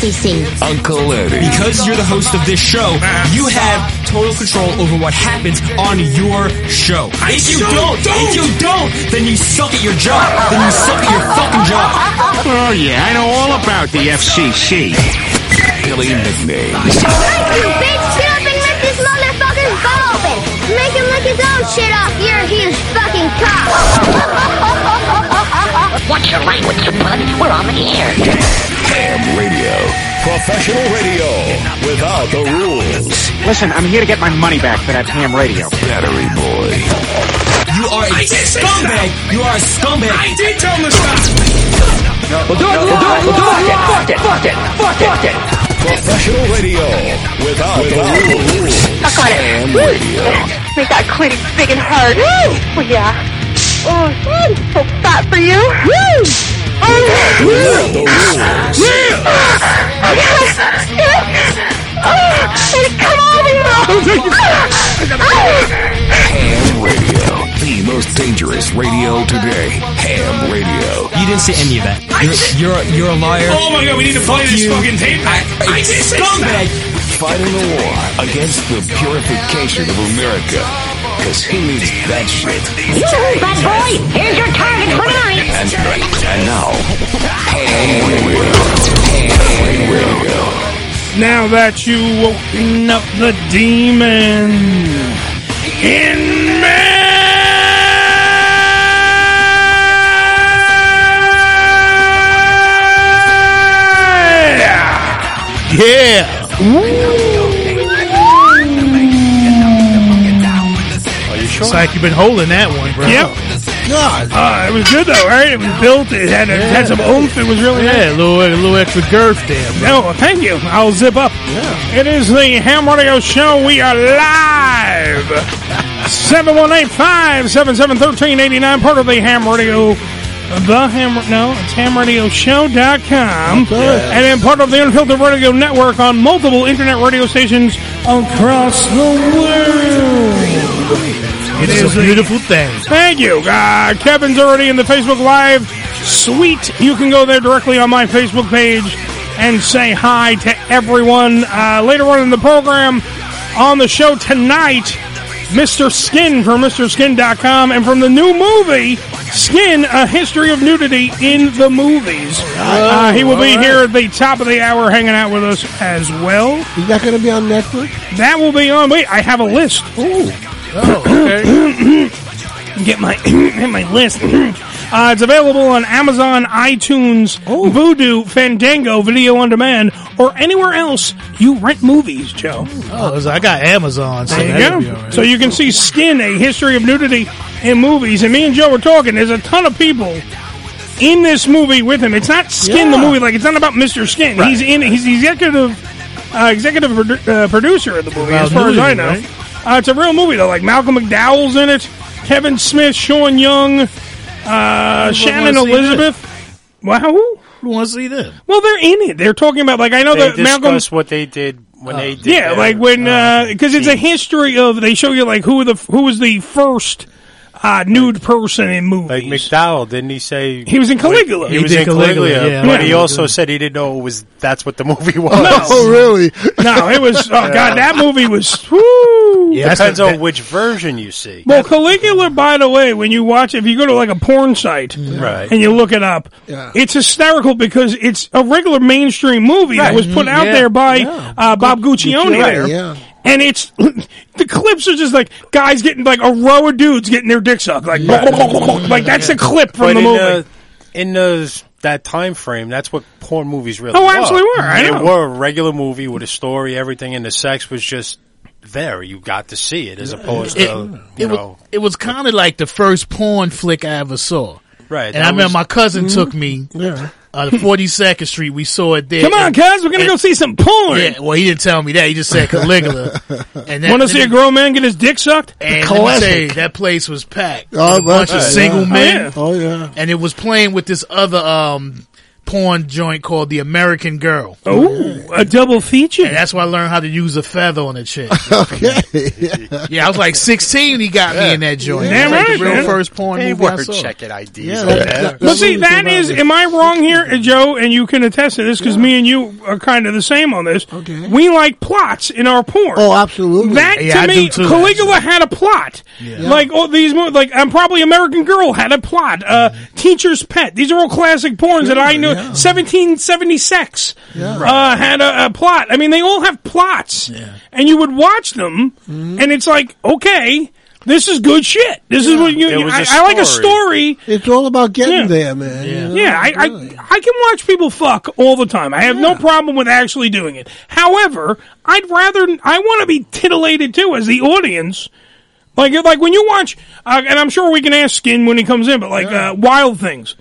Called FCC. Uncle Eddie. Because you're the host of this show, you have total control over what happens on your show. If you don't, if you don't, then you suck at your job. Then you suck at your fucking job. Oh, yeah, I know all about the FCC. Billy McNames. You bitch, get up and lick this motherfucker's butt open. Make him lick his own shit off. You're a huge fucking cock. What's your language, you bud? We're on the air. Ham Radio. Professional radio without the rules. Listen, I'm here to get my money back for that ham radio. Battery Boy. You are a scumbag. You are a scumbag. I did tell him to stop. We'll do it, we'll do it, we'll do it. Fuck it, fuck it, fuck it, fuck it. Professional radio without, the rules. Suck on it. Ham Radio. Make that clit big and hard. Woo! Oh, yeah. Oh, so fat for you. Woo! Oh, Without the rules. Ham Radio. The most dangerous radio today. Ham Radio. You didn't say any of that. You're you're, you're a liar. Oh my god, we need to play this you. fucking tape. Back. I, I scumbag. Fighting the war against the purification of America. Cause who needs that shit? You, bad boy. Here's your target for tonight. And, and now, Ham Radio. Ham Radio. Now that you woken up the demon in me. Yeah. It's like you've been holding that one, bro. Yep. God. Uh, it was good though, right? It was built. It had, it had some oomph. It was really Yeah, a little, a little extra girth there. Bro. no, thank you. I'll zip up. Yeah. It is the Ham Radio Show. We are live. 718-577-1389, part of the Ham Radio. The Ham, no, it's hamradioshow.com. And then part of the Unfiltered Radio Network on multiple internet radio stations across the world. It It's a beautiful thing. Thank you. Uh, Kevin's already in the Facebook Live. Sweet. You can go there directly on my Facebook page and say hi to everyone. Uh, later on in the program, on the show tonight, Mr. Skin from MrSkin.com and from the new movie, Skin, A History of Nudity in the Movies. Uh, he will be here at the top of the hour hanging out with us as well. Is that going to be on Netflix? That will be on. Wait, I have a list. Oh, okay. get my my list. Uh, it's available on Amazon, iTunes, Vudu, Fandango, Video on Demand, or anywhere else you rent movies, Joe. Oh, I got Amazon. So There you go. right. So you can see Skin, a history of nudity in movies. And me and Joe were talking. There's a ton of people in this movie with him. It's not Skin the movie, like it's not about Mr. Skin. He's in. He's the executive uh, executive produ- uh, producer of the movie, as far as I know. right? Uh, it's a real movie though. Like Malcolm McDowell's in it, Kevin Smith, Sean Young, uh, Shannon Elizabeth. Wow. Who wants to see them? Well, they're in it. They're talking about like I know They that Malcolm. discuss what they did when they did. Yeah, their- like when because it's a history of they show you like who the who was the first uh, nude person in movies. Like McDowell, didn't he say He was in Caligula. He, He was in Caligula, Caligula, yeah. but he also said he didn't know it was that's what the movie was. Oh, really? no, it was. Oh god, that movie was. Woo. Depends on which version you see. Well, Caligula, by the way, when you watch, if you go to like a porn site Right. and you look it up, it's hysterical because it's a regular mainstream movie that was put out Yeah. there by Yeah. uh, Bob Guccione Right, there. yeah. And it's the clips are just like guys getting like a row of dudes getting their dick sucked, like like that's a clip from But the in movie. the- in those that time frame, that's what porn movies really Oh, were. absolutely were. I they know. were a regular movie with a story, everything, and the sex was just there. You got to see it as opposed It, to you it was, know. it was kind of like the first porn flick I ever saw. Right, And that I remember was- my cousin Mm-hmm. took me. Uh, the 42nd Street, we saw it there. Come on, And- cuz, we're gonna and- go see some porn. Yeah, well, he didn't tell me that. He just said Caligula. and Want to see a grown man get his dick sucked? And me say, that place was packed. Oh, a bunch right. of single Yeah. men. Oh, yeah. And it was playing with this other um porn joint called The American Girl. Oh, a double feature. And that's why I learned how to use a feather on a chick. okay. yeah, I was like 16. He got me in that joint. Damn It was like right, the real man. first porn They movie I were saw. checking IDs Yeah, on that- that. that- Well, see, that is. Am I wrong here, Joe? And you can attest to this because me and you are kind of the same on this. Okay. We like plots in our porn. Oh, absolutely. That Yeah, to I me, too, Caligula had a plot. Like all these movies, like I'm probably American Girl had a plot. Uh, Teacher's Pet. These are all classic porns that I knew. 1776 uh, had a, a plot. I mean, they all have plots, and you would watch them, Mm-hmm. and it's like, okay. This is good shit. This is what you. Was I I like a story. It's all about getting Yeah. there, man. Yeah, I, I I can watch people fuck all the time. I have no problem with actually doing it. However, I'd rather I want to be titillated too as the audience. Like like when you watch, uh, and I'm sure we can ask Skin when he comes in, but like uh, Wild Things,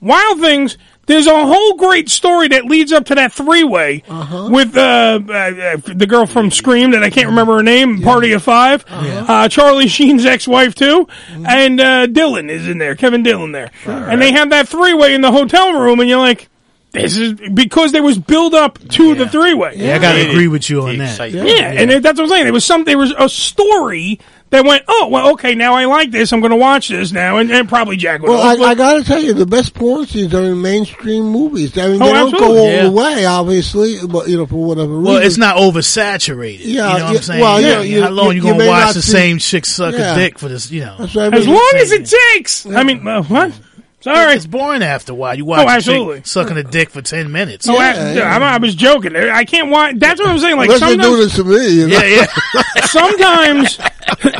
Wild Things. There's a whole great story that leads up to that three way with uh, uh, uh, the girl from Scream that I can't remember her name, Party of 5 uh, Charlie Sheen's ex wife too, and uh, Dillon is in there, Kevin Dillon there, and they have that three way in the hotel room, and you're like, this is because there was build up to the three way. Yeah, I gotta agree with you on that. Yeah, and that's what I'm saying. There was some, there was a story that went, oh well, okay, now I like this. I'm going to watch this now, and, and probably Jack would. Well, I, I got to tell you, the best porn scenes are in mainstream movies. I mean, Oh, they don't go absolutely. all Yeah. the way, obviously, but you know, for whatever reason. Well, it's not oversaturated. Yeah, you know what yeah, I'm saying? well, yeah, yeah, you- how long you- you, you gonna watch the see- same chick suck Yeah. a dick for this? You know, That's what I as long as it takes. I mean, uh, what? Sorry. It's boring after a while. You watch Oh, a absolutely. sucking a dick for ten minutes. Oh, I, I'm- I was joking. I can't watch. That's what I'm saying. Like Unless they do sometimes, this to me, you know? yeah, yeah. sometimes,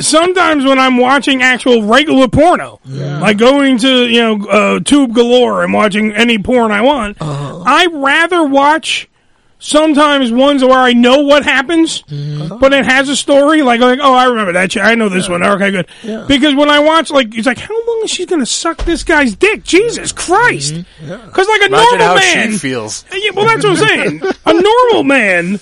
sometimes when I'm watching actual regular porno, like going to you know uh, Tube Galore and watching any porn I want, Uh-huh. I rather watch. Sometimes ones where I know what happens, Mm-hmm. but it has a story. Like, like, oh, I remember that. I know this one. Okay, good. Because when I watch, like, it's like, how long is she going to suck this guy's dick? Jesus Christ! Because like a Imagine normal how man, she feels. yeah, well, that's what I'm saying. A normal man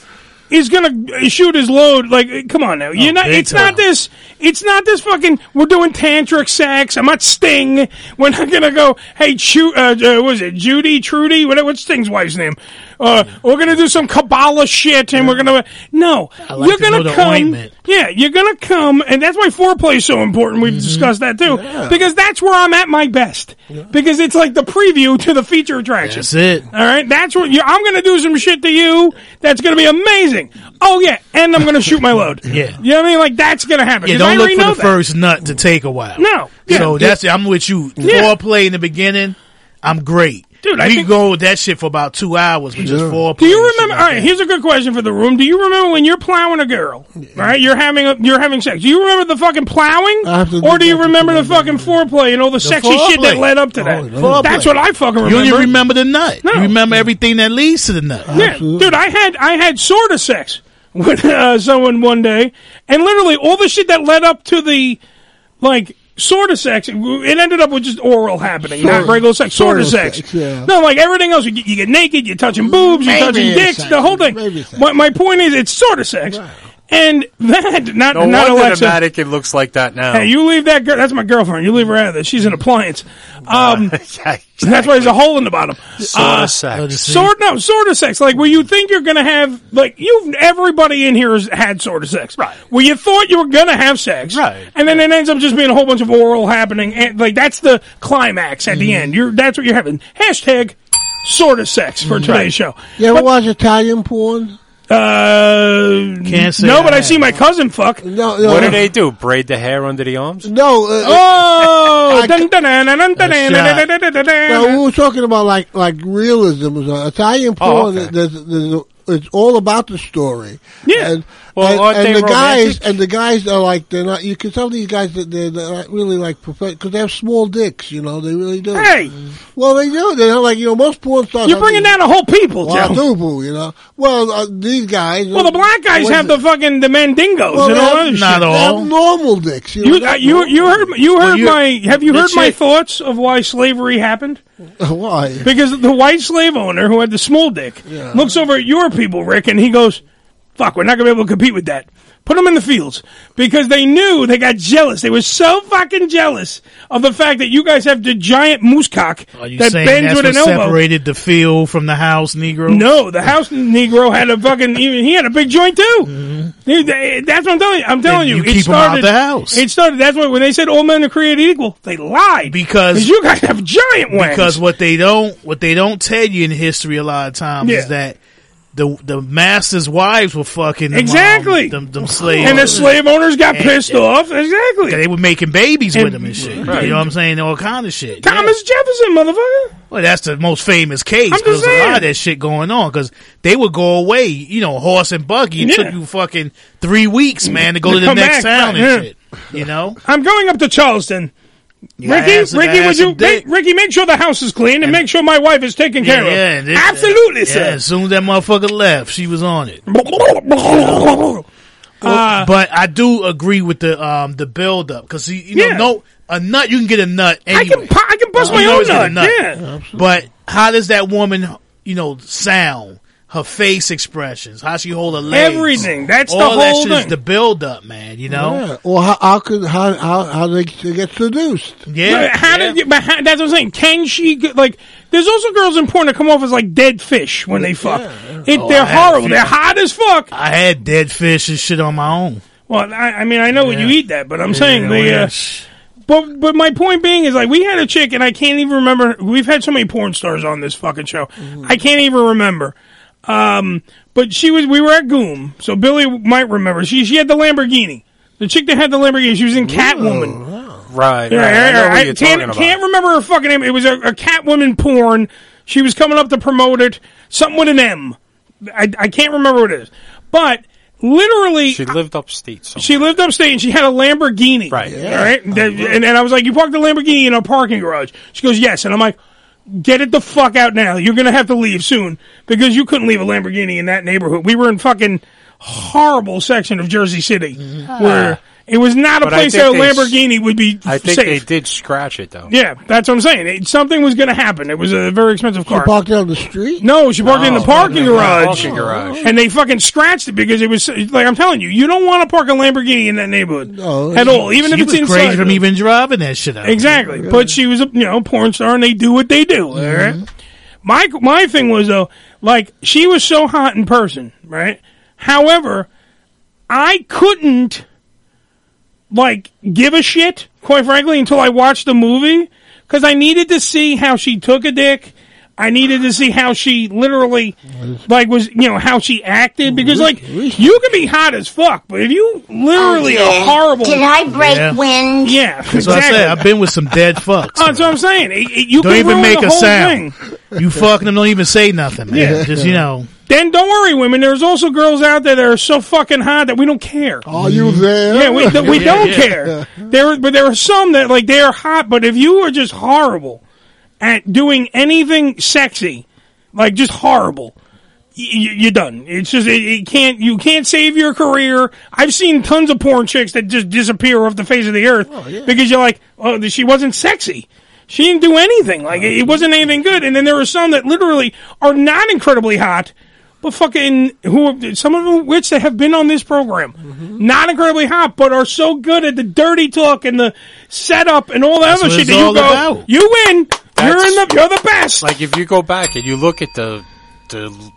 is gonna shoot his load. Like, come on now, you're not. big It's not this. It's not this fucking. We're doing tantric sex. I'm not Sting. We're not gonna go. Hey, shoot. Uh, uh, what was it Judy Trudy? What, what's Sting's wife's name? Uh, we're gonna do some Kabbalah shit, and we're gonna. No, like you're to know gonna the come. ointment. Yeah, you're gonna come, and that's why foreplay is so important. We've discussed that too, because that's where I'm at my best. Because it's like the preview to the feature attraction. That's it. All right, that's what you, I'm going to do some shit to you. That's going to be amazing. Oh yeah, and I'm going to shoot my load. Yeah. you know what I mean. Like that's going to happen. Yeah, 'cause I don't look already for know the that. first nut to take a while. No. Yeah. So that's I'm with you. Yeah. Foreplay in the beginning, I'm great. Dude, I we think- go with that shit for about two hours with just four. Do you remember? all right, here's a good question for the room. Do you remember when you're plowing a girl? Right, you're having a, you're having sex. Do you remember the fucking plowing, or do you remember the fucking foreplay and all the, sexy shit that led up to that? Foreplay. That's what I fucking remember. You don't even remember the nut. You remember everything that leads to the nut. Yeah, dude, I had I had sort of sex with uh, someone one day, and literally all the shit that led up to the like sort of sex, it ended up with just oral happening, not Sorta- regular sex, sort sorta sex. sex, yeah. No, like everything else, you get, you get naked, you're touching boobs, you're touching dicks, the whole thing. My, my point is, it's sort of sex, and that not No not wonder Alexa. the mannequin looks like that now. Hey, you leave that girl. That's my girlfriend. You leave her out of this. She's an appliance. Um, That's why there's a hole in the bottom. Sorta Uh, sex. Sort no, sort of sex. Like where you think you're gonna have like you. Everybody in here has had sort of sex. Right. Where you thought you were gonna have sex. Right. And then it ends up just being a whole bunch of oral happening. And like that's the climax at the Mm-hmm. end. You're that's what you're having. Hashtag sort of sex for today's show. You ever watch Italian porn? Uh, Can't say no, but I see my cousin fuck. No, no, what do they do? Braid the hair under the arms? No. Uh, oh, we were talking about like like realism. Italian porn. Oh, okay. there's, there's, it's all about the story. Yeah. And, Well, and, aren't and they the guys romantic? and the guys are like they're not. You can tell these guys that they're, they're not really like because they have small dicks. You know, they really do. Hey, Well, they do. They're not like you know most porn stars. you're bringing down a whole people, well, Joe. boo, you know. Well, uh, these guys. Well, the black guys have the fucking the mandingos Well, and all have- other not shit. They have normal dicks. You, know, You, not uh, you, normal. you heard you heard you- my have you heard my chick- thoughts of why slavery happened? Why? Because the white slave owner who had the small dick looks over at your people, Rick, and he goes, "Fuck, we're not gonna be able to compete with that." Put them in the fields because they knew they got jealous. They were so fucking jealous of the fact that you guys have the giant moose cock that bends with an elbow. separated the field from the house Negro? No, the house Negro had a fucking. He he had a big joint too. Mm-hmm. Dude, they- That's what I'm telling you. I'm telling you. you it keep 'em out started, the house. It started. That's why when they said all men are created equal, they lied Because you guys have giant ones. because what they don't what they don't tell you in history a lot of times Yeah. is that the the masters' wives were fucking them, um, Exactly. them, them slaves, and the slave owners got And- pissed off. Exactly. They were making babies And- with them and shit. Right. You know what I'm saying? All kind of shit. Thomas Jefferson, motherfucker. Well, that's the most famous case. There's a lot of that shit going on because they would go away, you know, horse and buggy. It Yeah. took you fucking three weeks, man, to go To to the next back, town right, and yeah. shit. You know, I'm going up to Charleston. You Ricky, Ricky, would you, make, Ricky, make sure the house is clean and, make sure my wife is taken yeah, care yeah, of. and this- Absolutely, yeah, sir. As soon as that motherfucker left, she was on it. Uh, but I do agree with the um the build up because you know Yeah. no a nut you can get a nut I can, I can bust You my own a nut. Yeah. But how does that woman you know sound? Her face expressions, how she hold her legs, Everything. That's the all that whole shit is thing. the build up, man. You know, Yeah. Or how, how could how how how they get seduced? yeah. But how did? But how, that's what I'm saying. Can she get- like? There's also girls in porn that come off as like dead fish when they fuck. It, Oh, they're I horrible. They're hot as fuck. I had dead fish and shit on my own. Well, I, I mean, I know when you eat that, but I'm saying Yeah, they. Uh, but but my point being is like we had a chick and I can't even remember. We've had so many porn stars on this fucking show. I can't even remember. Um, but she was. We were at Goom, so Billy might remember. She she had the Lamborghini. The chick that had the Lamborghini. She was in Catwoman. Right, Yeah, right. I know I, what I you're can't, about. can't remember her fucking name. It was a, a Catwoman porn. She was coming up to promote it. Something with an M. I, I can't remember what it is. But literally, She lived upstate. So. she lived upstate and she had a Lamborghini. Right. All right. And, and, and I was like, you parked the Lamborghini in a parking garage. She goes, yes. And I'm like, get it the fuck out now. You're going to have to leave soon because you couldn't leave a Lamborghini in that neighborhood. We were in fucking horrible section of Jersey City mm-hmm. where it was not a But place that a they s- Lamborghini would be I think safe. they did scratch it though. Yeah, that's what I'm saying. It, something was going to happen. It was a very expensive She car. parked out on the street. No, she parked it in the oh, parking in the garage. parking garage. And they fucking scratched it because it was like I'm telling you, you don't want to park a Lamborghini in that neighborhood No, at all, even if she it's was crazy from even driving that shit out. Exactly, but she was a you know porn star, and they do what they do. all right? Mm-hmm. My my thing was though, like she was so hot in person, right? However, I couldn't like give a shit, quite frankly, until I watched the movie because I needed to see how she took a dick. I needed to see how she literally, like, was you know how she acted because like you can be hot as fuck, but if you literally Oh, are horrible, Did I break Yeah. wind? yeah, That's what I exactly. said. I've been with some dead fucks. Oh, that's what I'm saying. It- it- you Don't can even ruin make a sound. thing. You fucking them, don't even say nothing, man. Yeah. Just you know, Then don't worry, women. There's also girls out there that are so fucking hot that we don't care. Are you there? Yeah, we, th- we Yeah, don't yeah. care. There, but there are some that like they are hot, but if you are just horrible at doing anything sexy, like just horrible, y- y- you're done. It's just it, it can't you can't save your career. I've seen tons of porn chicks that just disappear off the face of the earth oh, because you're like, oh, she wasn't sexy. She didn't do anything. Like it it wasn't anything good. And then there are some that literally are not incredibly hot, but fucking who some of them which that have been on this program, Mm-hmm. not incredibly hot, but are so good at the dirty talk and the setup and all the That's other shit that you go, about. you win. you're in the you're the best. Like if you go back and you look at the the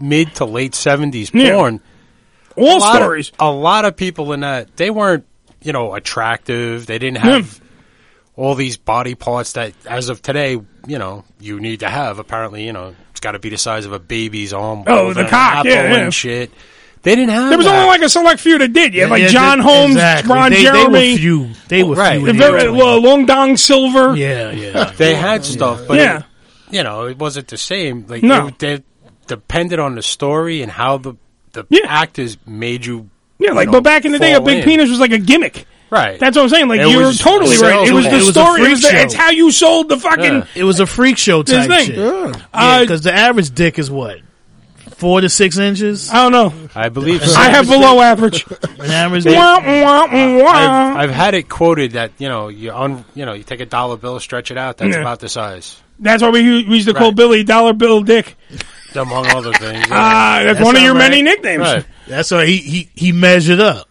mid to late seventies Yeah. all a lot of- stories. a lot of people in that they weren't you know attractive. They didn't have all these body parts that, as of today, you know, you need to have. Apparently, you know, got to be the size of a baby's arm. Oh, the an cock, yeah, yeah. and shit. They didn't have. There was that. only like a select few that did. You had like Yeah, John that- Holmes, exactly. Ron They- they were Jeremy, few. They were Right. few. very, well, Long Dong Silver. Yeah, yeah. they had stuff, but Yeah. it, you know, it wasn't the same. Like No. it, they depended on the story and how the the Yeah. actors made you. Yeah, like you but back in the day, a big in. penis was like a gimmick. Right. That's what I'm saying. Like It you're was totally right. It was the It was a story. It freak was the, show. it's how you sold the fucking. Yeah. It was a freak show This type thing. shit. Yeah. Uh, because the average dick is what four to six inches. I don't know. I believe. So. I have below average. An average dick. Wah, wah, wah. I've, I've had it quoted that you know you un, you know you take a dollar bill, stretch it out. That's Yeah. about the size, That's why we, u- we used to call Right. Billy Dollar Bill Dick. among other things. Ah, that's, That's one of your all many nicknames. right. That's why he he he measured up.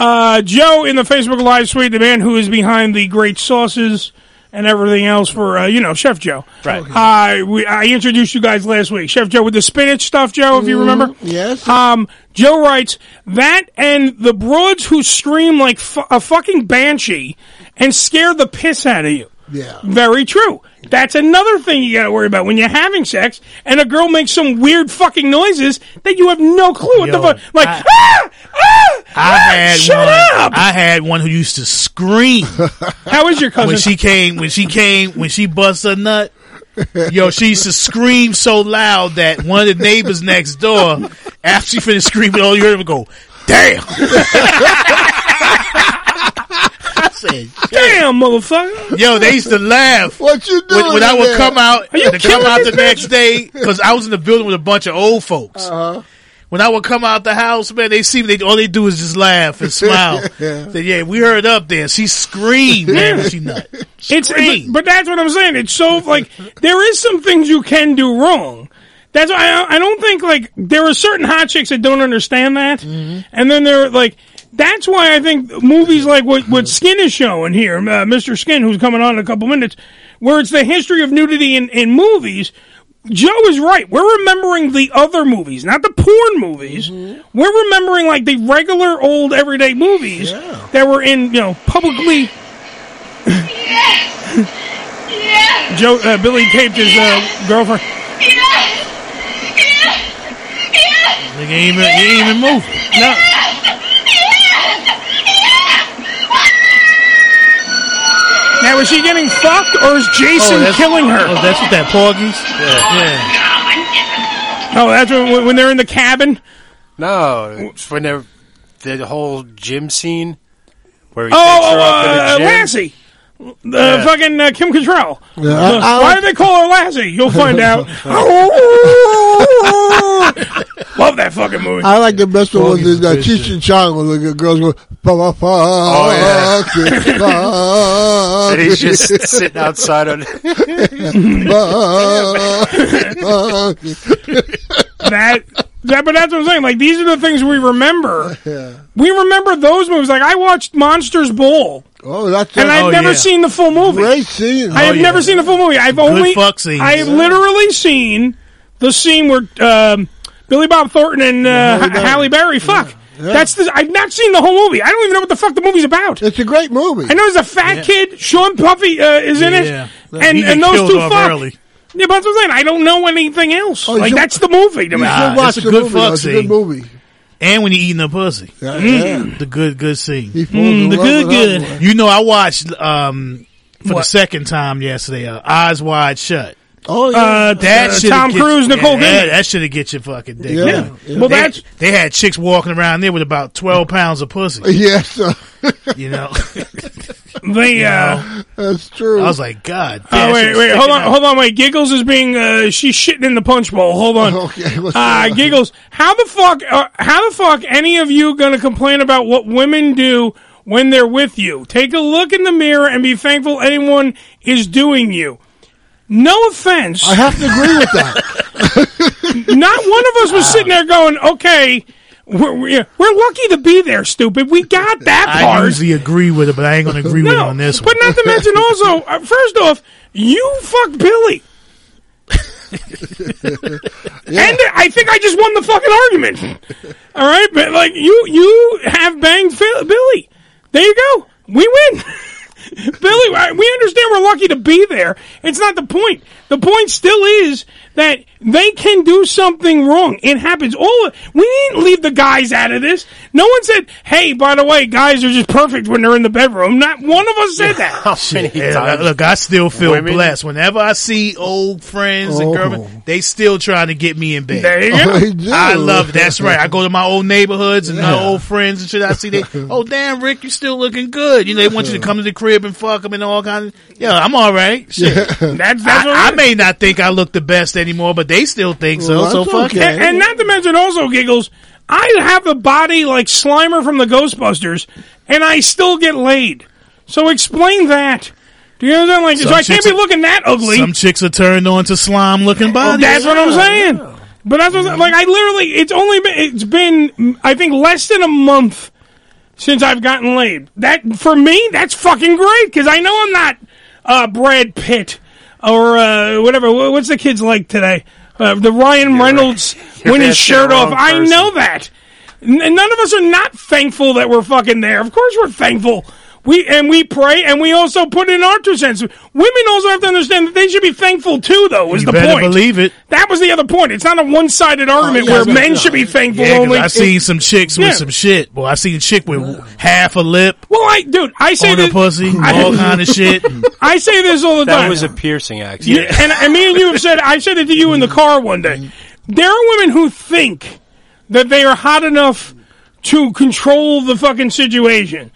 Uh, Joe in the Facebook Live suite, the man who is behind the great sauces and everything else for uh, you know Chef Joe. Right. Uh, we, I introduced you guys last week, Chef Joe with the spinach stuff, Joe, if you remember. Yes. Um, Joe writes that and the broads who scream like fu- a fucking banshee and scare the piss out of you. Yeah. Very true. That's another thing you got to worry about when you're having sex and a girl makes some weird fucking noises that you have no clue what Yo, the fuck. Like, I- ah, ah, I ah, had shut one. up. I had one who used to scream How is your cousin? when she came. When she came. When she bust a nut. Yo, she used to scream so loud that one of the neighbors next door, after she finished screaming, all you heard her go, "Damn!" I said, Damn, motherfucker. "Yo, they used to laugh." What you doing? when, when I would there? come out, Are you to come out this the next day, because I was in the building with a bunch of old folks. Uh-huh. When I would come out the house, man, they see me. They, all they do is just laugh and smile. Say, yeah, we heard up there. She screamed, man, she nut. It's, Screamed. but, but that's what I'm saying. It's so like there is some things you can do wrong. That's why I, I don't think like there are certain hot chicks that don't understand that, and then they're like that's why I think movies like what what Skin is showing here, uh, Mr. Skin, who's coming on in a couple minutes, where it's the history of nudity in, in movies. Joe is right. We're remembering the other movies, not the porn movies. We're remembering like the regular old everyday movies that were in you know publicly Joe uh, Billy taped his uh, girlfriend. Nigga ain't even, he ain't even moving. No. Now is she getting fucked or is Jason that's- killing her? Oh, that's what that Porky's? Yeah. Oh, that's when, when they're in the cabin. No, it's when they're the whole gym scene where he Oh, takes her oh, up in uh, the gym. Lassie. The Yeah. fucking uh, Kim Cattrall. Yeah, I- I Why like- do they call her Lassie? You'll find out. Love that fucking movie. I like the best one was Foggy's the uh, the Cheech and Chong when the girls go, pa pa Oh, pa, And he's just sitting outside on. that, that, but that's what I'm saying. Like these are the things we remember. We remember those movies. Like I watched Monsters Ball, Oh, that's and I've Oh, never yeah. seen the full movie. great scene. I have yeah. never seen the full movie. I've only fuck. I have literally seen the scene where um, Billy Bob Thornton and uh, Halle Berry. Halle Berry fuck. That's the. I've not seen the whole movie. I don't even know what the fuck the movie's about. It's a great movie. I know there's a fat kid. Sean Puffy uh, is in Yeah. it, and and those two fuck. early. Yeah, but that's what I'm saying. I don't know anything else. Oh, like should- that's the movie to me. Nah, it's a the good movie. fuck. It's a good movie. And when you eating the pussy. Yeah, yeah. The good, good scene. In the good, good. her. You know, I watched um, for the second time yesterday, uh, Eyes Wide Shut. Oh, Uh, That uh, Tom Cruise, Nicole yeah, Kidman. That should have get your fucking dick. Yeah, yeah. Well, they, that's- they had chicks walking around there with about twelve pounds of pussy. Yes, You know, They, uh, that's true. I was like, God. oh, damn, wait, wait, hold on, out. hold on, wait. Giggles is being, uh, she's shitting in the punch bowl. Hold on. Okay, Uh? Giggles, how the fuck, uh, how the fuck any of you gonna complain about what women do when they're with you? Take a look in the mirror and be thankful anyone is doing you. No offense. I have to agree with that. Not one of us was sitting there going, okay, we're, we're, we're lucky to be there, stupid. We got that part. I usually agree with it, but I ain't gonna agree with it on this one. But not to mention also, uh, first off, you fucked Billy. And I think I just won the fucking argument. All right, but like you, you have banged Phil- Billy. There you go. We win. Billy, we understand we're lucky to be there. It's not the point. The point still is that they can do something wrong. It happens. All we didn't leave the guys out of this. No one said, "Hey, by the way, guys are just perfect when they're in the bedroom." Not one of us said that. How many Yeah, times? look, I still feel women- blessed. Whenever I see old friends and Oh. girlfriends, they still trying to get me in bed. There you go. they. I love it. That's right. I go to my old neighborhoods and my old friends and shit. I see they, oh damn, Rick, you're still looking good. You know, they want you to come to the crib and fuck them and all kinds. Of, yeah, I'm all right. Shit. That's that's I, what I may not think I look the best anymore, but they still think so. Well, so that's fuck okay. And, and not to mention also giggles. I have a body like Slimer from the Ghostbusters, and I still get laid. So explain that. Do you understand? Like, Some so I can't be looking that ugly. Some chicks are turned on to slime looking Well, bodies. that's what I'm saying. But that's what, like I literally. It's only been. It's been. I think less than a month since I've gotten laid. That for me, that's fucking great because I know I'm not uh, Brad Pitt or uh, whatever. What's the kids like today? Uh, the Ryan Reynolds you're when his asking shirt off. I know that. N- none of us are not thankful that we're fucking there. Of course, we're thankful. We and we pray and we also put in our two cents. Women also have to understand that they should be thankful too. Though is You the better point. believe it. That was the other point. It's not a one-sided oh, argument yeah, where yeah, men yeah. should be thankful Yeah, 'cause only. I seen some chicks Yeah. with some shit. Boy, I seen a chick with half a lip well, I dude, I say on her this. pussy, I- all kind of shit. I say this all the That time. That was a piercing accident. You- and, and me and you have said I said it to you in the car one day. There are women who think that they are hot enough to control the fucking situation.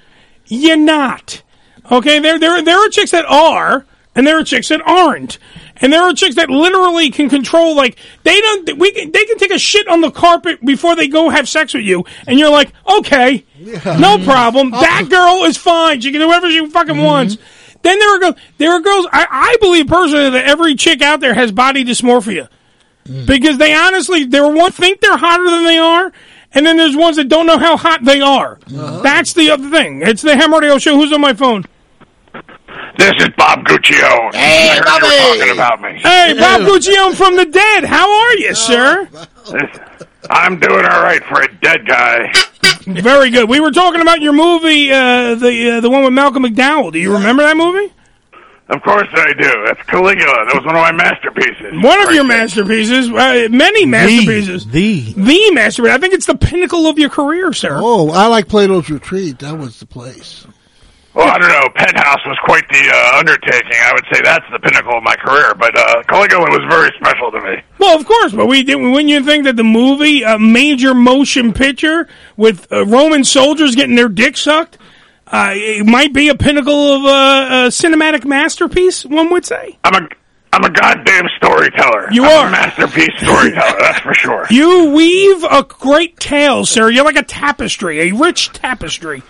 You're not. Okay, there there there are chicks that are, and there are chicks that aren't. And there are chicks that literally can control, like they don't. We can, they can take a shit on the carpet before they go have sex with you, and you're like, okay, no problem. Oh. That girl is fine. She can do whatever she fucking mm-hmm. wants. Then there are girls. There are girls. I, I believe personally that every chick out there has body dysmorphia mm. because they honestly, they're one think they're hotter than they are, and then there's ones that don't know how hot they are. That's the other thing. It's the Ham Radio Show. Who's on my phone? This is Bob Guccio. Hey, I heard Bobby. you were talking about me. Hey, Bob Guccione from the dead. How are you, sir? I'm doing all right for a dead guy. Very good. We were talking about your movie, uh, the uh, the one with Malcolm McDowell. Do you remember that movie? Of course I do. That's Caligula. That was one of my masterpieces. One of your masterpieces, uh, many masterpieces. The, The masterpiece. I think it's the pinnacle of your career, sir. Oh, I like Plato's Retreat. That was the place. Well, I don't know. Penthouse was quite the uh, undertaking. I would say that's the pinnacle of my career. But uh, Caligula was very special to me. Well, of course, but we did. Wouldn't you think that the movie, a major motion picture with uh, Roman soldiers getting their dick sucked, uh, it might be a pinnacle of uh, a cinematic masterpiece? One would say. I'm a I'm a goddamn storyteller. You I'm are. a masterpiece storyteller. that's for sure. You weave a great tale, sir. You're like a tapestry, a rich tapestry.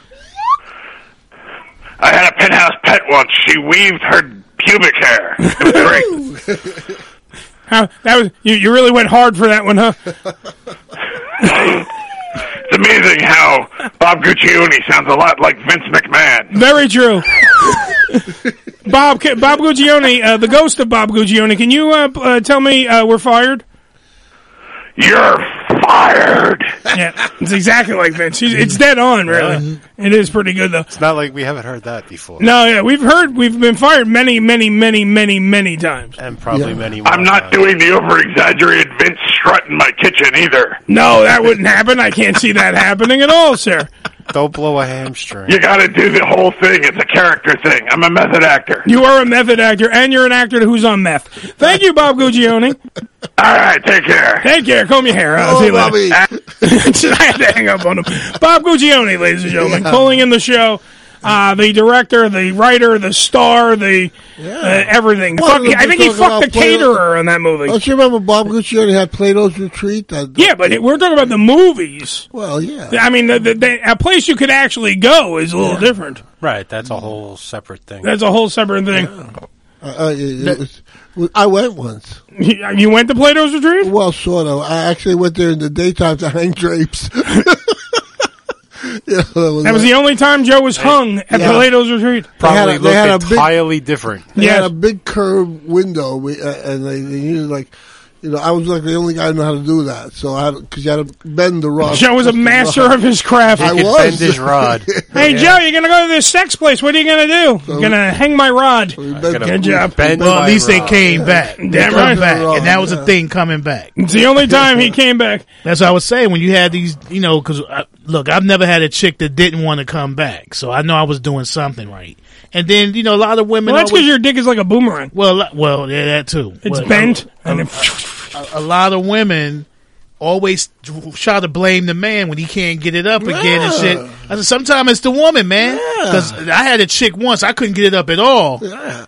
I had a penthouse pet once. She weaved her pubic hair. It was great. How, that was you. You really went hard for that one, huh? It's amazing how Bob Guccione sounds a lot like Vince McMahon. Very true. Bob Bob Guccione, uh, the ghost of Bob Guccione. Can you uh, uh, tell me uh, we're fired? You're fired. Yeah, it's exactly like Vince. He's, it's dead on, really. It is pretty good though. It's not like we haven't heard that before. No, yeah, we've heard we've been fired many, many, many, many, many times. And probably many more. I'm not doing the over exaggerated Vince strut in my kitchen either. No, that wouldn't happen. I can't see that happening at all, sir. Don't blow a hamstring. You got to do the whole thing. It's a character thing. I'm a method actor. You are a method actor, and you're an actor who's on meth. Thank you, Bob Guccione. All right, take care. Take care. Comb your hair. I'll Oh, see you later. Bobby. I had to hang up on him. Bob Guccione, ladies and gentlemen, calling in the show. Uh, the director, the writer, the star, the uh, everything. Well, Fuck, I think he fucked the about Plato- caterer in that movie. Don't you remember Bob Guccione had Plato's Retreat? That, Yeah, but we're talking about the movies. Well, yeah. I mean, the, the, the, a place you could actually go is a little different. Right, that's a whole separate thing. That's a whole separate thing. Uh, uh, it- it was- I went once. You you went to Plato's Retreat? Well, sort of. I actually went there in the daytime to hang drapes. You know, it That was like- the only time Joe was hung at Yeah. Plato's Retreat. They had Probably a- they had a looked big- entirely different. They Yes. had a big curved window, we, uh, and they, they used like, you know, I was like the only guy who knew how to do that. So I because you had to bend the rod. Joe was a master of his craft. I could was. bend his rod. Hey Joe, you're gonna go to this sex place. What are you gonna do? You're gonna hang my rod. We bent- Good job. bend Well, at my least they rod. came back. They Damn come right. back, Wrong, and that was yeah. a thing coming back. It's the only time he came back. That's what I was saying when you had these, you know, because uh, look, I've never had a chick that didn't want to come back, so I know I was doing something right. And then you know, a lot of women. Well, that's always- because your dick is like a boomerang. well, well, yeah, that too. It's Well, bent. A, and it, a, a lot of women always try to blame the man when he can't get it up again and shit. I said, sometimes it's the woman, man. Because I had a chick once, I couldn't get it up at all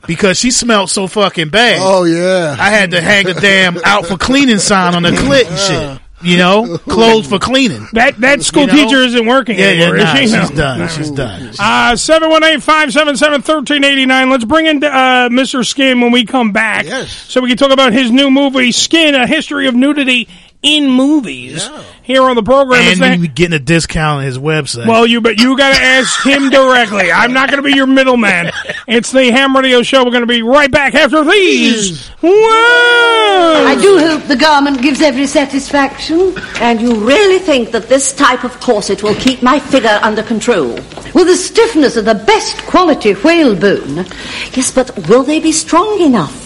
because she smelled so fucking bad. Oh yeah. I had to hang a damn out for cleaning sign on the clit and shit. You know, clothes for cleaning. that that school You know? teacher isn't working Yeah, yeah, anymore, nah, is she? she's No. done. She's done. Uh, 718-577-1389. Let's bring in uh, Mr. Skin when we come back. Yes. So we can talk about his new movie, Skin, A History of Nudity in Movies. Here on the program. And the- you getting a discount on his website. well, you but you got to ask him directly. I'm not going to be your middleman. It's the Ham Radio Show. We're going to be right back after these. Whoa! I do hope the garment gives every satisfaction. And you really think that this type of corset will keep my figure under control? With the stiffness of the best quality whalebone. Yes, but will they be strong enough?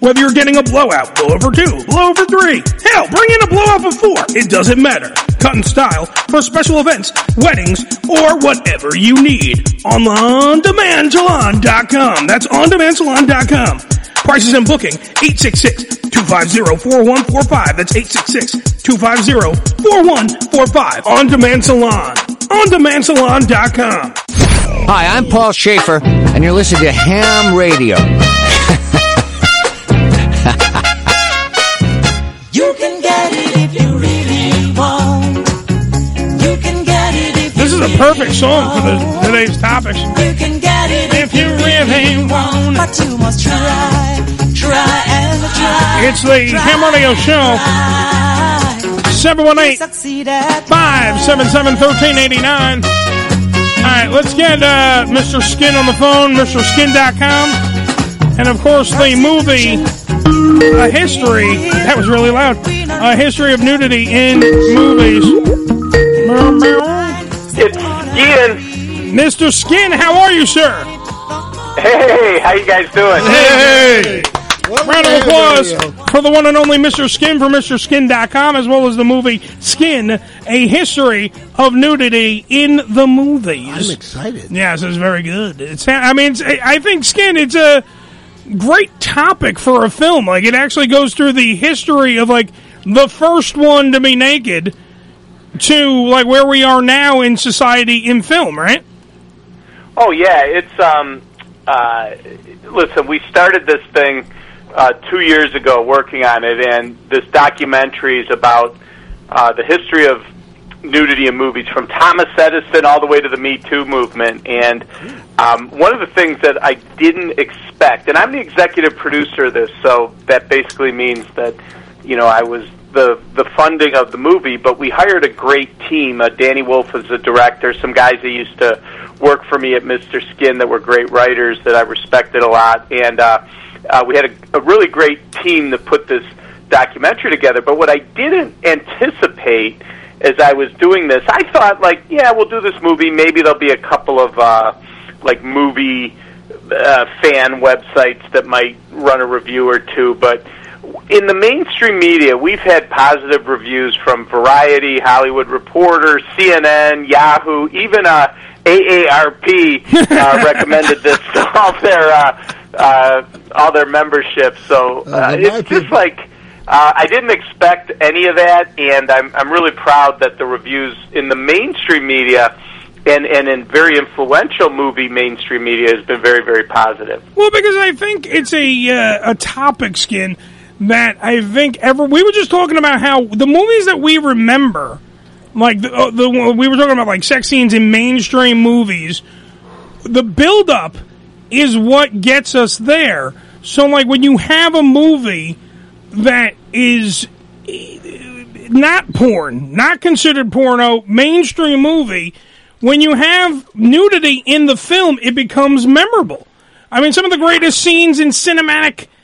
Whether you're getting a blowout, blowout for two, blowout for three, hell, bring in a blowout for four. It doesn't matter. cut and style for special events, weddings, or whatever you need. On OnDemandSalon.com. That's OnDemandSalon.com. Prices and booking, 866-250-4145. That's 866-250-4145. On Demand Salon. OnDemandSalon.com. Hi, I'm Paul Shaffer, and you're listening to Ham Radio. Perfect song for the, today's topics. you can get it If you really want. But you must try, try and try. It's the Ham Radio Show. 718-577-1389. All right, let's get uh, Mr. Skin on the phone, MrSkin.com. And of course, the movie A History. That was really loud. A History of Nudity in Movies. It's Mr. Skin, how are you, sir? Hey, how you guys doing? Hey! Round of applause for the one and only Mr. Skin from MrSkin.com, as well as the movie Skin, A History of Nudity in the Movies. I'm excited. Yes, it's very good. It's, I mean, it's, I think Skin, it's a great topic for a film. Like, it actually goes through the history of, like, the first one to be naked to, like, where we are now in society in film, right? Oh yeah, it's um. Uh, listen, we started this thing uh, two years ago, working on it, and this documentary is about uh, the history of nudity in movies, from Thomas Edison all the way to the Me Too movement. And um, one of the things that I didn't expect, and I'm the executive producer of this, so that basically means that you know I was the the funding of the movie, but we hired a great team. Uh, Danny Wolf is the director. Some guys that used to work for me at Mr. Skin that were great writers that I respected a lot, and uh, uh, we had a, a really great team that put this documentary together. But what I didn't anticipate as I was doing this, I thought like, yeah, we'll do this movie. Maybe there'll be a couple of uh, like movie uh, fan websites that might run a review or two, but in the mainstream media, we've had positive reviews from Variety, Hollywood Reporter, CNN, Yahoo, even uh, AARP uh, recommended this to all their uh, uh, all their memberships. So uh, it's just like uh, I didn't expect any of that, and I'm I'm really proud that the reviews in the mainstream media. And, and in very influential movie mainstream media has been very very positive. Well, because I think it's a uh, a topic skin that I think ever we were just talking about how the movies that we remember, like the, uh, the we were talking about like sex scenes in mainstream movies, the build up is what gets us there. So like when you have a movie that is eh, not porn, not considered porno, mainstream movie, when you have nudity in the film, it becomes memorable. I mean, some of the greatest scenes in cinematic uh, in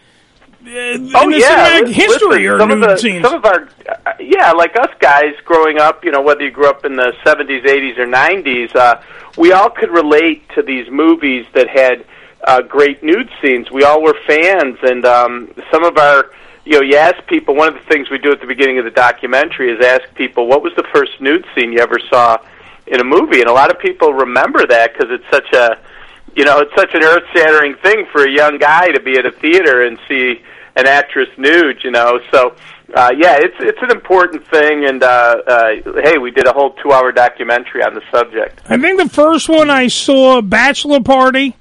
oh yeah, cinematic li- history listen, are some of nude the, scenes. Some of our, uh, yeah, like us guys growing up, you know, whether you grew up in the '70s, '80s, or '90s, uh, we all could relate to these movies that had uh, great nude scenes. We all were fans, and um, some of our, you know, you ask people. One of the things we do at the beginning of the documentary is ask people, "What was the first nude scene you ever saw in a movie?" And a lot of people remember that because it's such a you know, it's such an earth-shattering thing for a young guy to be at a theater and see an actress nude. You know, so uh, yeah, it's it's an important thing. And uh, uh, hey, we did a whole two-hour documentary on the subject. I think the first one I saw, Bachelor Party.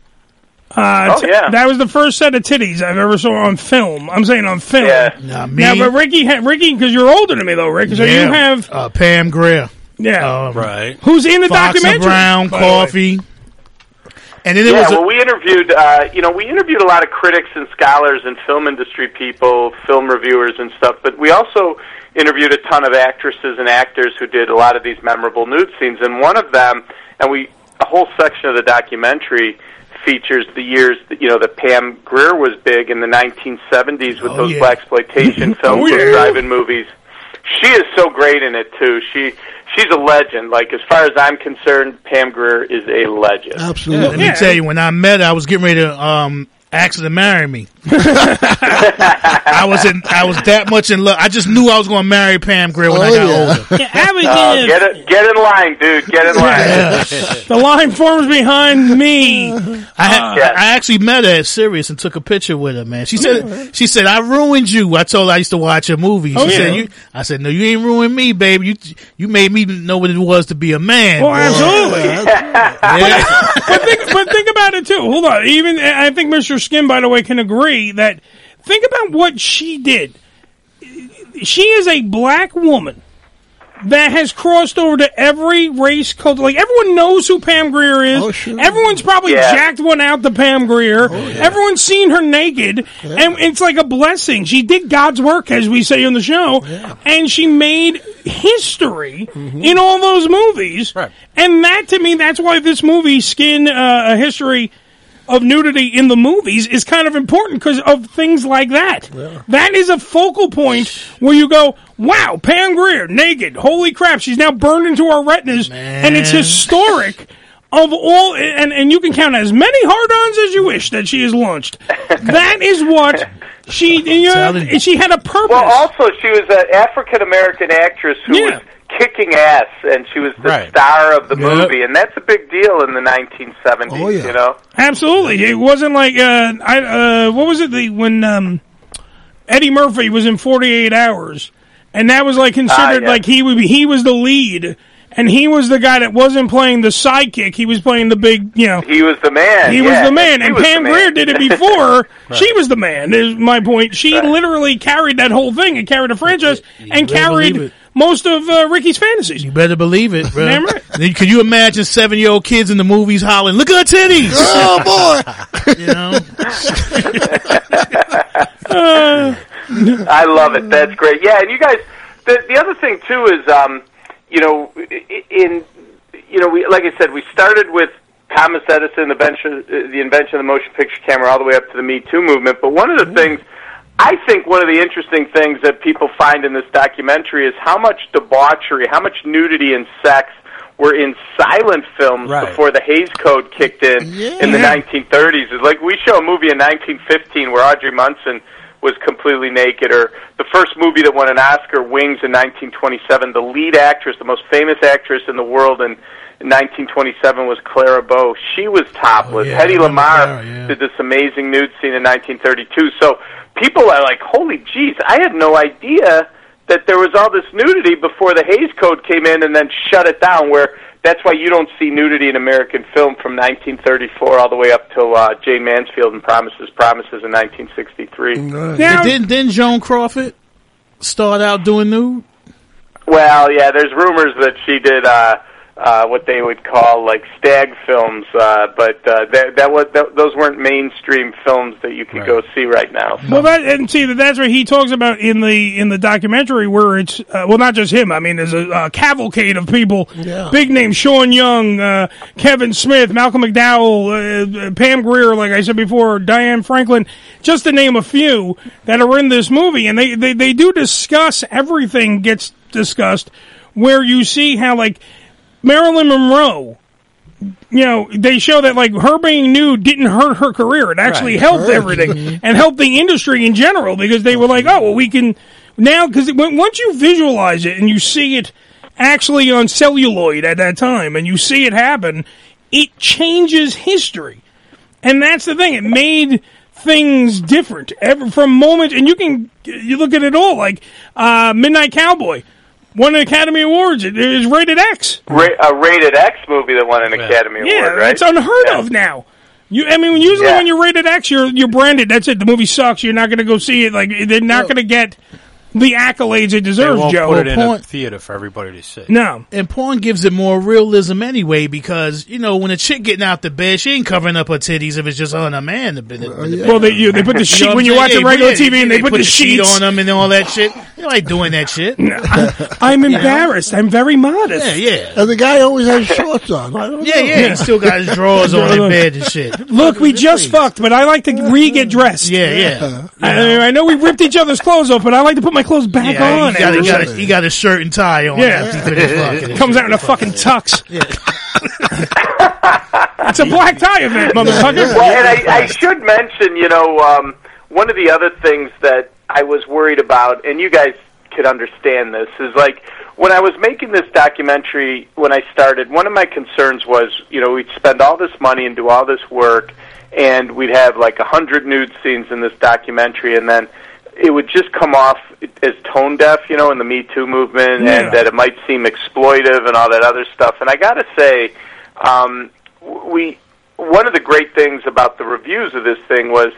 Uh, Oh, t- yeah. that was the first set of titties I've ever saw on film. I'm saying on film. Yeah. Nah, me- Now, but Ricky, ha- Ricky, because you're older than me though, Rick. So Yeah. you have uh, Pam Grier. Yeah. right. Who's in the Fox and documentary? Brown, by the way? Coffee. And then yeah, was a, well, we interviewed, uh, you know, we interviewed a lot of critics and scholars and film industry people, film reviewers and stuff. But we also interviewed a ton of actresses and actors who did a lot of these memorable nude scenes. And one of them, and we a whole section of the documentary features the years that you know that Pam Grier was big in the 1970s with Oh, those yeah. blaxploitation films, Oh, yeah. drive-in movies. She is so great in it too. She she's a legend. Like as far as I'm concerned, Pam Grier is a legend. Absolutely. Let me tell you, when I met her, I was getting ready to um, asked her to marry me. I was in, I was that much in love. I just knew I was going to marry Pam Grier when I oh, got older. Oh, get it, get in line, dude. Get in line. the line forms behind me. I, had, I actually met her at Sirius and took a picture with her, man. She said, she said, I ruined you. I told her I used to watch her movies. Oh, she yeah. said, you, I said, no, you ain't ruined me, baby. You, you made me know what it was to be a man. Oh, boy." absolutely. but, think, but think about it too. Hold on. Even I think Mr. Skin, by the way, can agree that. Think about what she did. She is a black woman that has crossed over to every race culture. Like everyone knows who Pam Grier is. Everyone's probably Yeah. jacked one out to Pam Grier. Everyone's seen her naked, and it's like a blessing. She did God's work, as we say on the show, and she made history in all those movies. And that, to me, that's why this movie, Skin, uh, a history of nudity in the movies is kind of important because of things like that. That is a focal point where you go, wow, Pam Grier, naked, holy crap, she's now burned into our retinas, and it's historic. Of all, and, and you can count as many hard-ons as you wish that she has launched. That is what she, you know, she had a purpose. Well, also she was an African American actress who was kicking ass, and she was the Right. star of the Yep. movie, and that's a big deal in the 1970s. Oh, yeah. You know, Absolutely, it wasn't like uh, I uh, what was it the when um, Eddie Murphy was in Forty Eight Hours, and that was like considered Ah, yeah. like he would be, he was the lead, and he was the guy that wasn't playing the sidekick. He was playing the big, you know. he was the man. He yeah, was the man, she and was the Pam man. Grier did it before. She was the man. Is my point. She literally carried that whole thing and carried a franchise and better carried it. Most of uh, Ricky's fantasies. You better believe it, bro. Damn right. Then Can you imagine seven year old kids in the movies hollering, "Look at her titties!" Oh boy! you know. I love it. That's great. Yeah, and you guys. The the other thing too is, um, you know, i- in you know, we like I said, we started with Thomas Edison, the invention, uh, the invention of the motion picture camera, all the way up to the Me Too movement. But one of the things, I think, one of the interesting things that people find in this documentary is how much debauchery, how much nudity and sex were in silent films before the Hays Code kicked in in the 1930s. It's like we show a movie in 1915 where Audrey Munson was completely naked, or the first movie that won an Oscar, Wings, in 1927. The lead actress, the most famous actress in the world in 1927, was Clara Bow. She was topless. yeah, Hedy I Lamarr Clara, yeah. did this amazing nude scene in 1932. So people are like, "Holy jeez, I had no idea." That there was all this nudity before the Hays Code came in and then shut it down. Where that's why you don't see nudity in American film from 1934 all the way up till uh, Jayne Mansfield and Promises Promises in 1963. And didn't didn't Joan Crawford start out doing nude? Well, yeah, there's rumors that she did uh, uh, what they would call like stag films, uh, but uh, that that was that, those weren't mainstream films that you could go see right now. Well, that and see that that's what he talks about in the in the documentary, where it's uh, well, not just him. I mean, there's a, uh cavalcade of people, big names: Sean Young, uh, Kevin Smith, Malcolm McDowell, uh, Pam Grier, like I said before, Diane Franklin, just to name a few that are in this movie, and they they they do discuss everything gets discussed, where you see how like Marilyn Monroe you know, they show that like her being nude didn't hurt her career. It actually Right. helped everything and helped the industry in general because they were like, oh, well, we can now because once you visualize it and you see it actually on celluloid at that time and you see it happen, it changes history. And that's the thing. It made things different every, from moment. And you can you look at it all like uh, Midnight Cowboy won an Academy Awards. It is rated X. Ra- a rated X movie that won an Academy Yeah, Award, right? it's unheard Yeah. of now. You, I mean, usually Yeah. when you're rated X, you're you're branded. That's it. The movie sucks. You're not going to go see it. Like they're not going to get the accolades it deserves. They deserves. won't Joe, put it in a theater for everybody to see. No. And porn gives it more realism anyway because, you know, when a chick getting out the bed, she ain't covering up her titties if it's just on a man. in the bed- in the bed. Well, they you, they put the You sheet know when you I'm watch saying? regular Yeah, TV and they, put, the, sheet sheets on them and all that shit. You like doing that shit. No. I'm embarrassed. I'm very modest. Yeah, yeah. And the guy always has shorts on. I don't Yeah, know. yeah. He still got his drawers on in bed and shit. Look, we just fucked, but I like to re-get dressed. Yeah, yeah. I, I know we ripped each other's clothes off, but I like to put my clothes back Yeah, on. he got, he, got a, he got a shirt and tie on. Yeah. he. Comes out in a fucking tux. It's a black tie event, motherfucker. well, and I, I should mention, you know, um, one of the other things that I was worried about, and you guys could understand this, is like when I was making this documentary when I started, one of my concerns was, you know, we'd spend all this money and do all this work, and we'd have like a hundred nude scenes in this documentary, and then it would just come off as tone deaf, you know, in the Me Too movement, Yeah. and that it might seem exploitive and all that other stuff. And I got to say, um, we one of the great things about the reviews of this thing was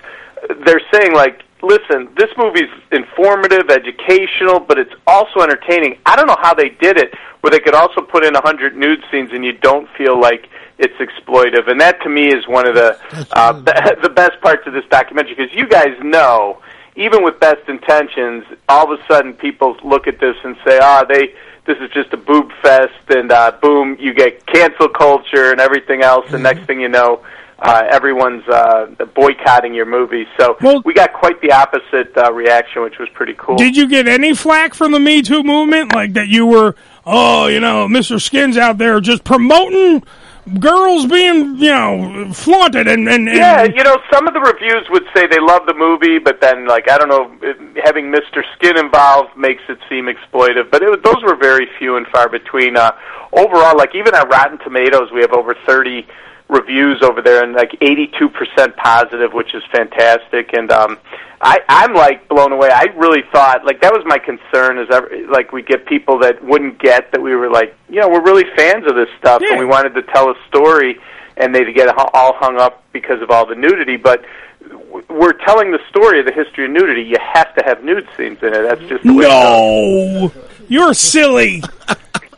they're saying like listen this movie's informative educational but it's also entertaining i don't know how they did it where they could also put in a hundred nude scenes and you don't feel like it's exploitive and that to me is one of the uh, the best parts of this documentary because you guys know even with best intentions all of a sudden people look at this and say ah they this is just a boob fest and uh, boom you get cancel culture and everything else and next thing you know uh, everyone's uh, boycotting your movie so we got quite the opposite uh, reaction which was pretty cool Did you get any flack from the Me Too movement? Like that you were, oh, you know, Mr. Skins out there just promoting girls being, you know, flaunted and, and, and Yeah, you know, some of the reviews would say they love the movie, but then, like, I don't know, having Mr. Skin involved makes it seem exploitive. But it, those were very few and far between. Uh, overall, like, even on Rotten Tomatoes, we have over 30 reviews over there, and like 82% positive, which is fantastic. And um, I, I'm like blown away. I really thought, like, that was my concern, is ever, like we get people that wouldn't get that we were like, you know, we're really fans of this stuff, and we wanted to tell a story and they get all hung up because of all the nudity. But we're telling the story of the history of nudity. You have to have nude scenes in it. That's just the way. No, you're silly.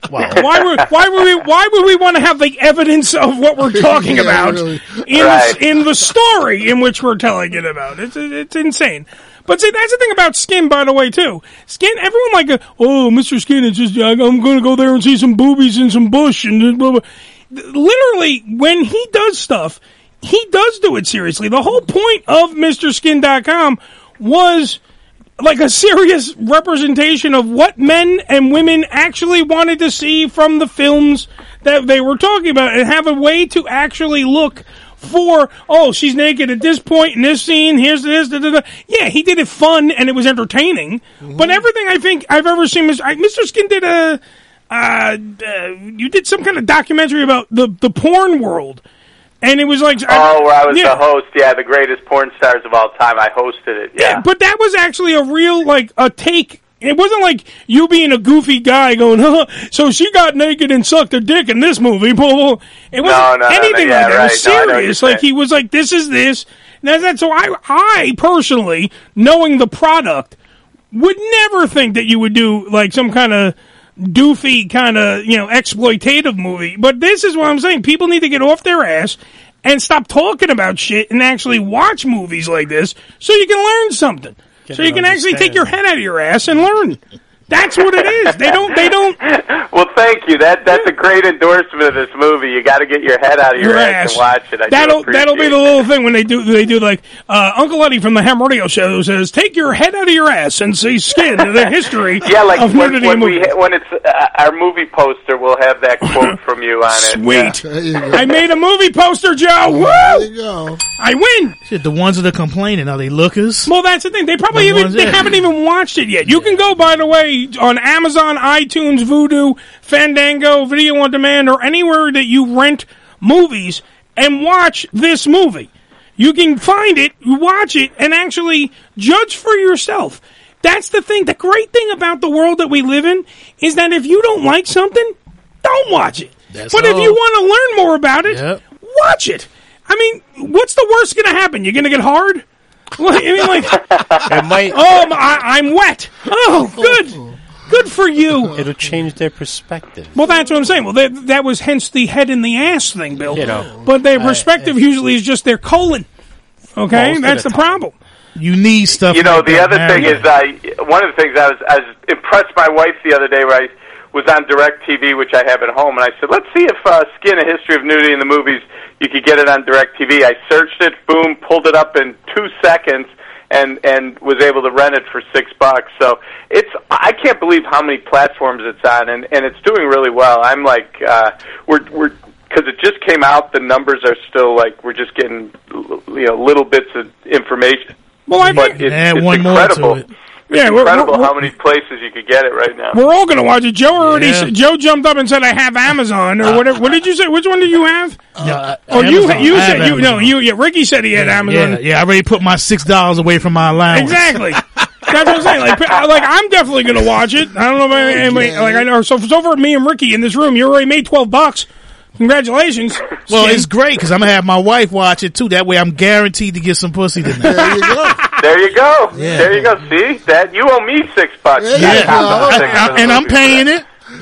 Why would why would we why would we want to have the evidence of what we're talking Yeah, about really. in Right. in the story in which we're telling it about? It's it's insane. But see, that's the thing about Skin, by the way, too. Skin, everyone like, oh, Mr. Skin is just, I'm going to go there and see some boobies and some bush and blah, blah. Literally, when he does stuff, he does do it seriously. The whole point of MrSkin.com was like a serious representation of what men and women actually wanted to see from the films that they were talking about and have a way to actually look for oh she's naked at this point in this scene here's this da, da, da. yeah he did it fun and it was entertaining. But everything i think i've ever seen was I, mr skin did a uh, uh, you did some kind of documentary about the the porn world and it was like Oh, where I was yeah. the host. Yeah, the greatest porn stars of all time. I hosted it. Yeah. But that was actually a real like a take. It wasn't like you being a goofy guy going, huh, so she got naked and sucked her dick in this movie. Blah, blah. It wasn't No, no, no, no, anything yeah, like that. It was right. No, I know serious. like he was like, this is this. And that's that. So I, I personally, knowing the product, would never think that you would do like some kind of doofy kind of you know exploitative movie. But this is what I'm saying. People need to get off their ass and stop talking about shit and actually watch movies like this so you can learn something. Get so you an can actually take your head out of your ass and learn. That's what it is. They don't. They don't. Well, thank you. That that's a great endorsement of this movie. You got to get your head out of your, Your ass, ass. and watch it. I that'll that'll be the little thing when they do they do like uh, Uncle Eddie from the Ham Radio Show says, "Take your head out of your ass and see skin the history Yeah, like of when, when we when it's uh, our movie poster, we'll have that quote from you on it. Sweet. Yeah. I made a movie poster, Joe. Woo! There you go. I win. Shit, the ones that are complaining are they lookers? Well, that's the thing. They probably The even they that- haven't even watched it yet. You can go, by the way, on Amazon, iTunes, Vudu, Fandango, Video on Demand, or anywhere that you rent movies and watch this movie. You can find it, watch it, and actually judge for yourself. That's the thing. The great thing about the world that we live in is that if you don't like something, don't watch it. That's but if you want to learn more about it, watch it. I mean, what's the worst going to happen? You're going to get hard? I mean, like, It might. oh, I, I'm wet. Oh, good, good for you. It'll change their perspective. Well, that's what I'm saying. Well, that, that was hence the head in the ass thing, Bill. You know. but their I- perspective usually is just their colon. Okay, of that's the the problem. You need stuff. You know, like the that, other man. thing is, I one of the things I was, I was impressed my wife the other day where I was on Direct TV, which I have at home, and I said, let's see if uh, Skin, A History of Nudity in the Movies, you could get it on Direct TV. I searched it, boom, pulled it up in two seconds, and and was able to rent it for six bucks. So it's I can't believe how many platforms it's on, and and it's doing really well. I'm like, uh, we're we're because it just came out, the numbers are still like we're just getting you know little bits of information. Well, I but think- it's, Add it's one more to incredible. it. It's Yeah, we're- incredible we're- how many places you could get it right now. We're all going to watch it. Joe already. Yeah. Joe jumped up and said, "I have Amazon or whatever." What did you say? Which one did you have? Uh, oh, you Amazon. you I said you no you yeah. Ricky said he had Amazon. Yeah, yeah, I already put my six dollars away from my allowance. Exactly. That's what I'm saying. Like, like I'm definitely going to watch it. I don't know about anybody. Like I know. So so far, me and Ricky in this room, you already made twelve bucks. Congratulations. Well, Skin. it's great because I'm gonna have my wife watch it too. That way, I'm guaranteed to get some pussy tonight. There you go. There you go. Yeah. There you go. See that you owe me six bucks. Yeah, I- I- I- and I'm paying it.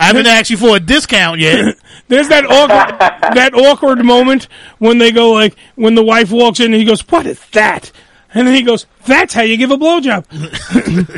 I haven't asked you for a discount yet. There's that awkward that awkward moment when they go like when the wife walks in and he goes, "What is that?" And then he goes, "That's how you give a blowjob."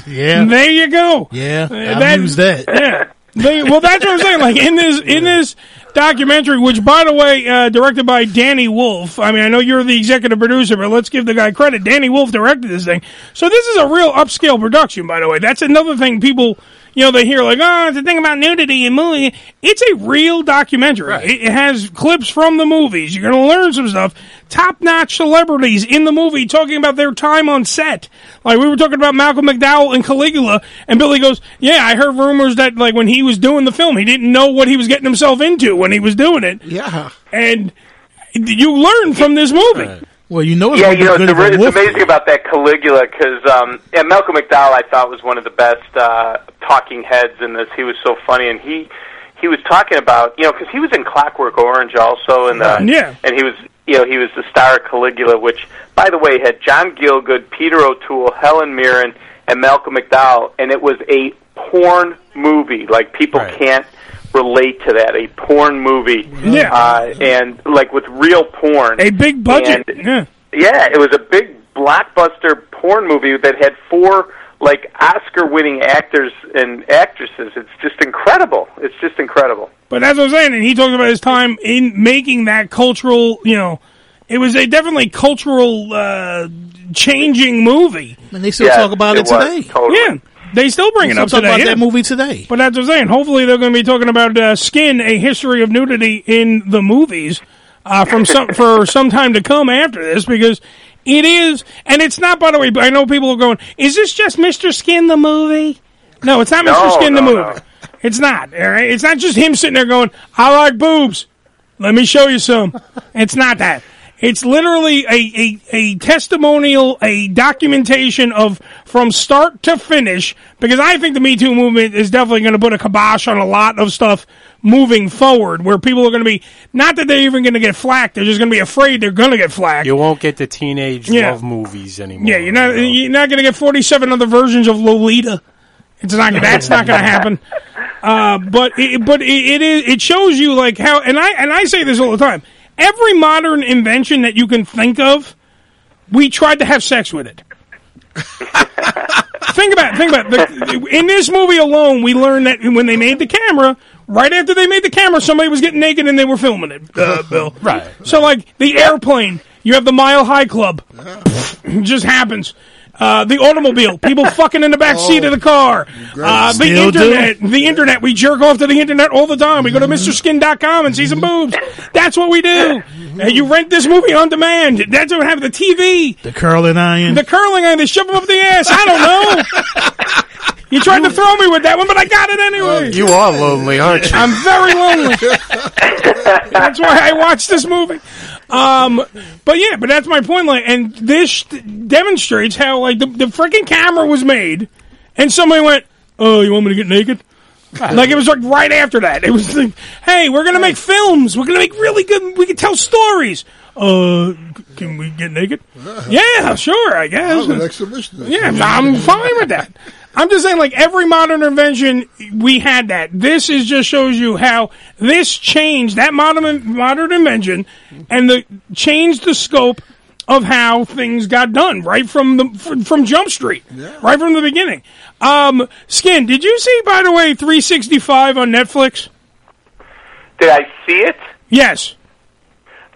Yeah. there you go. Yeah, Uh, I've used that. Yeah. They, well, that's what I'm saying. Like in this in this documentary, which by the way, uh, directed by Danny Wolf. I mean, I know you're the executive producer, but let's give the guy credit. Danny Wolf directed this thing, so this is a real upscale production. By the way, that's another thing people. You know, they hear like, oh, it's a thing about nudity in movie. It's a real documentary. It, it has clips from the movies. You're going to learn some stuff. Top notch celebrities in the movie talking about their time on set. Like we were talking about Malcolm McDowell and Caligula, and Billy goes, "Yeah, I heard rumors that like when he was doing the film, he didn't know what he was getting himself into when he was doing it." Yeah, and you learn from this movie. Well, you know, yeah, you know, it's, a- it's amazing about that Caligula because um, and Malcolm McDowell I thought was one of the best uh, talking heads in this. He was so funny, and he he was talking about you know because he was in Clockwork Orange also, and uh, Yeah. and he was you know he was the star of Caligula, which by the way had John Gielgud, Peter O'Toole, Helen Mirren, and Malcolm McDowell, and it was a porn movie. Like people can't relate to that a porn movie Yeah. uh, and like with real porn A big budget. And- yeah. yeah, it was a big blockbuster porn movie that had four like Oscar-winning actors and actresses. It's just incredible. It's just incredible. But as I'm saying. And he talked about his time in making that cultural, you know, it was a definitely cultural uh, changing movie. And they still talk about it, today. Yeah. They still bring it up talk today. about yeah. that movie today. But that's what I'm saying. Hopefully, they're going to be talking about uh, Skin, a history of nudity in the movies uh, from some for some time to come after this because it is, and it's not. By the way, I know people are going, "Is this just Mr. Skin the movie?" No, it's not No, Mr. Skin the no, movie. It's not. All right, it's not just him sitting there going, "I like boobs." Let me show you some. It's not that. It's literally a, a, a testimonial, a documentation of from start to finish, because I think the Me Too movement is definitely going to put a kibosh on a lot of stuff moving forward, where people are going to be, not that they're even going to get flack, they're just going to be afraid they're going to get flack. You won't get the teenage Yeah. love movies anymore. Yeah, you're not you're not going to get 47 other versions of Lolita. It's not that's not going to happen. Uh, but it, but it, it is it shows you like how and I and I say this all the time. Every modern invention that you can think of, we tried to have sex with it. think about it, think about it. The, in this movie alone, we learned that when they made the camera, right after they made the camera, somebody was getting naked and they were filming it. Uh, Bill, right? So like the airplane, you have the Mile High Club. it just happens. Uh, the automobile, people fucking in the back seat of the car. Uh, the Still do. internet, the internet. We jerk off to the internet all the time. We go to MrSkin.com and see some boobs. That's what we do. And you rent this movie on demand. That's what happened. The TV, The curling iron. the curling iron. They shove them up the ass. I don't know. You tried to throw me with that one, but I got it anyway. You are lonely, aren't you? I'm very lonely. that's why I watched this movie. Um, but yeah, but that's my point. Like, and this demonstrates how like the, the freaking camera was made, and somebody went, "Oh, you want me to get naked?" Like it was like right after that. It was like, "Hey, we're gonna make films. We're gonna make really good. We can tell stories." Uh, can we get naked? Yeah, sure. I guess. Oh, an exhibition. Yeah, I'm fine with that. I'm just saying, like every modern invention, we had that. This is just shows you how this changed that modern modern invention, and the changed the scope of how things got done right from the from, from Jump Street, right from the beginning. Um, Skin, did you see by the way 365 on Netflix? Did I see it? Yes.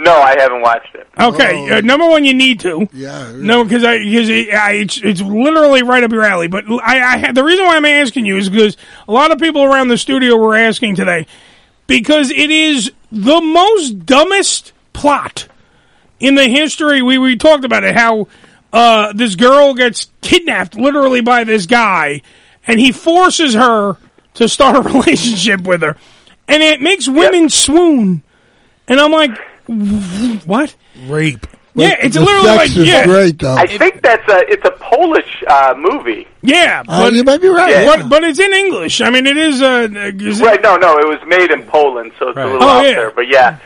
No, I haven't watched it. Okay, uh, number one, you need to. Yeah. No, because I because it, I, it's it's literally right up your alley. But I, I had the reason why I'm asking you is because a lot of people around the studio were asking today because it is the most dumbest plot in the history. We we talked about it how uh, this girl gets kidnapped literally by this guy, and he forces her to start a relationship with her, and it makes women swoon. And I'm like, what? Rape. Yeah, it's literally like yeah. I think that's a it's a Polish uh, movie. Yeah, Oh, but you might be right. Yeah. But, but it's in English. I mean, it is. Uh, is it- Right? No, no, it was made in Poland, so it's a little Oh, out yeah. there. But yeah,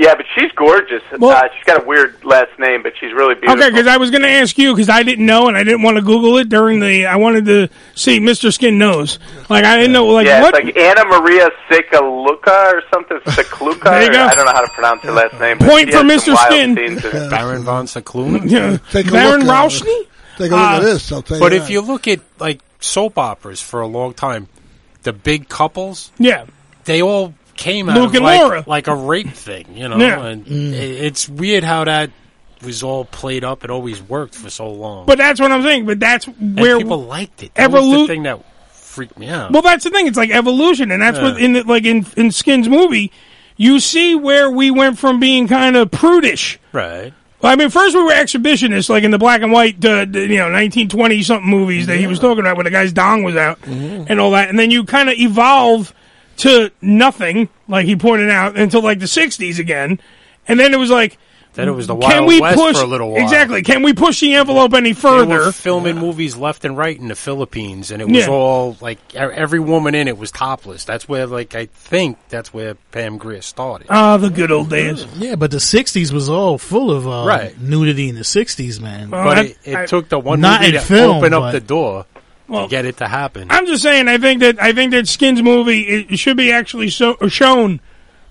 yeah, but she's gorgeous. uh, she's got a weird last name, but she's really beautiful. Okay, because I was going to ask you because I didn't know and I didn't want to Google it during the. I wanted to see Mr. Skin knows. Like I didn't know. Like yeah, what? it's like Anna Maria Sikaluka or something. Sieklucka. There you go. I don't know how to pronounce her last name. Point for Mr. Skin. scenes in it. Baron von Seclun. Yeah. Take a Baron look. Rauschny? Take a look at Uh, this. I'll tell you But that. if you look at like soap operas for a long time, the big couples, Yeah. they all came out Luke of and like, Laura. like a rape thing, you know. Yeah. And i it's weird how that was all played up. It always worked for so long. But that's what I'm saying. But that's and where people liked it. That was Evolu- the thing that freaked me out. Well, that's the thing. It's like evolution, and that's Yeah. what in the, like in in Skin's movie, you see where we went from being kind of prudish. right. Well, I mean, first we were exhibitionists, like in the black and white, uh, you know, 1920 something movies that he was talking about, when the guy's dong was out and all that, and then you kind of evolve to nothing, like he pointed out, until like the 60s again, and then it was like, Then it was the can Wild we West push for a little while. exactly? Can we push the envelope any They were further? filming movies left and right in the Philippines, and it was Yeah. all like every woman in it was topless. That's where, like, I think that's where Pam Grier started. Ah, the good old days. Yeah, but the '60s was all full of uh, Right. nudity in the '60s, man. but it, it took the one Not movie in to film, open up but- the door Well, to get it to happen. I'm just saying. I think that I think that Skins movie it, it should be actually so, shown.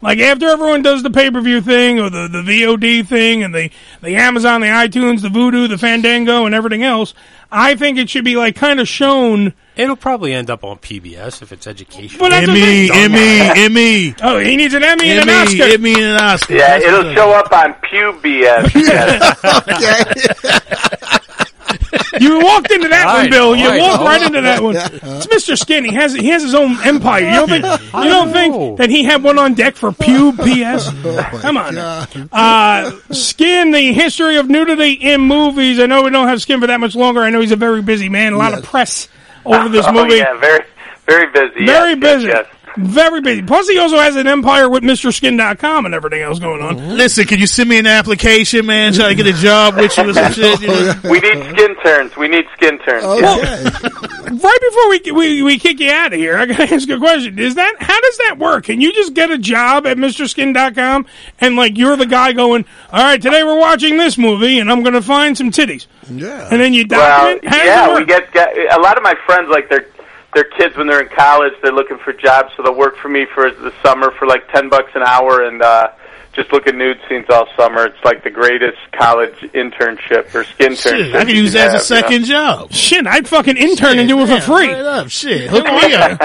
Like after everyone does the pay per view thing or the, the VOD thing and the the Amazon, the iTunes, the Vudu, the Fandango, and everything else, I think it should be like kind of shown. It'll probably end up on PBS if it's educational. But that's the Emmy, thing. Emmy, Emmy, Oh, he needs an Emmy and an Oscar. Emmy, and an Oscar. Yeah, That's it'll good. show up on PBS. You walked into that I one, Bill. You I walked know. right into that one. It's Mr. Skin. He has he has his own empire. You don't think you don't think that he had one on deck for Pew PS? Come on. Uh, Skin, the history of nudity in movies. I know we don't have Skin for that much longer. I know he's a very busy man. A lot of press over this oh, movie. yeah, very, very busy. Very yes, yes, busy. yes. Very busy. Plus, he also has an empire with MrSkin.com and everything else going on. Mm-hmm. Listen, can you send me an application, man? Try to get a job with you or some shit. You know? We need skin turns. We need skin turns. Oh, yeah. right before we, we we kick you out of here, I gotta ask you a question. Is that how does that work? Can you just get a job at MrSkin.com and like you're the guy going, all right, today we're watching this movie and I'm gonna find some titties. Yeah. And then you Well, document. how does it yeah, work? we get, get a lot of my friends like their their kids when they're in college. They're looking for jobs, so they'll work for me for the summer for like ten bucks an hour and uh just look at nude scenes all summer. It's like the greatest college internship or skin Shit, internship. I can use that as a have, you know? second job. Shit, I'd fucking intern and do it for Yeah, free. right up. Shit, hook me up.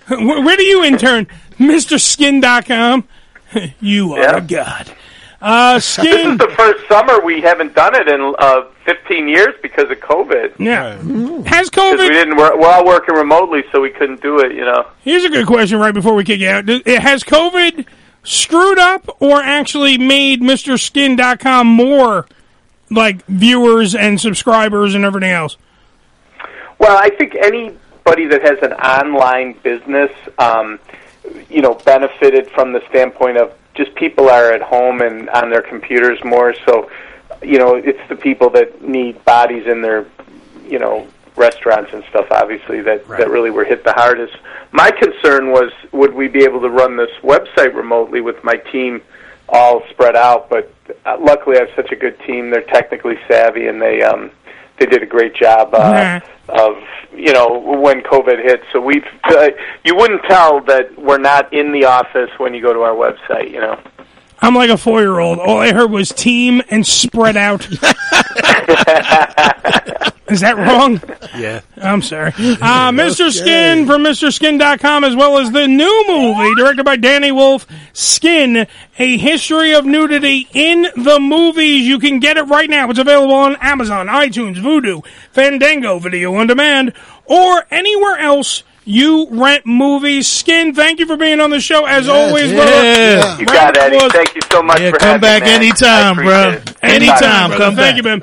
where, where do you intern? MrSkin.com. you are Yeah. a god. Uh, This is the first summer we haven't done it in uh, 15 years because of COVID. Yeah. Has 'Cause we COVID? didn't. We're, we're all working remotely, so we couldn't do it. You know. Here's a good question right before we kick you out. Does- Has COVID screwed up or actually made MrSkin.com more like viewers and subscribers and everything else? Well, I think anybody that has an online business, um, you know, benefited from the standpoint of just people are at home and on their computers more. So, you know, it's the people that need bodies in their, you know, restaurants and stuff. Obviously, that that really were hit the hardest. My concern was, would we be able to run this website remotely with my team all spread out? But uh, luckily, I have such a good team. They're technically savvy, and they um, they did a great job. Uh, of you know when COVID hit. So we've uh, you wouldn't tell that we're not in the office when you go to our website. You know. I'm like a four year old. All I heard was team and spread out. Is that wrong? Yeah. I'm sorry. Uh, Mr. Skin from MrSkin.com, as well as the new movie directed by Danny Wolf, Skin, A History of Nudity in the Movies. You can get it right now. It's available on Amazon, iTunes, Vudu, Fandango, Video on Demand, or anywhere else You rent movies. Skin, thank you for being on the show as Yes, always, yeah. brother. Yeah. You got it, Eddie. Thank you so much Yeah, for come having back me, man. anytime, bro. appreciate it. Anytime, brother. come Thank back. you, man.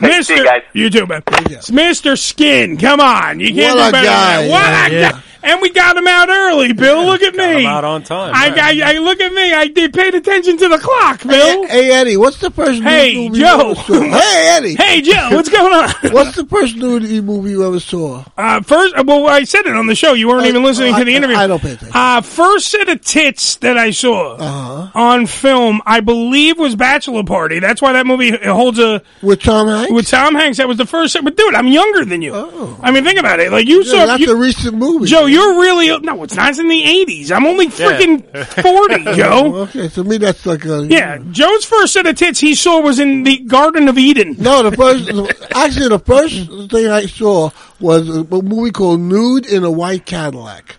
Mister, see you guys. you too, man. Mr. Skin, come on, you can't What do a better guy. than that. What a Yeah. guy. And we got him out early, Bill. Look at me. I'm out on time. I, right. I, I look at me. I did paid attention to the clock, Bill. Hey, hey, Eddie, what's the first Hey, nudity movie Joe. you ever saw? Hey, Eddie. Hey, Joe, what's going on? What's the first nudity movie you ever saw? Uh, first, well, I said it on the show. You weren't I- even listening I- to the interview. I don't pay attention. Uh, first set of tits that I saw Uh-huh. on film, I believe, was Bachelor Party. That's why that movie holds a With Tom Hanks? with Tom Hanks. That was the first set. But dude, I'm younger than you. I mean, think about it. Like you Yeah, saw. that's you- a recent movie. Joe, you're really no. It's not. It's in the '80s. I'm only freaking forty, Joe. Okay, to me that's like a Yeah, Joe's first set of tits he saw was in the Garden of Eden. No, the first actually the first thing I saw was a movie called Nude in a White Cadillac,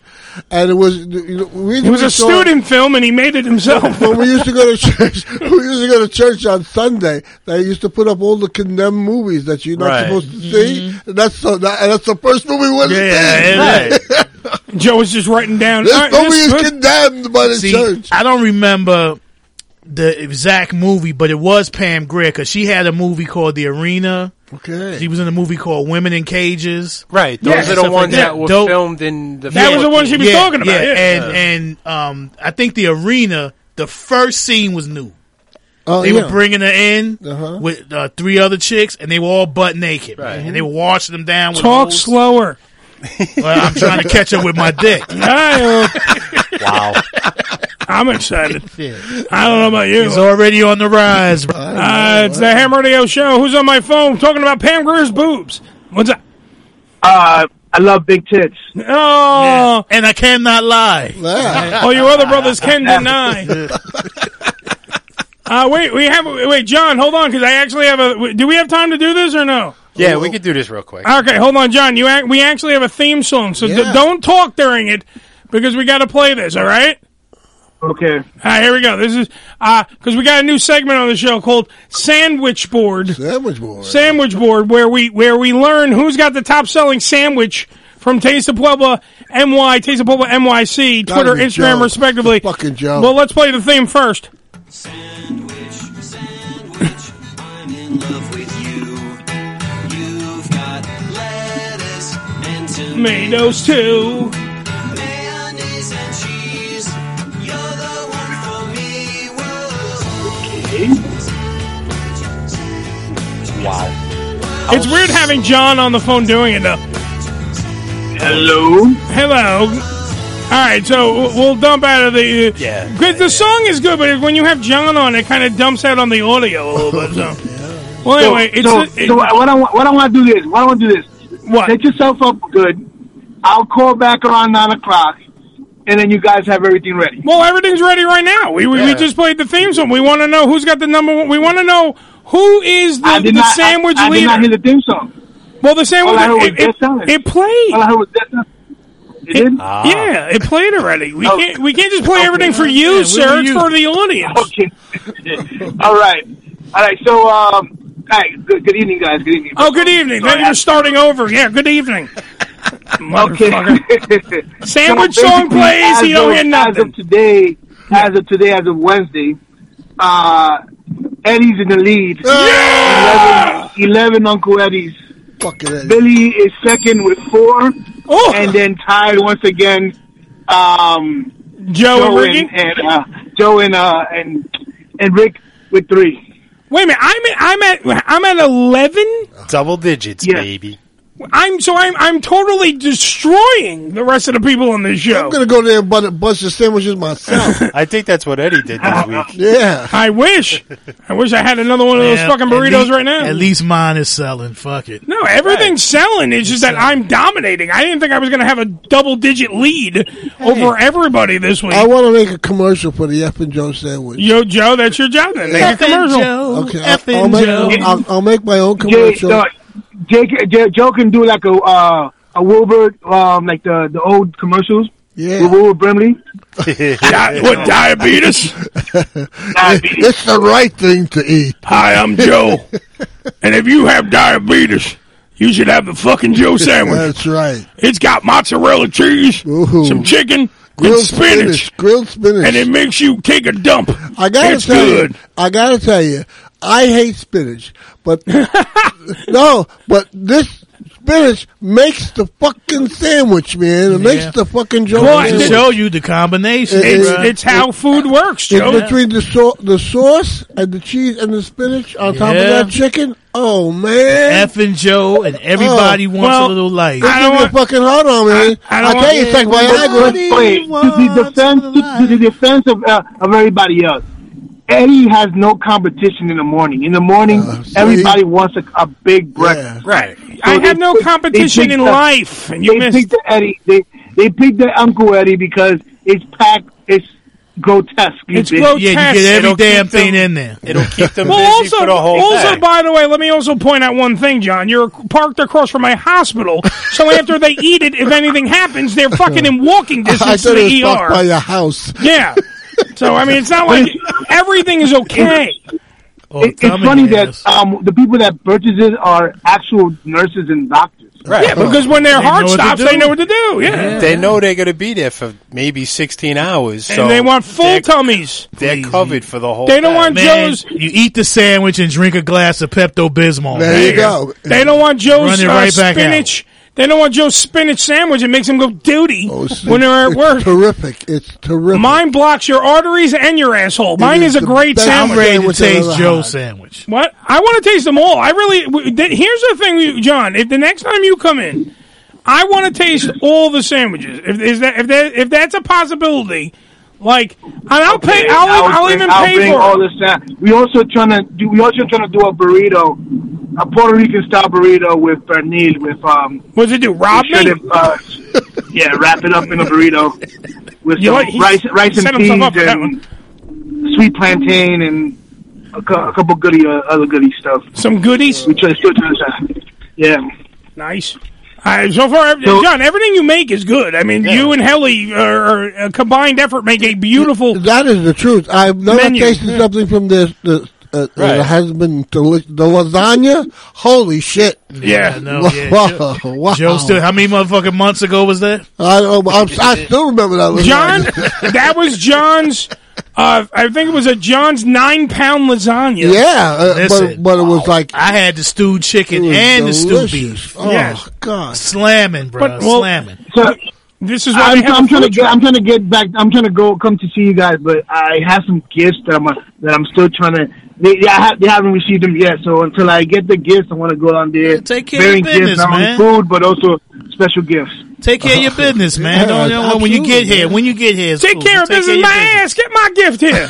and it was you know, we It was we a saw- student film, and he made it himself. When we used to go to church, we used to go to church on Sunday. They used to put up all the condemned movies that you're not Right. supposed to see. Mm-hmm. And that's so that, that's the first movie we went to Yeah, see. yeah, Joe was just writing down. This "All right, movie this- is condemned by the See, church. I don't remember the exact movie, but it was Pam Grier because she had a movie called The Arena. Okay. She was in a movie called Women in Cages. Right. Those Yeah, are the stuff like ones that. that were Dope. filmed in the. That was the one she was yeah, talking about. Yeah, Yeah. and and um, I think The Arena. The first scene was new. Oh, they yeah. were bringing her in Uh-huh. with uh, three other chicks, and they were all butt naked, Right. and they were washing them down. With Talk hose. slower. Well, I'm trying to catch up with my dick. Wow. am excited. I don't know about you. It's already on the rise. bro. Uh, it's the Ham Radio Show. Who's on my phone talking about Pam Grier's boobs? What's that? Uh, I love big tits. Oh, and I cannot lie. oh, your other brothers can deny. Uh, wait, we have wait, John. Hold on, because I actually have a. Do we have time to do this or no? Yeah, we could do this real quick. Okay, hold on, John. You ac- we actually have a theme song, so d- Yeah. don't talk during it because we got to play this. All right. Okay. All right, here we go. This is uh, because we got a new segment on the show called Sandwich Board. Sandwich board. Sandwich Board, where we where we learn who's got the top selling sandwich from Taste of Puebla NY, Taste of Puebla NYC, Gotta Twitter, Instagram, Joe. respectively. Fucking Joe. Well, let's play the theme first. Sandwich, sandwich, I'm in love with you. You've got lettuce and Tomatoes too. Wow. It's weird having John on the phone doing it though. Hello. Hello. All right, so we'll- we'll dump out of the. Uh, Yeah. Because the song is good, but when you have John on, it kind of dumps out on the audio a little bit. So. Well, So, anyway, it's so, it- so what I want, what I want to do is, What I want to do this. What? Set yourself up good. I'll call back around nine o'clock, and then you guys have everything ready. Well, everything's ready right now. We we, we just played the theme song. We want to know who's got the number one. We want to know who is the, I did the not. sandwich I, I leader. did not hear the theme song. well, the sandwich. All I heard was it, it, it played. All I heard was Death Silence. It did? Ah. Yeah, it played already. We Oh. can't we can't just play everything for you, Yeah, sir. we It's for the audience. Okay. all right. All right. So, um, all right. Good, good evening, guys. Good evening. Oh, good evening. Sorry, Then you're starting over. Yeah, good evening. Okay. Motherfucker. Sandwich So song plays, as you don't of- hear nothing. As of today, as of today, as of Wednesday, uh, Eddie's in the lead. Yeah! 11, 11 Uncle Eddie's. Fucking Eddie. Billy is second with four. Oh! And then tied once again, um, Joe and Ricky? and, uh, Joe and, uh, and, and Rick with three. Wait a minute. I'm at, I'm at I'm at eleven. Double digits, baby. I'm so I'm I'm totally destroying the rest of the people on this show. I'm gonna go there and buy a bunch of sandwiches myself. I think that's what Eddie did this week. yeah. I wish. I wish I had another one of those Yeah, fucking at burritos least- right now. At least mine is selling. Fuck it. No, everything's selling. It's just that I'm dominating. I didn't think I was going to have a double digit lead over everybody this week. I want to make a commercial for the F and Joe sandwich. Yo, Joe, that's your job then. Make a commercial. Okay, I'll, I'll make, I'll, I'll make my own commercial. no, Jake, Jay, Joe can do like a, uh, a Wilbur, um, like the, the old commercials. Yeah. With Wilbur Brimley. Di- what, diabetes? it's the right thing to eat. Hi, I'm Joe. and if you have diabetes, you should have the fucking Joe sandwich. That's right. It's got mozzarella cheese, some chicken, Grilled and spinach, spinach, grilled spinach, and it makes you take a dump. I gotta it's tell good. you, I gotta tell you, I hate spinach, but no, but this spinach makes the fucking sandwich, man. It Yeah. makes the fucking Joe Well, to sandwich. show you the combination. It's, bruh. it's how food works, It's Joe. between the so- the sauce and the cheese and the spinach on top of that chicken. Oh man, F and Joe and everybody Oh, wants well, a little light. They give me a fucking hard on, man. I, tell you, it's like Viagra. Wait, to the defense, to, to the defense of uh, of everybody else, Eddie has no competition in the morning. In the morning, everybody wants a, a big breakfast. Right. I have no competition in life, and you they missed. picked the Eddie. They they picked the Uncle Eddie because it's packed. It's grotesque. It's big. grotesque. Yeah, you get every It'll damn thing them- in there. It'll keep them Well, busy also, for the whole also, day. by the way, let me also point out one thing, John. You're parked across from my hospital, so after they eat it, if anything happens, they're fucking in walking I distance to thought it was the ER. by your house. Yeah. So I mean, it's not like everything is okay. It- it's funny that um, the people that purchase it are actual nurses and doctors. Right. Yeah, because when their They heart know what to stops, they know what to do. Yeah. They know they're going to be there for maybe 16 hours. And so they want full they're- tummies. They're covered for the whole They don't day. want Man, Joe's. you eat the sandwich and drink a glass of Pepto Bismol. There you go. They don't want Joe's Run it uh, right back spinach. They don't want Joe's spinach sandwich. It makes them go duty Oh, it's- when they're at it's work. Terrific. It's terrific. Mine blocks your arteries and your asshole. Mine is is, a great best sandwich. I'm ready to Sandwich taste Joe's sandwich. What? I want to taste them all. I really. w- th- Here's the thing, we- John. If the next time you come in, I want to taste all the sandwiches. If is that if that if that's a possibility, like, and I'll pay. Okay, I'll, I'll, bring, even I'll pay bring for all this. Uh, we also trying to do. We also trying to do a burrito, a Puerto Rican style burrito with pernil with um. What's it do? Rob me? Uh, yeah, wrap it up in a burrito with You some rice, rice and peas up for that and sweet plantain and a, a couple goodie uh, other goodie stuff. Some goodies. We try still trying to. Yeah. Nice. Uh, so far, So- John, everything you make is good. I mean, you and Helly are, are a combined effort make a beautiful. That is the truth. I've never Menu. tasted something from this. The, uh, Right. that has been deli- the lasagna. Holy shit! Yeah. no, yeah. Wow, Joe, wow. Joe still, how many motherfucking months ago was that? I, don't- I'm, I still remember that. John, that was John's. Uh, I think it was a John's nine pound lasagna. yeah, uh, Listen, but but it was like I had the stewed chicken it was and the stewed beef. Oh Yes. God! Slamming, bro. But, well, slamming. So This is why I'm, we have I'm trying to get. I'm trying to get back. I'm trying to go come to see you guys, but I have some gifts that I'm uh, that I'm still trying to. They, they, I have, they haven't received them yet, so until I get the gifts, I want to go on there. take care of your business, gifts, not man. only food but also special gifts. Take care of your business, man. Yeah, Don't, don't- when you get here, when you get here, Take cool. care of Take business. your My ass, get my gift here.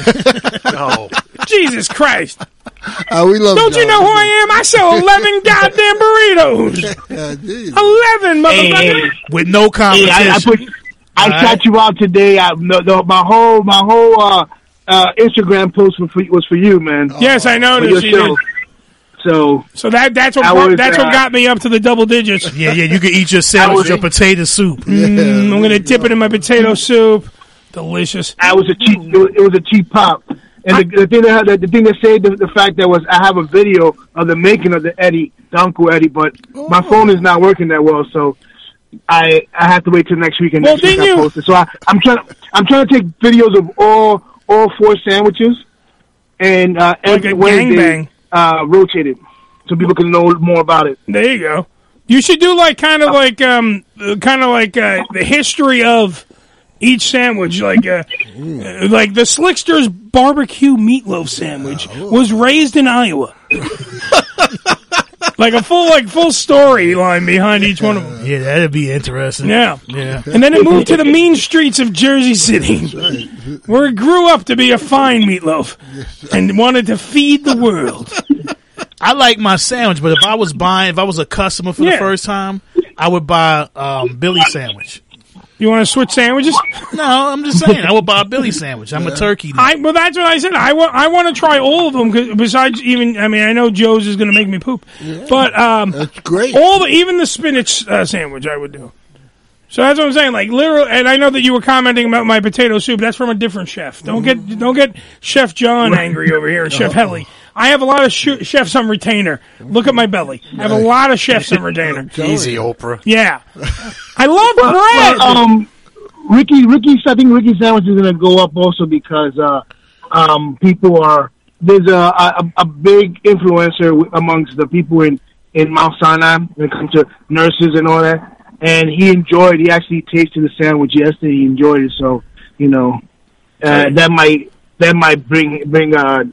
No. Jesus Christ! Uh, we love. Don't you know who I am? I sell eleven goddamn burritos. Yeah. Eleven, Hey, motherfucker. hey, with no hey, competition. I, I put. I All right. shot you out today. I, no, no, my whole my whole uh, uh, Instagram post was for, was for you, man. Yes, I know this For So So that that's what was, that's what uh, got me up to the double digits. yeah, yeah, you can eat your I sandwich, was- your potato soup. Mm, I'm gonna dip it in my potato soup. Delicious. I was a cheap. It was, it was a cheap pop. And the, the thing that the, the thing that saved the, the fact that was I have a video of the making of the Eddie, the Uncle Eddie, but my phone is not working that well, so I I have to wait till next week and Well, next week I you- post it. So I, I'm trying I'm trying to take videos of all all four sandwiches and uh, Like every a Wednesday gangbang. Uh, rotate it so people can know more about it. There you go. You should do like kind of like um kind of like uh, the history of each sandwich, like uh, uh, like the Slickster's barbecue meatloaf sandwich was raised in Iowa. like a full like full storyline behind each one of them. Yeah, that'd be interesting. Yeah. Yeah. And then it moved to the mean streets of Jersey City, where it grew up to be a fine meatloaf and wanted to feed the world. I like my sandwich, but if I was buying, if I was a customer for the first time, I would buy um, Billy sandwich. You want to switch sandwiches? No, I'm just saying, I would buy a Billy sandwich. I'm a turkey. nut. I well, that's what I said. I want I want to try all of them. 'cause besides, even I mean, I know Joe's is going to make me poop, but um, That's great. all the even the spinach uh, sandwich I would do. So that's what I'm saying. Like literally, and I know that you were commenting about my potato soup. That's from a different chef. Don't get don't get Chef John angry over here, Chef Helly. I have a lot of sh- chefs on retainer. Look at my belly. I have a lot of chefs on retainer. Easy, Oprah. Yeah, I love Well, bread. well, um, Ricky, Ricky, I think Ricky sandwich is going to go up also because uh, um, people are there's a, a a big influencer amongst the people in in Mount Sinai when it comes to nurses and all that. And he enjoyed. He actually tasted the sandwich yesterday. He enjoyed it. So you know uh, that might that might bring bring uh, s-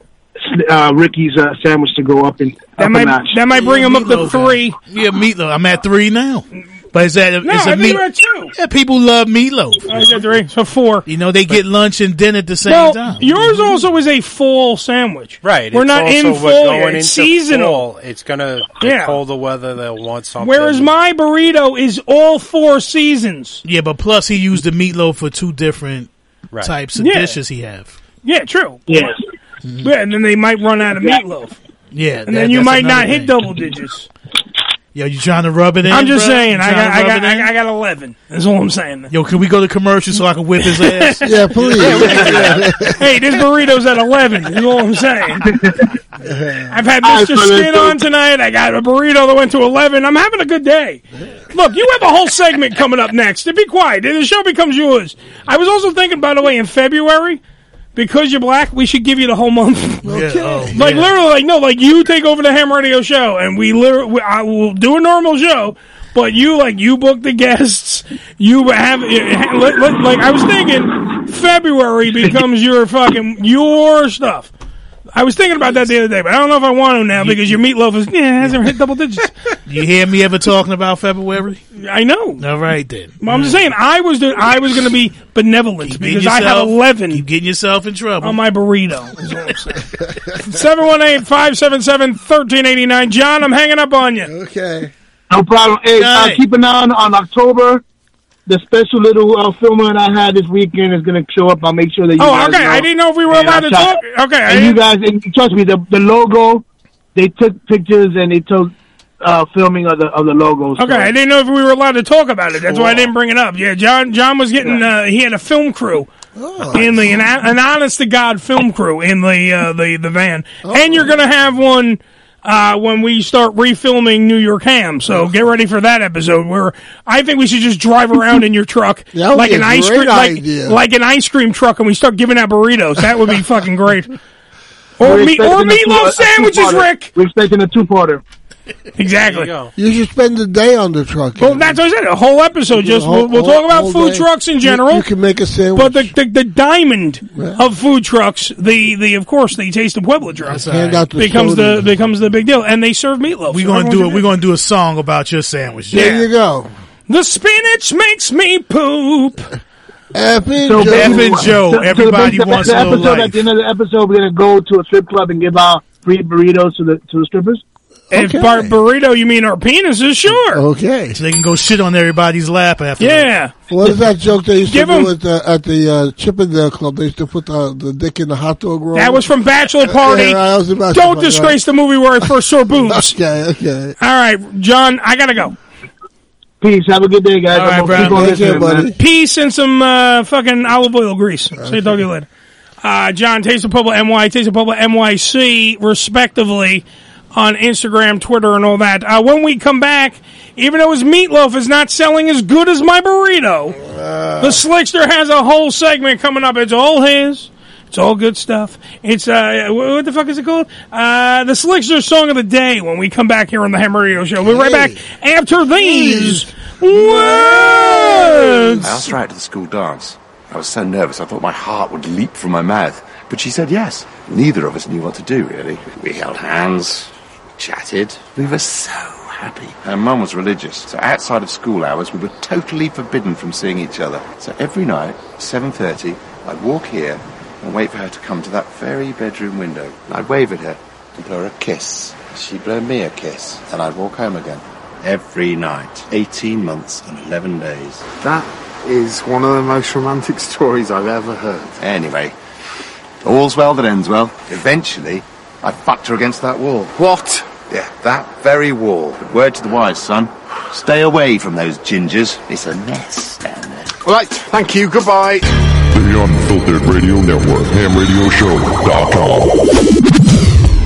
uh, Ricky's uh, sandwich to go up and That up might a notch. that might bring him up to Meatloaf, three. Yeah, meatloaf. I'm at three now. But is that No, is I a think meat? you're at two. Yeah, people love meatloaf. I said three, so four. You know, they get lunch and dinner at the same well, time. yours also is a full sandwich. Right. We're it's not in also fall we're going It's into seasonal. fall. It's gonna get Yeah. colder weather. They'll want something. Whereas my burrito is all four seasons. Yeah, but plus he used the meatloaf for two different Right. types of Yeah. dishes he have. Yeah, true. Yes. Mm-hmm. Yeah, and then they might run out of meatloaf. Yeah, And that- then you might not another hit double digits. Yo, you trying to rub it in? I'm just bro? saying, I got, I got, it in? I got eleven. That's all I'm saying. Yo, can we go to commercial so I can whip his ass? Yeah, please. hey, this burrito's at eleven. Is all what I'm saying. I've had Mr. Skin on tonight. I got a burrito that went to eleven. I'm having a good day. Look, you have a whole segment coming up next. To Be quiet. The show becomes yours. I was also thinking, by the way, in February. Because you're black, we should give you the whole month. Okay. oh, Like yeah. literally, like no, like you take over the ham radio show, and we literally, I will do a normal show, but you like you book the guests, you have eh, eh, let- let- like I was thinking, February becomes your fucking your stuff. I was thinking about that the other day, but I don't know if I want to now because your meatloaf is yeah hasn't hit double digits. You hear me ever talking about February? I know. All right then. Well, I'm just saying I was doing, I was going to be benevolent Getting because I have yourself- eleven Keep getting yourself in trouble. on my burrito. 718-577-1389. John, I'm hanging up on you. Okay. No problem. Hey, uh, Alright. keep an eye on, on October. The special little uh, filming I had this weekend is going to show up. I'll make sure that you Oh, guys okay. know. I didn't know if we were And allowed I'll to try- talk. Okay. And you guys, and trust me, the the logo, they took pictures and they took uh, filming of the of the logo. Okay, I didn't know if we were allowed to talk about it. That's why I didn't bring it up. Yeah, John. John was getting. Uh, he had a film crew in the an, an honest to god film crew in the uh, the the van, and you're going to have one. Uh, when we start refilming New York Ham, so get ready for that episode. Where I think we should just drive around in your truck like an ice cream, like, like an ice cream truck, and we start giving out burritos. That would be fucking great. Or We're or expecting a two- meatloaf sandwiches. Rick. We're expecting a two-parter. Exactly. You should spend the day on the truck. Well, that's what I said. A whole episode. Just Whole- we'll, we'll whole- talk about food day. trucks in general. You, can make a sandwich. but the, the the diamond of food trucks, the the of course the Taste of Pueblo truck Hand out the becomes the becomes the big deal, and they serve meatloaf. We're so gonna do it. We're gonna do a song about your sandwich. there you go. The spinach makes me poop. Effing So Joe. Evan Joe, so- so everybody the, wants the a episode. At the end of the episode, we're going to go to a strip club and give out free burritos to the to the strippers. If bar- burrito, you mean our penises? Sure. Okay. So they can go sit on everybody's lap after. Yeah. What is that joke they used Give to 'em- do at the, at the uh, Chippendale Club? They used to put the, the dick in the hot dog roll. That was from Bachelor Party. Yeah, I was about Don't find out. disgrace the movie where I first saw boobs. Okay, okay. All right, John, I gotta go. Peace. Have a good day, guys. All right, bro. gonna keep care, man. buddy. Peace and some uh, fucking olive oil grease. Say talk to you later. Uh, John, Taste of Public NY, Taste of Public NYC, respectively, on Instagram, Twitter, and all that. Uh, when we come back, even though his meatloaf is not selling as good as my burrito, the Slickster has a whole segment coming up. It's all his. It's all good stuff. It's uh, what the fuck is it called? Uh, the Slickster song of the day. When we come back here on the Ham Radio Show, we'll be right back after these words. I asked her out to the school dance. I was so nervous I thought my heart would leap from my mouth. But she said yes. Neither of us knew what to do, really. We held hands, chatted. We were so happy. Her mum was religious, so outside of school hours we were totally forbidden from seeing each other. So every night, 7.30, I'd walk here and wait for her to come to that very bedroom window. And I'd wave at her and blow her a kiss. She'd blow me a kiss. And I'd walk home again. Every night. 18 months and 11 days. That is one of the most romantic stories I've ever heard. Anyway, all's well that ends well. Eventually, I fucked her against that wall. What? Yeah, that very wall. But word to the wise, son. Stay away from those gingers. It's a mess down there. Right, thank you, goodbye. The Unfiltered Radio Network, hamradioshow.com.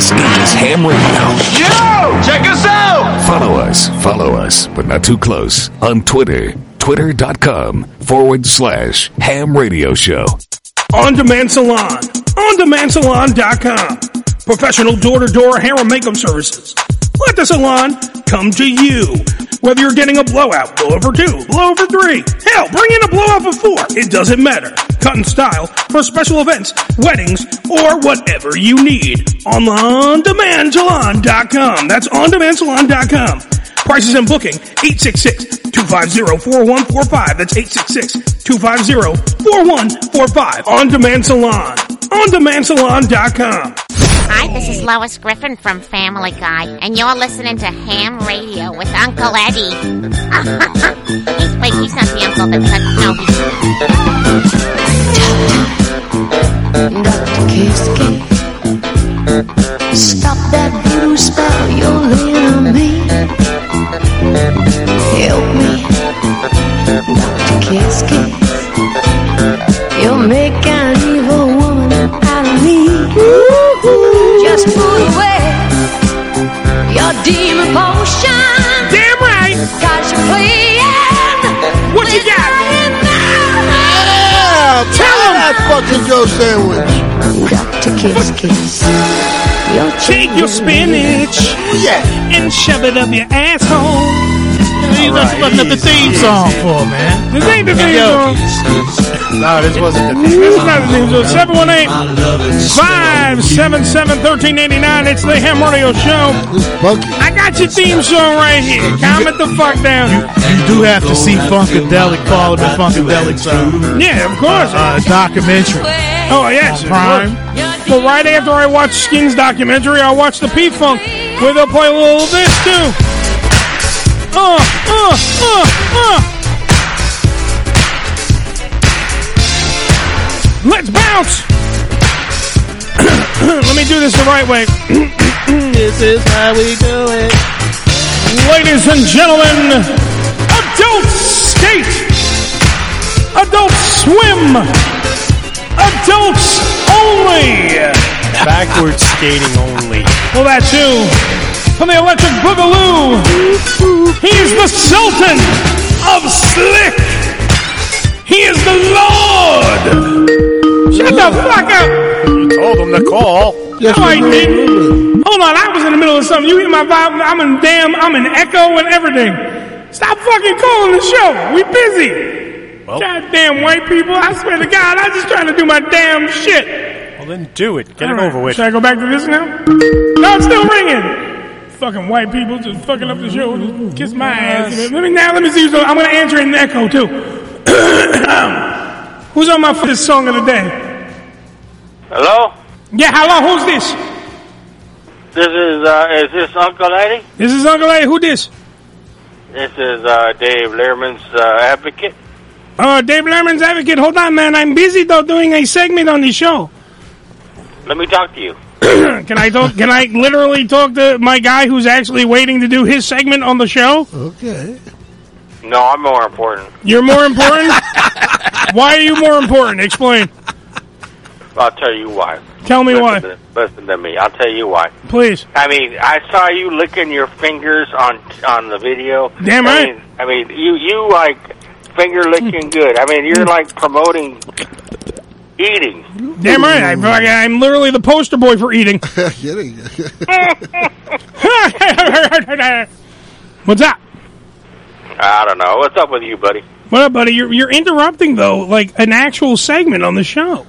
This is Ham Radio. Yo! Check us out! Follow us, follow us, but not too close on Twitter. Twitter.com forward slash ham radio show. On Demand Salon. OnDemandSalon.com. Professional door-to-door hair and makeup services. Let the salon come to you. Whether you're getting a blowout, blow over two, blow over three. Hell, bring in a blowout for four. It doesn't matter. Cut style for special events, weddings, or whatever you need. On OnDemandSalon.com. That's OnDemandSalon.com. Prices and booking, 866-250-4145. That's 866-250-4145. On Demand Salon. OnDemandSalon.com. Hi, this is Lois Griffin from Family Guy, and you're listening to Ham Radio with Uncle Eddie. he's, wait, he's not the uncle that said, no, Stop that voodoo spell you're laying on me. Help me, Dr. You'll make an evil woman out of me. Just put away your demon potion. Damn right. Cause you're playing. Him that fucking Joe sandwich. Dr. Kiss Kiss. You're Take your spinach yeah. and shove it up your asshole. He's not putting up the theme song for, man. This ain't the theme Yo. song. No, this wasn't the This is not the theme song. 718 577 1389. It's the Ham Radio Show. I got your theme song right here. Calm it the fuck down. You do have to see Funkadelic, Parliament Funkadelic song. Yeah, of course. Uh, documentary. Oh, yes. Prime. But right after I watch Skins documentary, I watch the P Funk, where they'll play a little of this too. Uh, uh, uh, uh. Let's bounce. Let me do this the right way. this is how we do it. Ladies and gentlemen, adult skate, adult swim, adults only. Backwards skating only. Well, that too. From the Electric Boogaloo, he's the Sultan of Slick. He is the Lord. Shut the fuck up. You told him to call. no, I didn't. Hold on, I was in the middle of something. You hear my vibe? I'm in damn, I'm in echo and everything. Stop fucking calling the show. We busy. Goddamn white people! I swear to God, I'm just trying to do my damn shit. Well, then do it. Get All it right, over with. Should I go back to this now? No, it's still ringing. Fucking white people just fucking up the show. Just kiss my ass. Let me now. Let me see. on- I'm gonna answer in echo too. Um, Who's on my first song of the day? Hello? Yeah, hello. Who's this? This is, uh, is this Uncle Eddie? This is Uncle A. Who this? This is, uh, Dave Lehrman's, uh, advocate. Oh, Dave Lerman's advocate. Hold on, man. I'm busy though doing a segment on the show. Let me talk to you. can I talk? Can I literally talk to my guy who's actually waiting to do his segment on the show? Okay. No, I'm more important. You're more important. why are you more important? Explain. I'll tell you why. Tell me listen why. To, listen to me. I'll tell you why. Please. I mean, I saw you licking your fingers on on the video. Damn I right. mean, I mean, you you like finger licking hmm. good. I mean, you're hmm. like promoting eating. Damn right. I'm, I'm literally the poster boy for eating. What's up? I don't know. What's up with you, buddy? What up, buddy? You're you're interrupting though, like an actual segment on the show.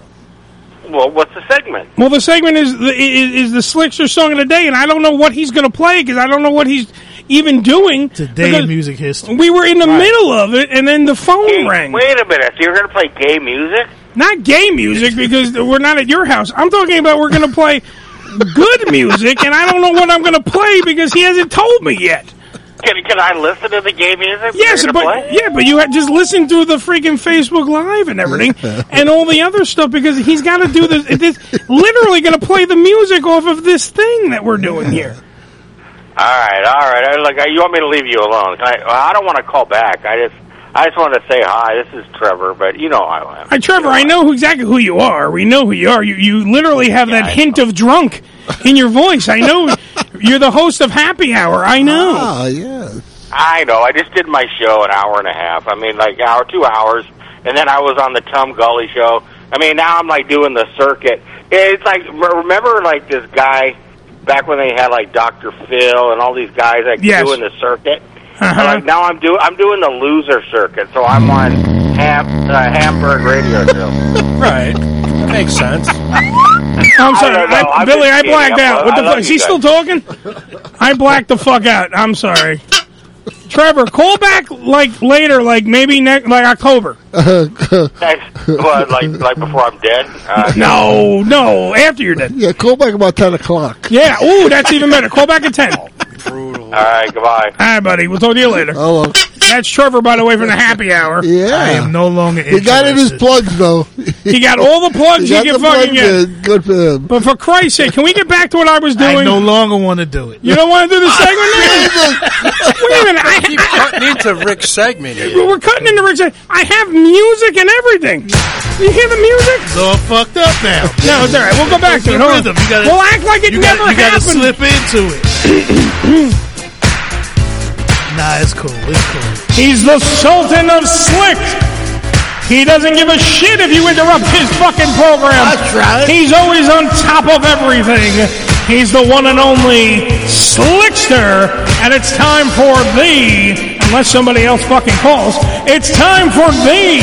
Well, what's the segment? Well, the segment is the is, is the Slickster song of the day, and I don't know what he's going to play because I don't know what he's even doing. Today in music history. We were in the Right. middle of it, and then the phone rang. Wait a minute. So you're going to play gay music? Not gay music because we're not at your house. I'm talking about we're going to play good music, and I don't know what I'm going to play because he hasn't told me yet. Can can I listen to the gay music? Yes, but play? yeah, but you had just listen to the freaking Facebook Live and everything, and all the other stuff because he's got to do this. This literally going to play the music off of this thing that we're doing here. All right, all right. Uh, I- Like, uh, you want me to leave you alone? I, I don't want to call back. I just, I just want to say hi. This is Trevor, but you know I am. Hi, Trevor. I know who, exactly who you are. We know who you are. You you literally have that hint of drunk in your voice. I know you're the host of Happy Hour. I know. Ah, yeah. I know. I just did my show an hour and a half. I mean, like hour, two hours, and then I was on the Tom Gully show. I mean, now I'm like doing the circuit. It's like remember like this guy back when they had like Dr. Phil and all these guys like Yes. doing the circuit. Uh-huh. Like now I'm doing I'm doing the loser circuit, so I'm on Ham uh, Hamburg Radio Show. right, that makes sense. I'm sorry, I. I- Billy. I blacked out. What the fuck? Is you he still talking? I blacked the fuck out. I'm sorry. Trevor, call back like later, like maybe next, like October. Next, what, like like before I'm dead. Uh, No, no, after you're dead. Yeah, call back about 10 o'clock. Yeah, ooh, that's even better. Call back at ten. All All right, goodbye. right, buddy. We'll talk to you later. Oh, well. That's Trevor, by the way, from the Happy Hour. Yeah. I am no longer He got in his plugs, though. He got all the plugs he, got can the fucking plugs get. in. Good for him. But for Christ's sake, can we get back to what I was doing? I no longer want to do it. you don't want to do the segment now? Wait a minute. I Keep cutting into Rick's segment here. We're cutting into Rick's. I have music and everything. You hear the music? It's all fucked up now. No, it's all right. We'll go back to it. The Hold on. rhythm. You gotta, we'll act like it you never gotta, you gotta slip into it. nah, it's cool. It's cool. He's the Sultan of Slick. He doesn't give a shit if you interrupt his fucking program. That's right. He's always on top of everything. He's the one and only Slickster. And it's time for the, unless somebody else fucking calls, it's time for the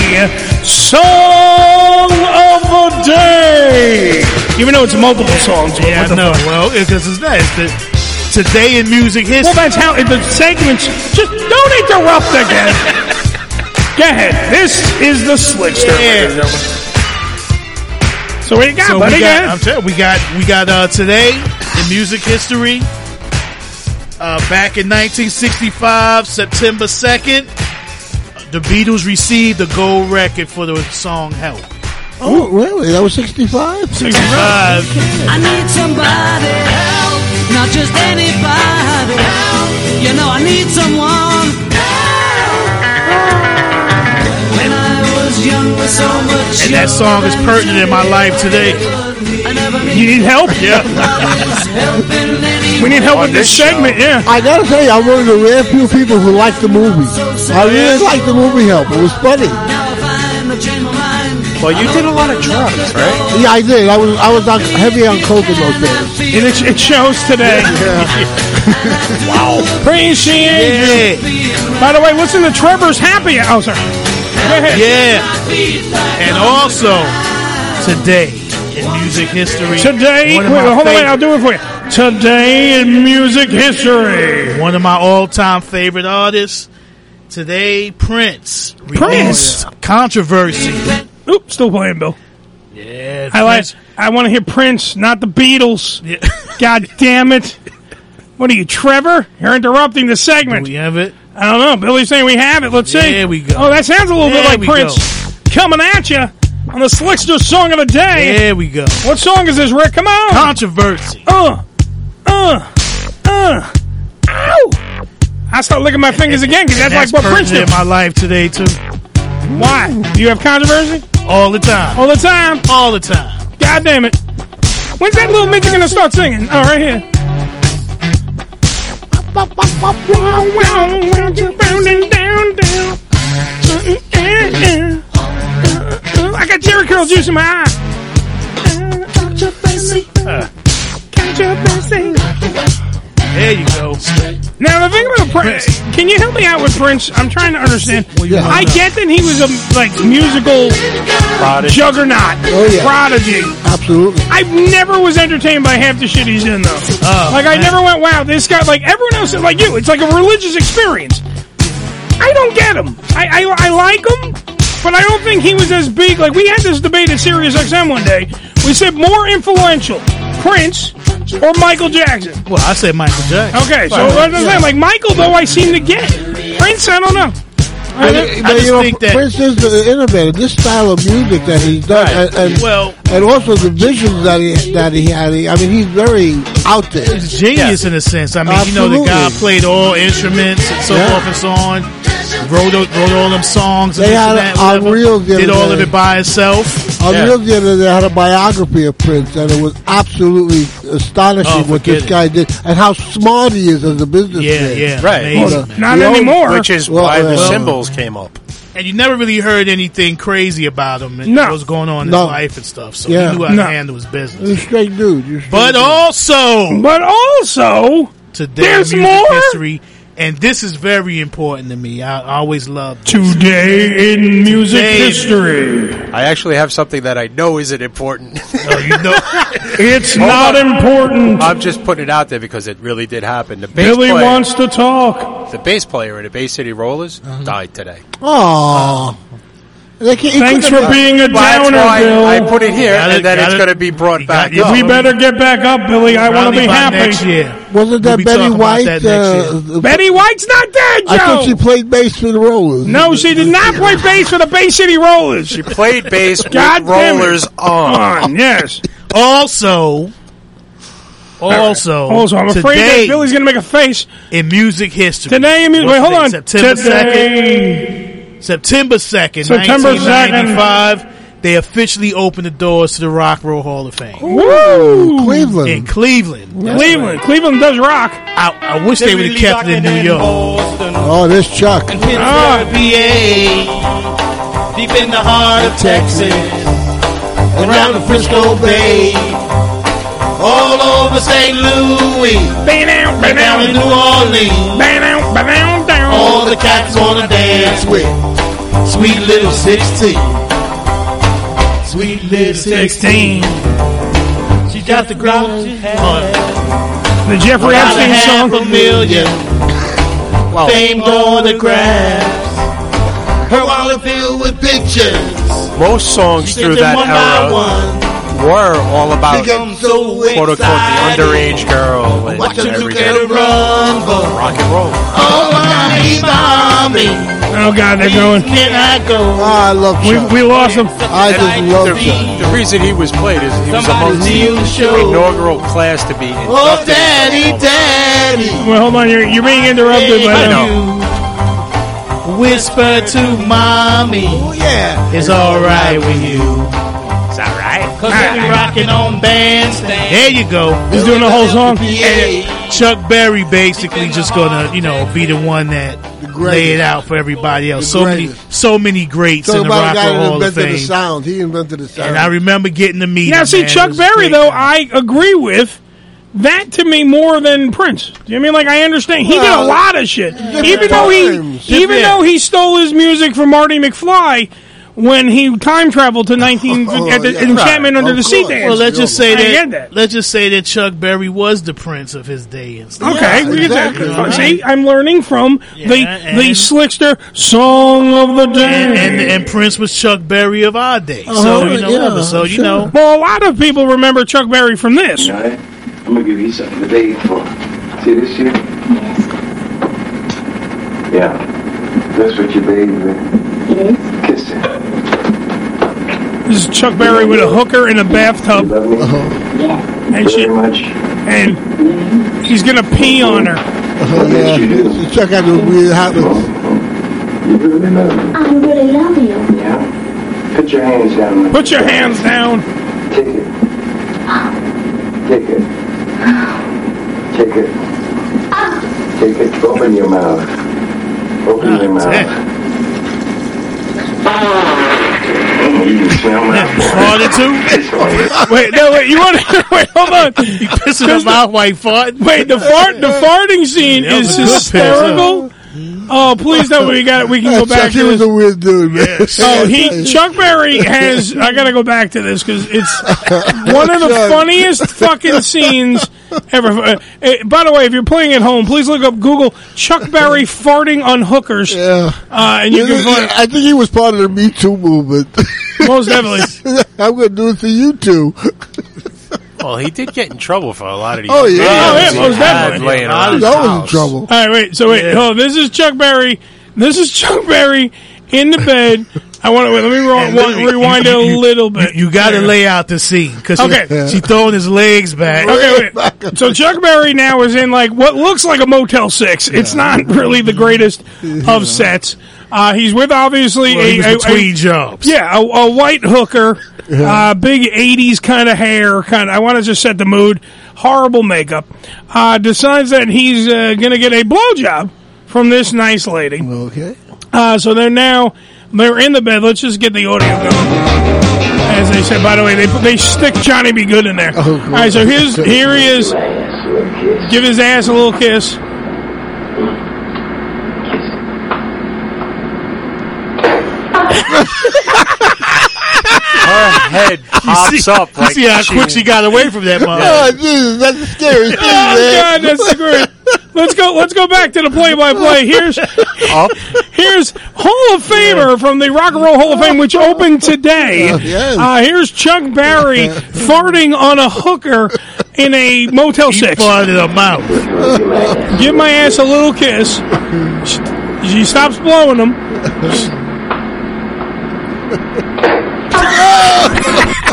Song of the Day. Even though it's multiple songs. but Yeah, what I the know. fuck. Well, because it's that. It's the today in music history. Well, history. that's how the segments. Just don't interrupt again. Go ahead. This is the Slickster. ladies and gentlemen. So what you got, so buddy? we got. I'm telling you, we got we got uh, today in music history. Uh, back in 1965, September 2nd, the Beatles received a gold record for the song "Help." Oh, really? That was 65? 65. I need somebody help, not just anybody help. You know I need someone help. When I was young with so much And that song is pertinent in my life today. You need help? Yeah. We need help with this segment. Yeah. I gotta tell you, I'm one of the rare few people who like the movie. I really like the movie Help. It was funny. Well, you did a lot of drugs, right? Yeah, I did. I was I was on, heavy on coke in those days. And it, it shows today. wow. Appreciate you. By the way, listen to Trevor's Happy Hour. Oh, sorry. Yeah. And also, today in music history. Today, wait, hold on, I'll do it for you. Today in music history. One of my all-time favorite artists. Today, Prince. Prince? Controversy. Oop, still playing, Bill. Yeah, I like. I want to hear Prince, not the Beatles. God damn it! What are you, Trevor? You're interrupting the segment. we have it? I don't know. Billy's saying we have it. Let's see. There we go. Oh, that sounds a little bit like Prince coming at you on the Slickster song of the day. There we go. What song is this, Rick? Come on. Controversy. Uh, uh, uh. Ow! I start licking my fingers again because that's, And like what Prince did. in my life today too. Why? Do you have controversy? All the time. All the time? All the time. God damn it. When's that little midget gonna start singing? Oh, right here. I got Jheri curl juice in my eye. There you go. Now the thing about Prince, can you help me out with Prince? I'm trying to understand. yeah. I get that he was a like musical juggernaut, Oh, yeah. prodigy. Absolutely. I never was entertained by half the shit he's in though. Oh, like I man. never went, wow, this guy. Like everyone else, is like you, it's like a religious experience. I don't get him. I, I I like him, but I don't think he was as big. Like we had this debate at Sirius XM one day. We said more influential, Prince or Michael Jackson. Well, I said Michael Jackson. Okay, so Right. what I'm saying, like Michael, though, I seem to get Prince. I don't know. I But, don't- but, you know, Prince is the innovator. This style of music that he's done, and, and well, and also the visions that he that he had. I mean, he's very out there. He's genius in a sense. I mean, you know, the guy played all instruments and so Yeah. forth and so on. Wrote wrote all them songs. And They this had and that, on whatever. Reelz the Did other all of it by himself. On Real the other day, they had a biography of Prince, and it was absolutely astonishing Oh, what this it. guy did and how smart he is as a businessman. Yeah, yeah, Right. amazing. Well, Not he owns- anymore. Which is Well, why the well- symbols came up. And you never really heard anything crazy about him and No. what was going on in No. his life and stuff. So Yeah. he knew how No. to handle his business. He's a straight dude. Straight But dude. also, But also, today There's music more? history, and this is very important to me. I, I always love today in music Today- history, I actually have something that I know isn't important. Oh, you know, it's Hold not on. important. I'm just putting it out there because it really did happen. The bass Billy player, wants to talk. the bass player in the Bay City Rollers Uh-huh. died today. Aw. They can't- he Thanks for have- being a Well, that's downer, why Bill. I put it here, it, and then it's it. going to be brought You back up. we better get back up, Billy. I want to be happy. next year. Wasn't We'll that be Betty talking about White? that next uh, Betty White's not dead, Joe. I thought she played bass for the Rollers. no, she did not play bass for the Bay City Rollers. She played bass with God damn it. rollers on. on. Yes. Also, also, Also, I'm afraid today that Billy's going to make a face. in music history. Today in music. Wait, hold on. September Today. 2nd. September 2nd, September 1995. They officially opened the doors to the Rock Roll Hall of Fame. Woo! Cleveland. In Cleveland. Cleveland. Cleveland does rock. I, I wish they would have kept it in New York. Oh, this Chuck. Ah. PA, deep in the heart of Texas, Around the Frisco Bay. all over St. Louis, Bang out, bang down in out, New Orleans. bang out, bang out, down. All the cats wanna dance with sweet little 16. Sweet little 16. She got the ground The Jeffrey Epstein half song. a million. Fame on the grass. Her wallet filled with pictures. Most songs through that one by era one. Were all about so quote unquote the underage girl and Watch them took everything. her run for Rock and roll. Oh my mommy, Oh, God, they're going. can I go? Oh, I love We, Chuck. we lost him. I just love The, Chuck. the reason he was played is he was Somebody amongst steal the the inaugural class to be in. Oh, inducted. daddy, daddy. Well, hold on. You're, you're being interrupted by I know. Whisper to mommy. Oh, yeah. It's alright with you. It's alright. Cause I be rocking on bandstand. There you go. He's doing the whole song. And Chuck Berry basically just gonna, you know, be the one that lay it out for everybody else. So many, so many greats Talk in the about a Rock guy and that Roll of invented the sound. He invented the sound. And I remember getting to meet Now, him, see, man. Chuck Berry, great, though, man. I agree with that to me more than Prince. Do you know what I mean like I understand he did a lot of shit, different even though he even Different- though he stole his music from Marty McFly. When he time traveled to 19 Oh, at the yeah. Enchantment Right, Under of the Sea course. dance. Well, let's just say that, that. Let's just say that Chuck Berry was the prince of his day and stuff. Okay, we get that. You know what I See, mean? I'm learning from the the slickster song of the day. And, and and Prince was Chuck Berry of our day. so Uh-huh, you know, yeah, whatever. so you sure. know, Well, a lot of people remember Chuck Berry from this. I'm gonna give you something to bathe for. See this here? Yeah. That's what you bathe with. Yes. Kiss. This is Chuck Berry with a hooker in a bathtub, uh-huh. and she and he's gonna pee on her. Oh, yeah. Chuck had those weird habits. You really love me. I really love you. Yeah? Put your hands down. Put your hands down. Take it. Take it. Take it. Ah. Take it. Open your mouth. Open your ah, mouth. Oh, you can smell my farted too. Wait, no, wait. You want to wait? Hold on. He pissing him out while fart. Wait, the fart, the farting scene is it was a good piss, hysterical. Oh, please don't. We got. We can go back Chuck, he to was this. a weird dude, man. Oh, he Chuck Berry has. I gotta go back to this because it's one of the Chuck. funniest fucking scenes ever. Uh, eh, by the way, if you're playing at home, please look up Google Chuck Berry farting on hookers. Yeah. Uh, and you can find I think he was part of the Me Too movement. most definitely. I'm going to do it to you two. Well, he did get in trouble for a lot of these. Oh, yeah. videos Oh, yeah, he most had definitely. laying around his That was in house. trouble. All right, wait. So wait. Oh, this is Chuck Berry. This is Chuck Berry in the bed. I want to wait. Let me ro- And wa- rewind you- it a you- little bit. You, got to lay out the scene because Okay. she, she throwing his legs back. Okay, wait. So Chuck Berry now is in like what looks like a Motel Six. It's not really the greatest of sets. Uh, he's with obviously Well, a, was a- a- jobs. Yeah, a, a white hooker, uh, big '80s kind of hair. Kind. of I want to just set the mood. Horrible makeup. Uh, decides that he's uh, going to get a blowjob from this nice lady. Okay. Uh, so they're now they're in the bed. Let's just get the audio going. As they said, by the way, they they stick Johnny B. Goode in there. All right, so here's here he is. Give his ass a little kiss. Her head pops see- up. you like see how quick she got away from that mother. Oh, Jesus, that's a scary thing, Oh man. God, that's the great. Let's go. Let's go back to the play-by-play. Here's here's Hall of Famer from the Rock and Roll Hall of Fame, which opened today. yes. Uh, here's Chuck Berry farting on a hooker in a Motel He Six. farted her mouth. Give my ass a little kiss. She, she stops blowing them.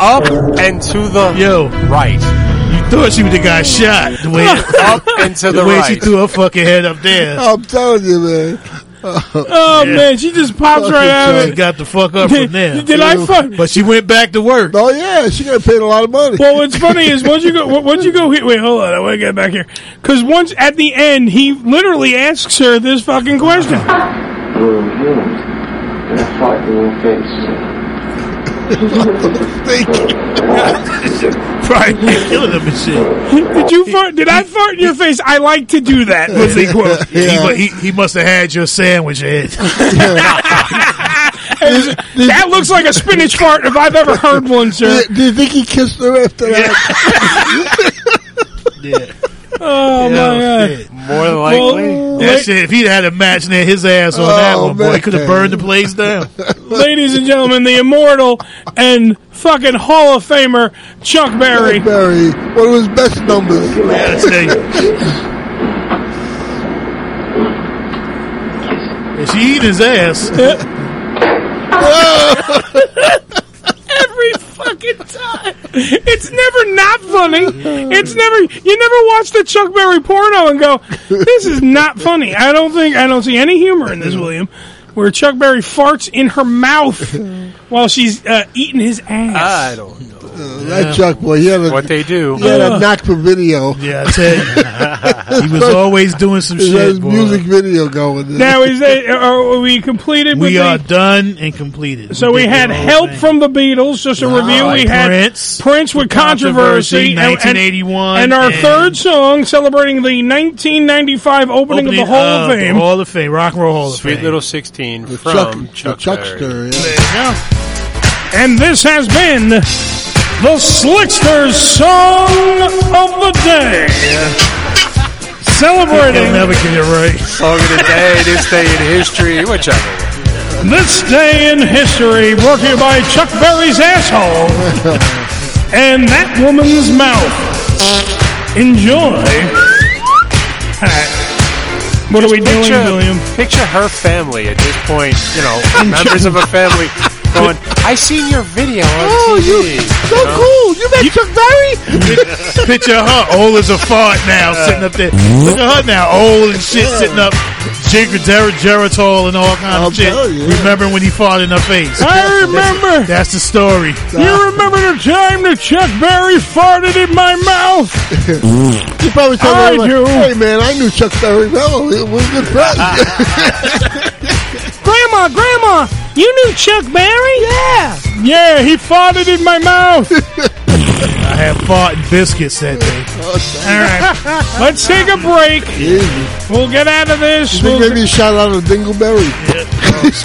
Up and to the Yo, right. you thought she would have got shot the way, Up and to the the, way right. she threw her fucking head up there. I'm telling you, man. Oh, oh Yeah. man, she just pops right out of She it. got the fuck up from there. Did I fuck? But she went back to work. Oh, yeah, she got paid a lot of money. Well, what's funny is once you go, once you go, here- wait, hold on, I want to get back here because once at the end, he literally asks her this fucking question. You're human. And I fart in your face. Right, killing him and shit. Did you fart? Did I fart in your face? I like to do that. Was the quote. He, he, he must have had your sandwich head. that looks like a spinach fart if I've ever heard one, sir. Do you think he kissed her after that? yeah. Oh my god! More than likely. Well, That la- shit, if he'd had a match near his ass on oh, that Oh, one, boy, he man. could have burned the place down. ladies and gentlemen, the immortal and fucking Hall of Famer Chuck Berry. Barry, one of his best numbers. I tell you. And she eat his ass. Every fucking time. It's never not funny. It's never you never watch the Chuck Berry porno and go, This is not funny. I don't think I don't see any humor in this, William. Where Chuck Berry farts in her mouth while she's uh, eating his ass. I don't know. Uh, that Chuck boy, he had a, What they do. He had a knack for video. Yeah, I tell you. he was always doing some He had shit, his boy. music video going. Now is that are uh, uh, we completed? with We the- are done and completed. So we did had whole help thing. from the Beatles. Just a review. Right. We had Prince. Prince with controversy, Controversy, and- and- 1981, and, our and- third song celebrating the 1995 opening, of the Hall of the Fame. Hall of Fame, Rock and Roll Hall of Sweet Fame. Little 16 from the Chuck, Chuckster, Berry. yeah. There you go. And this has been the Slickster's Song of the Day. Celebrating He'll never get it right. Song of the day, this day in history, whichever. this day in history, brought to you by Chuck Berry's asshole and that woman's mouth. Enjoy. What are we doing, William? Picture her family at this point, you know, members of a family going, I seen your video on Oh, TV. you so cool! You met Chuck Berry? Picture her old as a fart now, sitting up there. Look at her now, old and shit, sitting up, Jigger Geritol and all kind I'll of oh, shit. tell you. Remembering when he farted in her face. I remember. That's the story. You remember the time that Chuck Berry farted in my mouth? You probably told I me, like, do. hey man, I knew Chuck Berry well. We're good friends. Ah. Grandma, Grandma, you knew Chuck Berry? Yeah. Yeah, he farted in my mouth. I have fart and biscuits oh, that day. All right, let's take a break. We'll get out of this. You We'll- maybe he shot out of Dingleberry?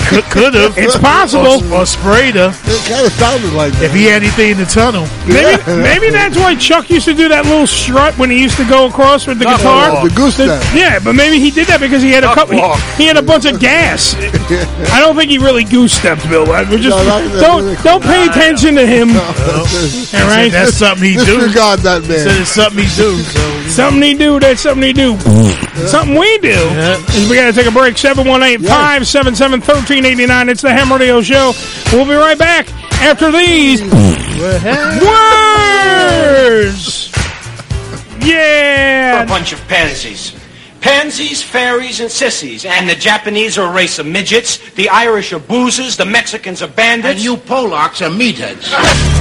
Could, could have. It's possible. Or, or sprayed her. It kind of sounded like that. If he had anything in the tunnel. Maybe, maybe that's why Chuck used to do that little strut when he used to go across with the Duck guitar. walk. The goose step. Yeah, but maybe he did that because he had a couple. He, he had a bunch of gas. I don't think he really goose stepped, Bill. I- We're just No, that- that don't don't pay attention to him. All All right, That's something he do. Disregard that man. Said it's something he do. So something he do. That's something he do. Something we do is we got to take a break. 718-577-1389. It's the Ham Radio Show. We'll be right back after these words. Yeah. a bunch of pansies. Pansies, fairies, and sissies. And the Japanese are a race of midgets. The Irish are boozers. The Mexicans are bandits. And you Polacks are meatheads.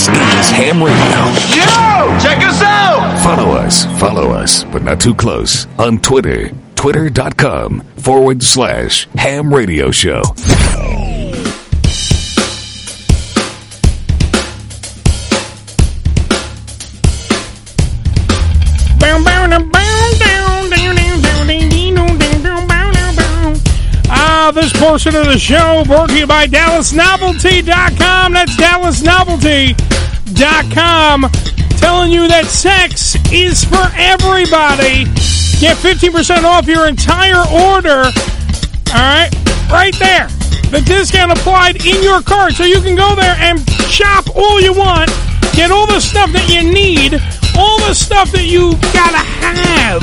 This is Ham Radio. Yo! Check us out! Follow us, follow us, but not too close, on Twitter. Twitter.com forward slash Ham Radio Show. this portion of the show brought to you by DallasNovelty.com. That's Dallas Novelty. DallasNovelty.com. Telling you that sex is for everybody. Get 15% off your entire order. All right, right there. The discount applied in your cart, so you can go there and shop all you want. Get all the stuff that you need, all the stuff that you gotta have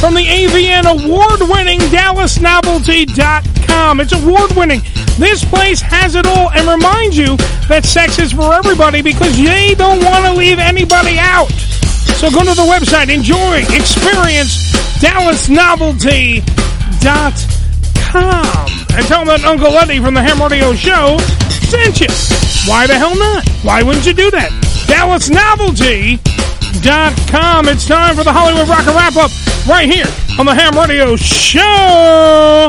from the AVN award-winning DallasNovelty.com. It's award-winning. This place has it all and reminds you that sex is for everybody because they don't want to leave anybody out. So go to the website, enjoy, experience DallasNovelty.com. And tell them that Uncle Eddie from the Ham Radio Show sent you. Why the hell not? Why wouldn't you do that? DallasNovelty.com. It's time for the Hollywood Rock and Wrap Up right here on the Ham Radio Show.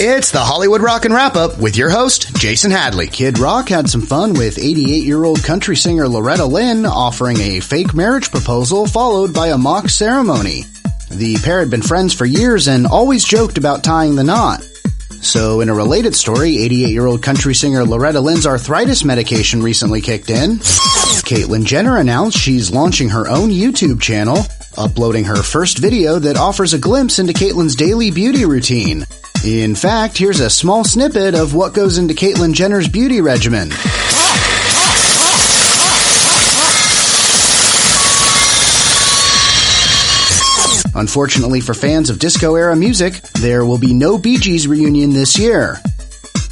It's the Hollywood Rock and Wrap Up with your host, Jason Hadley. Kid Rock had some fun with 88 year old country singer Loretta Lynn offering a fake marriage proposal followed by a mock ceremony. The pair had been friends for years and always joked about tying the knot. So, in a related story, 88 year old country singer Loretta Lynn's arthritis medication recently kicked in. Caitlyn Jenner announced she's launching her own YouTube channel, uploading her first video that offers a glimpse into Caitlyn's daily beauty routine. In fact, here's a small snippet of what goes into Caitlyn Jenner's beauty regimen. Unfortunately for fans of disco era music, there will be no Bee Gees reunion this year.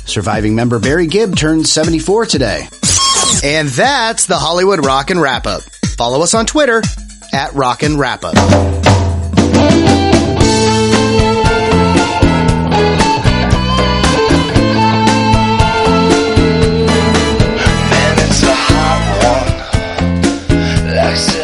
Surviving member Barry Gibb turns 74 today. And that's the Hollywood Rock and Wrap Up. Follow us on Twitter at Rock and Wrap Up. It's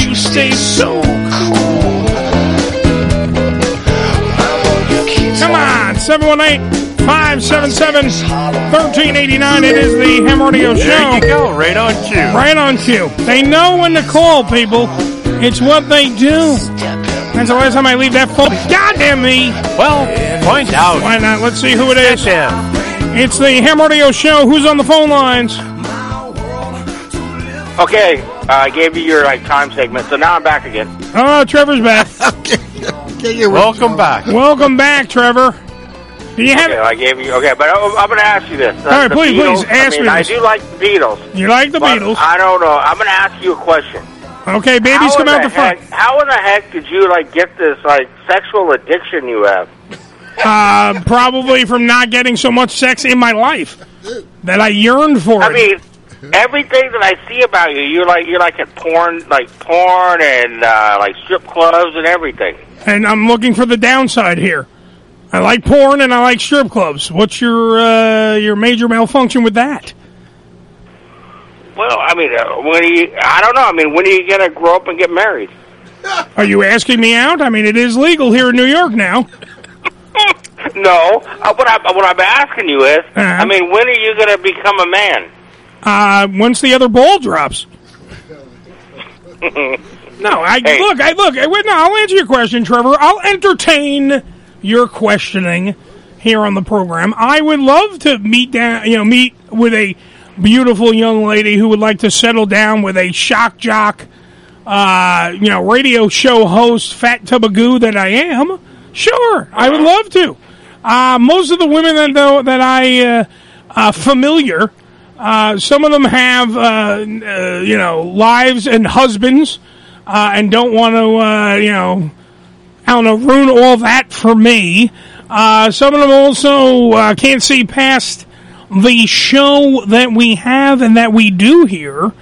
you stay so cool. Come on, 718 577 1389. It is the Ham Radio Show. There you go, right on cue. Right on cue. They know when to call, people. It's what they do. That's the last time I leave that phone. Goddamn me! Well, find out. Why not? Let's see who it is. It's the Ham Radio Show. Who's on the phone lines? Okay, uh, I gave you your like time segment, so now I'm back again. Oh, Trevor's back. Welcome back. Welcome back, Trevor. Do you have Okay, I gave you. Okay, but I, I'm going to ask you this. Uh, All right, the please, Beatles, please, ask I mean, me I this. do like the Beatles. You like the Beatles? I don't know. I'm going to ask you a question. Okay, babies how come in out the front. heck, How in the heck did you like get this like sexual addiction you have? Uh, probably from not getting so much sex in my life that I yearned for I it. mean, everything that I see about you, you're like you're like at porn, like porn and uh, like strip clubs and everything. and I'm looking for the downside here. I like porn and I like strip clubs. What's your uh, your major malfunction with that? Well, I mean, uh, when are you? I don't know. I mean, when are you gonna grow up and get married? Are you asking me out? I mean, it is legal here in New York now. No. Uh, what I what I'm asking you is, Uh-huh. I mean, when are you gonna become a man? Uh, once the other ball drops. No, I Hey. look. I look. I, no, I'll answer your question, Trevor. I'll entertain your questioning here on the program. I would love to meet down, you know, meet with a beautiful young lady who would like to settle down with a shock jock, uh, you know, radio show host, fat tub of goo that I am. Sure, I would love to. Uh, most of the women that though that I uh, uh, familiar, uh, some of them have uh, uh, you know lives and husbands, uh, and don't want to uh, you know I don't know ruin all that for me. Some of them also can't see past the show that we have and that we do here.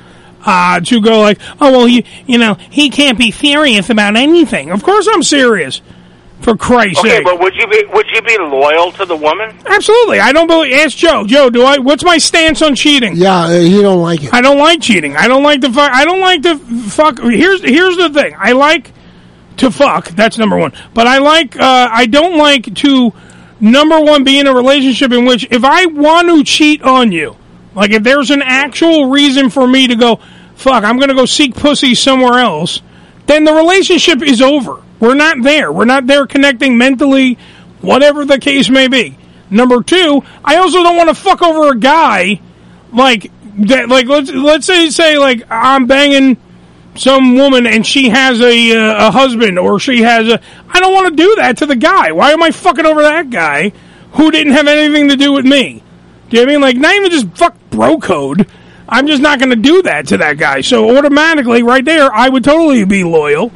Uh, to go like, oh well, you know he can't be serious about anything. Of course I'm serious. For Christ's Okay, sake. but would you be would you be loyal to the woman? Absolutely. I don't believe. Ask Joe. Joe, do I? What's my stance on cheating? Yeah, uh, he don't like it. I don't like cheating. I don't like to fuck. I don't like to fuck. Here's here's the thing. I like to fuck. That's number one. But I like. Uh, I don't like to. Number one, be in a relationship in which if I want to cheat on you, Like if there's an actual reason for me to go, fuck, I'm going to go seek pussy somewhere else, then the relationship is over. We're not there. We're not there connecting mentally, whatever the case may be. Number two, I also don't want to fuck over a guy like that. Like let's let's say say like I'm banging some woman and she has a uh, a husband or she has a. I don't want to do that to the guy. Why am I fucking over that guy who didn't have anything to do with me? Do you know I mean like not even just fuck bro code? I'm just not going to do that to that guy. So automatically, right there, I would totally be loyal.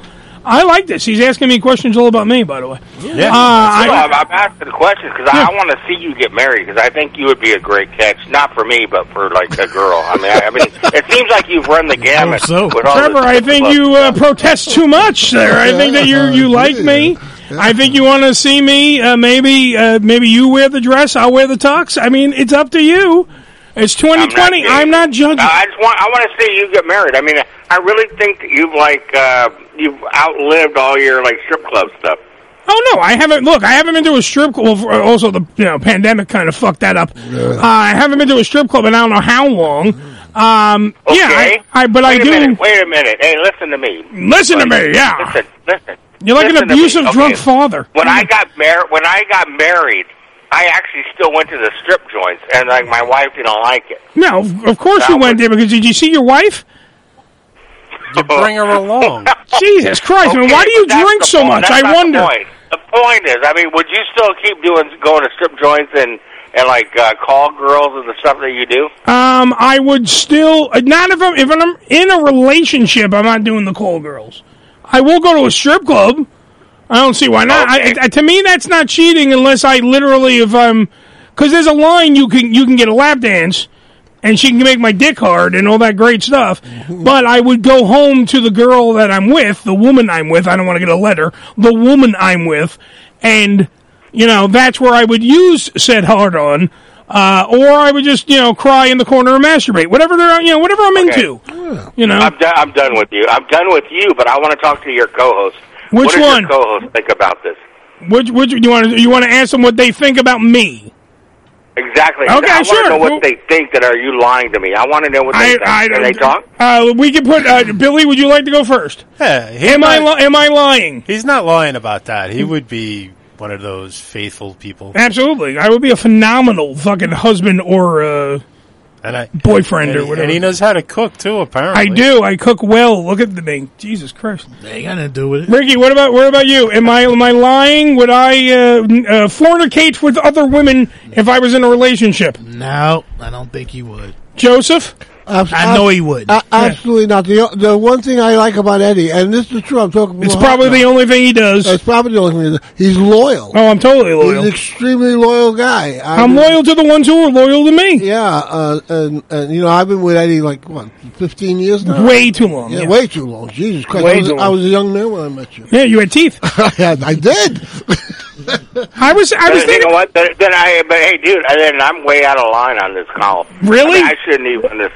I like this. He's asking me questions all about me, by the way. Yeah, Uh, I- I'm, I'm asking the questions because I, I want to see you get married because I think you would be a great catch, not for me, but for like a girl. I mean, I, I mean, it seems like you've run the gamut. with all Trevor, this I think you uh, protest too much there. I think that you you like me. I think you want to see me. Uh, maybe uh, maybe you wear the dress, I'll wear the tux. I mean, it's up to you. It's 2020. I'm not judging. I just want I want to see you get married. I mean, I really think that you've like uh, you've outlived all your like strip club stuff. Oh no, I haven't. Look, I haven't been to a strip club. Also, the you know pandemic kind of fucked that up. Uh, I haven't been to a strip club in I don't know how long. Um, yeah, I, I but wait I a do. Minute, wait a minute. Hey, listen to me. Listen to me, yeah. Listen, listen. You're like Listen an abusive okay? drunk father. When I got married, when I got married, I actually still went to the strip joints, and like my wife didn't like it. No, of- of course you went there because did you see your wife? You bring her along. Jesus Christ, man! Why do you drink so point. much? That's I not the wonder. point. The point is, I mean, would you still keep doing going to strip joints and and like uh, call girls and the stuff that you do? Um, I would still uh, not if I'm if I'm in a relationship. I'm not doing the call girls. I will go to a strip club. I don't see why not. I, I, to me, that's not cheating unless I literally if I'm because there's a line you can you can get a lap dance and she can make my dick hard and all that great stuff. But I would go home to the girl that I'm with, the woman I'm with. I don't want to get a letter. The woman I'm with, and you know that's where I would use said hard on. Uh, or I would just, you know, cry in the corner and masturbate. Whatever they're, you know, whatever I'm into. You know, I'm done. I'm done with you. I'm done with you. But I want to talk to your co-host. Which what one? Your co-host think about this? which which you want to you want to ask them what they think about me? Exactly. Okay, I want sure. to know what they think. That are you lying to me? I want to know what they think. Can they talk? Uh, we can put uh, Billy. Would you like to go first? Yeah, he's am I not- li- am I lying? He's not lying about that. He would be one of those faithful people. Absolutely, I would be a phenomenal fucking husband or uh, and I, boyfriend and, or whatever. And he knows how to cook too. Apparently, I do. I cook well. Look at the thing. Jesus Christ. They got to do with it. Ricky, what about what about you? Am I am I lying? Would I uh, uh, fornicate with other women if I was in a relationship? No, I don't think you would. Joseph, Abs- I know he would. a- absolutely not. The the one thing I like about Eddie, and this is true, I'm talking. About It's probably the only thing he does. It's probably the only thing he does. He's loyal. Oh, I'm totally loyal. He's an extremely loyal guy. I I'm mean- loyal to the ones who are loyal to me. Yeah, uh, and and you know I've been with Eddie like what, fifteen years now. Way too long. Yeah, yeah. way too long. Jesus Christ, Way I, was, too long. I was a young man when I met you. Yeah, you had teeth. yeah, I did. I was I was But you thinking. know what? Then, then I, but hey, dude, then I'm way out of line on this call. Really? I, mean, I shouldn't even. This,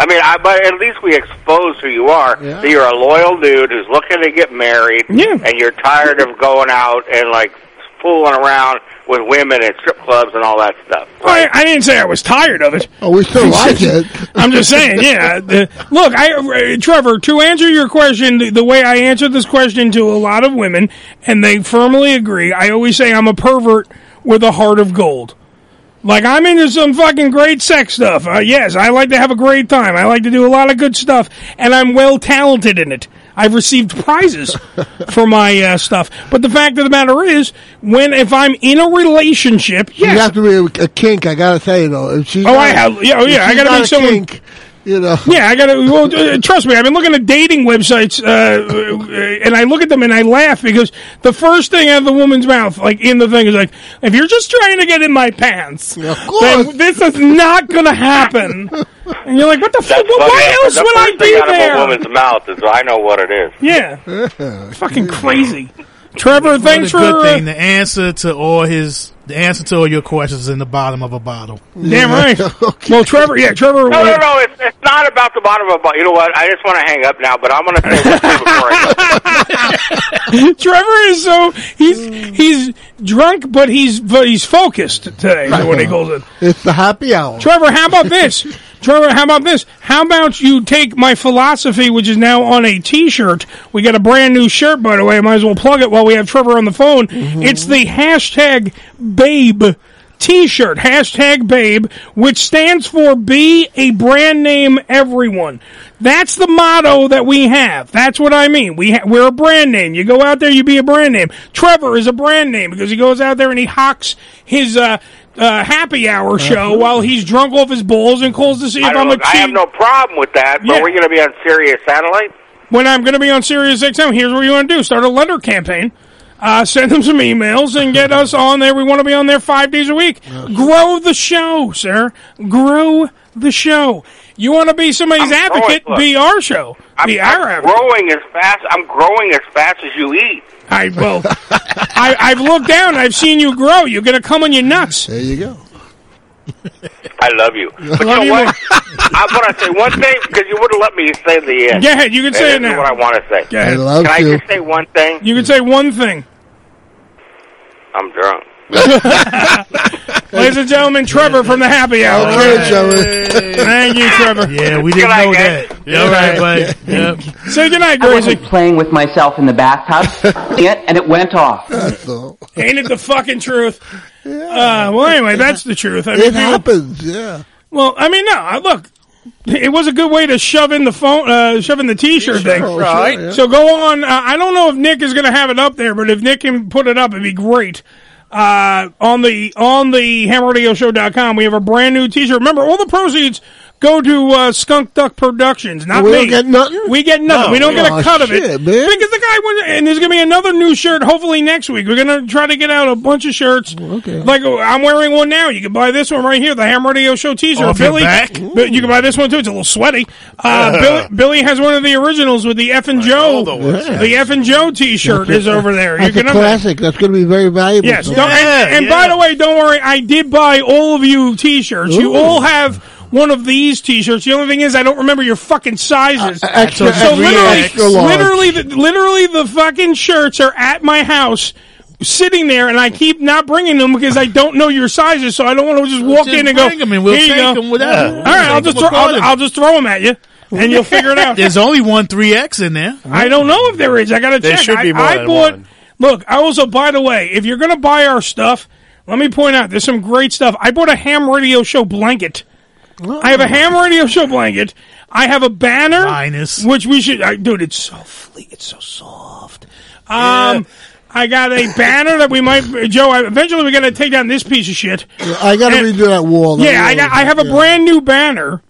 I mean, I, but at least we expose who you are. That you're a loyal dude who's looking to get married, Yeah. and you're tired of going out and like fooling around with women at strip clubs and all that stuff. I, I didn't say I was tired of it. Oh, we still like it. I'm just saying, yeah. The- look, I, uh, Trevor, to answer your question, the, the way I answer this question to a lot of women, and they firmly agree, I always say I'm a pervert with a heart of gold. Like I'm into some fucking great sex stuff. Uh, yes, I like to have a great time. I like to do a lot of good stuff, and I'm well talented in it. I've received prizes for my uh, stuff. But the fact of the matter is, when if I'm in a relationship, You have to be a, a kink. I gotta tell you though. If she's Oh, not- I have- yeah, oh, yeah, I gotta be a someone- Kink, you know. Yeah, I gotta. Well, uh, trust me, I've been looking at dating websites, uh, uh, and I look at them and I laugh because the first thing out of the woman's mouth, like in the thing, is like, "If you're just trying to get in my pants, then this is not going to happen." And you're like, "What the fuck? That's Why funny. else the would I first thing be out of a woman's mouth is I know what it is. Yeah, fucking crazy. Trevor, What thanks a good for. thing to answer to all his The answer to all your questions is in the bottom of a bottle. Damn right. Well, Trevor, yeah, Trevor. No, no, no. It's, it's not about the bottom of a bottle. You know what? I just want to hang up now, but I'm going to say one before I go. Trevor is so he's he's drunk, but he's but he's focused today. Is what he calls it. It's the happy hour. Trevor, how about this? Trevor, how about this? How about you take my philosophy, which is now on a T-shirt? We got a brand new shirt, by the way. I might as well plug it while we have Trevor on the phone. Mm-hmm. It's the hashtag Babe T-shirt, hashtag Babe, which stands for Be a Brand Name Everyone. That's the motto that we have. That's what I mean. We ha- we're a brand name. You go out there, you be a brand name. Trevor is a brand name because he goes out there and he hawks his uh, uh, happy hour show while he's drunk off his balls and calls to see if I'm a I have no problem with that, but Yeah. we're going to be on Sirius Satellite. When I'm going to be on Sirius XM, here's what you want to do: start a letter campaign. Uh, send them some emails and get us on there. We want to be on there five days a week. Grow the show, sir. Grow the show. You want to be somebody's I'm advocate? look. be our show. I'm, be our I'm advocate. growing as fast. I'm growing as fast as you eat. I well, I, I've looked down. I've seen you grow. You're going to come on your nuts. There you go. I love you. But Love you you know more. what? I want to say one thing because you wouldn't let me say the end. Go ahead, you can say This it is now. what I want to say. Go ahead. I love can you. I just say one thing? You can say one thing. I'm drunk. Ladies and gentlemen, Trevor from the Happy Hour. Okay, Trevor. Thank you, Trevor. Yeah, we didn't know that. Yeah, all right, bud. Yep. Say goodnight, I Gracie. wasn't playing with myself in the bathtub, and it went off. Ain't it the fucking truth? Uh, well, anyway, that's the truth. I mean, It happens, yeah. Well, I mean, no. I- Look, it was a good way to shove in the phone, uh, shove in the T-shirt thing. Oh, sure, Right. yeah. So go on. Uh, I don't know if Nick is going to have it up there, but if Nick can put it up, it'd be great. Uh, on the on the hamradioshow.com, we have a brand new T-shirt. Remember, all the proceeds go to uh, Skunk Duck Productions, not We me. don't get nothing? We get nothing. No. we don't get Oh, a cut of it man. because the guy was. And there's going to be another new shirt. Hopefully next week, we're going to try to get out a bunch of shirts. Okay. Like uh, I'm wearing one now. You can buy this one right here, the Ham Radio Show T-shirt. Off your Billy, back? but you can buy this one too. It's a little sweaty. Uh, Billy, Billy has one of the originals with the F and Joe. Yeah. The F and Joe T-shirt is over there. You That's a can have classic. That's going to be very valuable. Yes. So- don't- and and by the way, don't worry. I did buy all of you T-shirts. You all have one of these T-shirts. The only thing is, I don't remember your fucking sizes. Uh, extra- so extra literally, extra literally, the, literally, the fucking shirts are at my house. Sitting there, and I keep not bringing them because I don't know your sizes, so I don't want to just walk Just in and go. bring 'em and we'll "Here you take go." 'em without- All right, I'll Take just 'em throw, I'll. I'll just throw them at you, and you'll figure it out. There's only one 3X in there. I don't know if there is. I got to There check. should be more I than bought. one. Look, I also, by the way, if you're going to buy our stuff, let me point out there's some great stuff. I bought a ham radio show blanket. I have a ham radio show blanket. I have a banner, Minus. which we should, I, dude. It's so fleet. It's so soft. Um, I got a banner that we might, Joe. I, eventually, we're going to take down this piece of shit. I got to And- redo that wall. That yeah, I got. is- I have a yeah. brand new banner.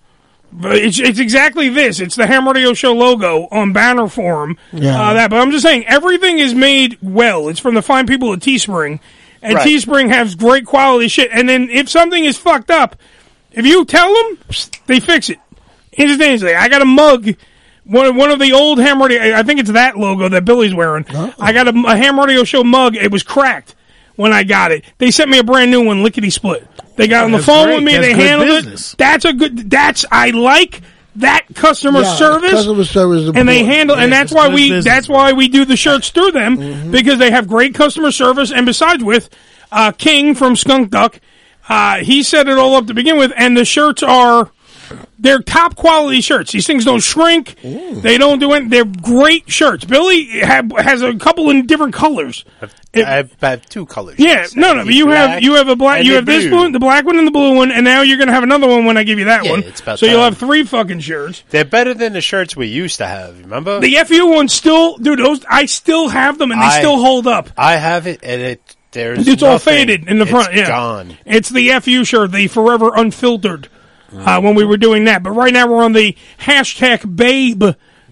But it's it's exactly this. It's the Ham Radio Show logo on banner form. Yeah. Uh, that, but I'm just saying everything is made well. It's from the fine people at Teespring, and Right. Teespring has great quality shit. And then if something is fucked up, if you tell them, they fix it instantaneously. I got a mug. One, one of the old Ham Radio, I think it's that logo that Billy's wearing. I got a, a Ham Radio Show mug. It was cracked when I got it. They sent me a brand new one, lickety split. They got on the That's phone great. with me. That's they handled business. it. That's a good. That's I like that customer Yeah, service. Customer service, and they important. handle, and that's why we. business. That's why we do the shirts through them because they have great customer service. And besides, with uh, King from Skunk Duck, uh, he set it all up to begin with, and the shirts are. They're top quality shirts. These things don't shrink. They don't do anything. They're great shirts. Billy have, has a couple in different colors. I have, I have two colors. Yeah, no, no, but you have you have a black, you have this blue. one, the black one, and the blue one, and now you're gonna have another one when I give you that Yeah, one. it's about so you'll have three fucking shirts. They're better than the shirts we used to have. Remember? The FU one still, dude. Those I still have them, and they I- still hold up. I have it, and it there's It's all faded in the It's front. Yeah, gone. It's the FU shirt, the Forever Unfiltered. Uh, when we were doing that, but right now we're on the hashtag Babe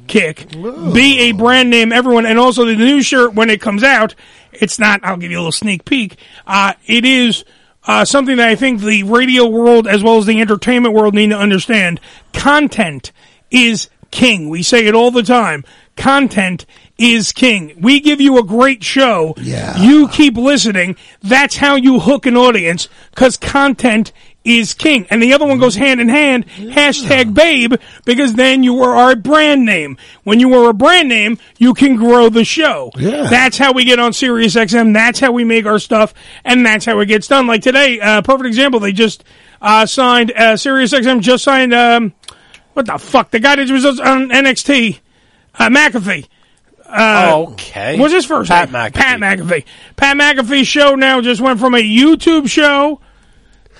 kick. Be a brand name, everyone, and also the new shirt when it comes out. It's not. I'll give you a little sneak peek. Uh, it is. Uh, something that I think the radio world as well as the entertainment world need to understand. Content is king. We say it all the time. Content is king. We give you a great show. Yeah. You keep listening. That's how you hook an audience because content is king. And the other one goes hand in hand. Hashtag babe because then you are our brand name. When you are a brand name, you can grow the show. Yeah. That's how we get on Sirius XM. That's how we make our stuff. And that's how it gets done. Like today, uh, perfect example. They just, uh, signed, uh, Sirius XM just signed, um, what the fuck? The guy that was on NXT, uh, McAfee. Uh, okay. What's his first Pat name? McAfee. Pat McAfee. Pat McAfee's show now just went from a YouTube show,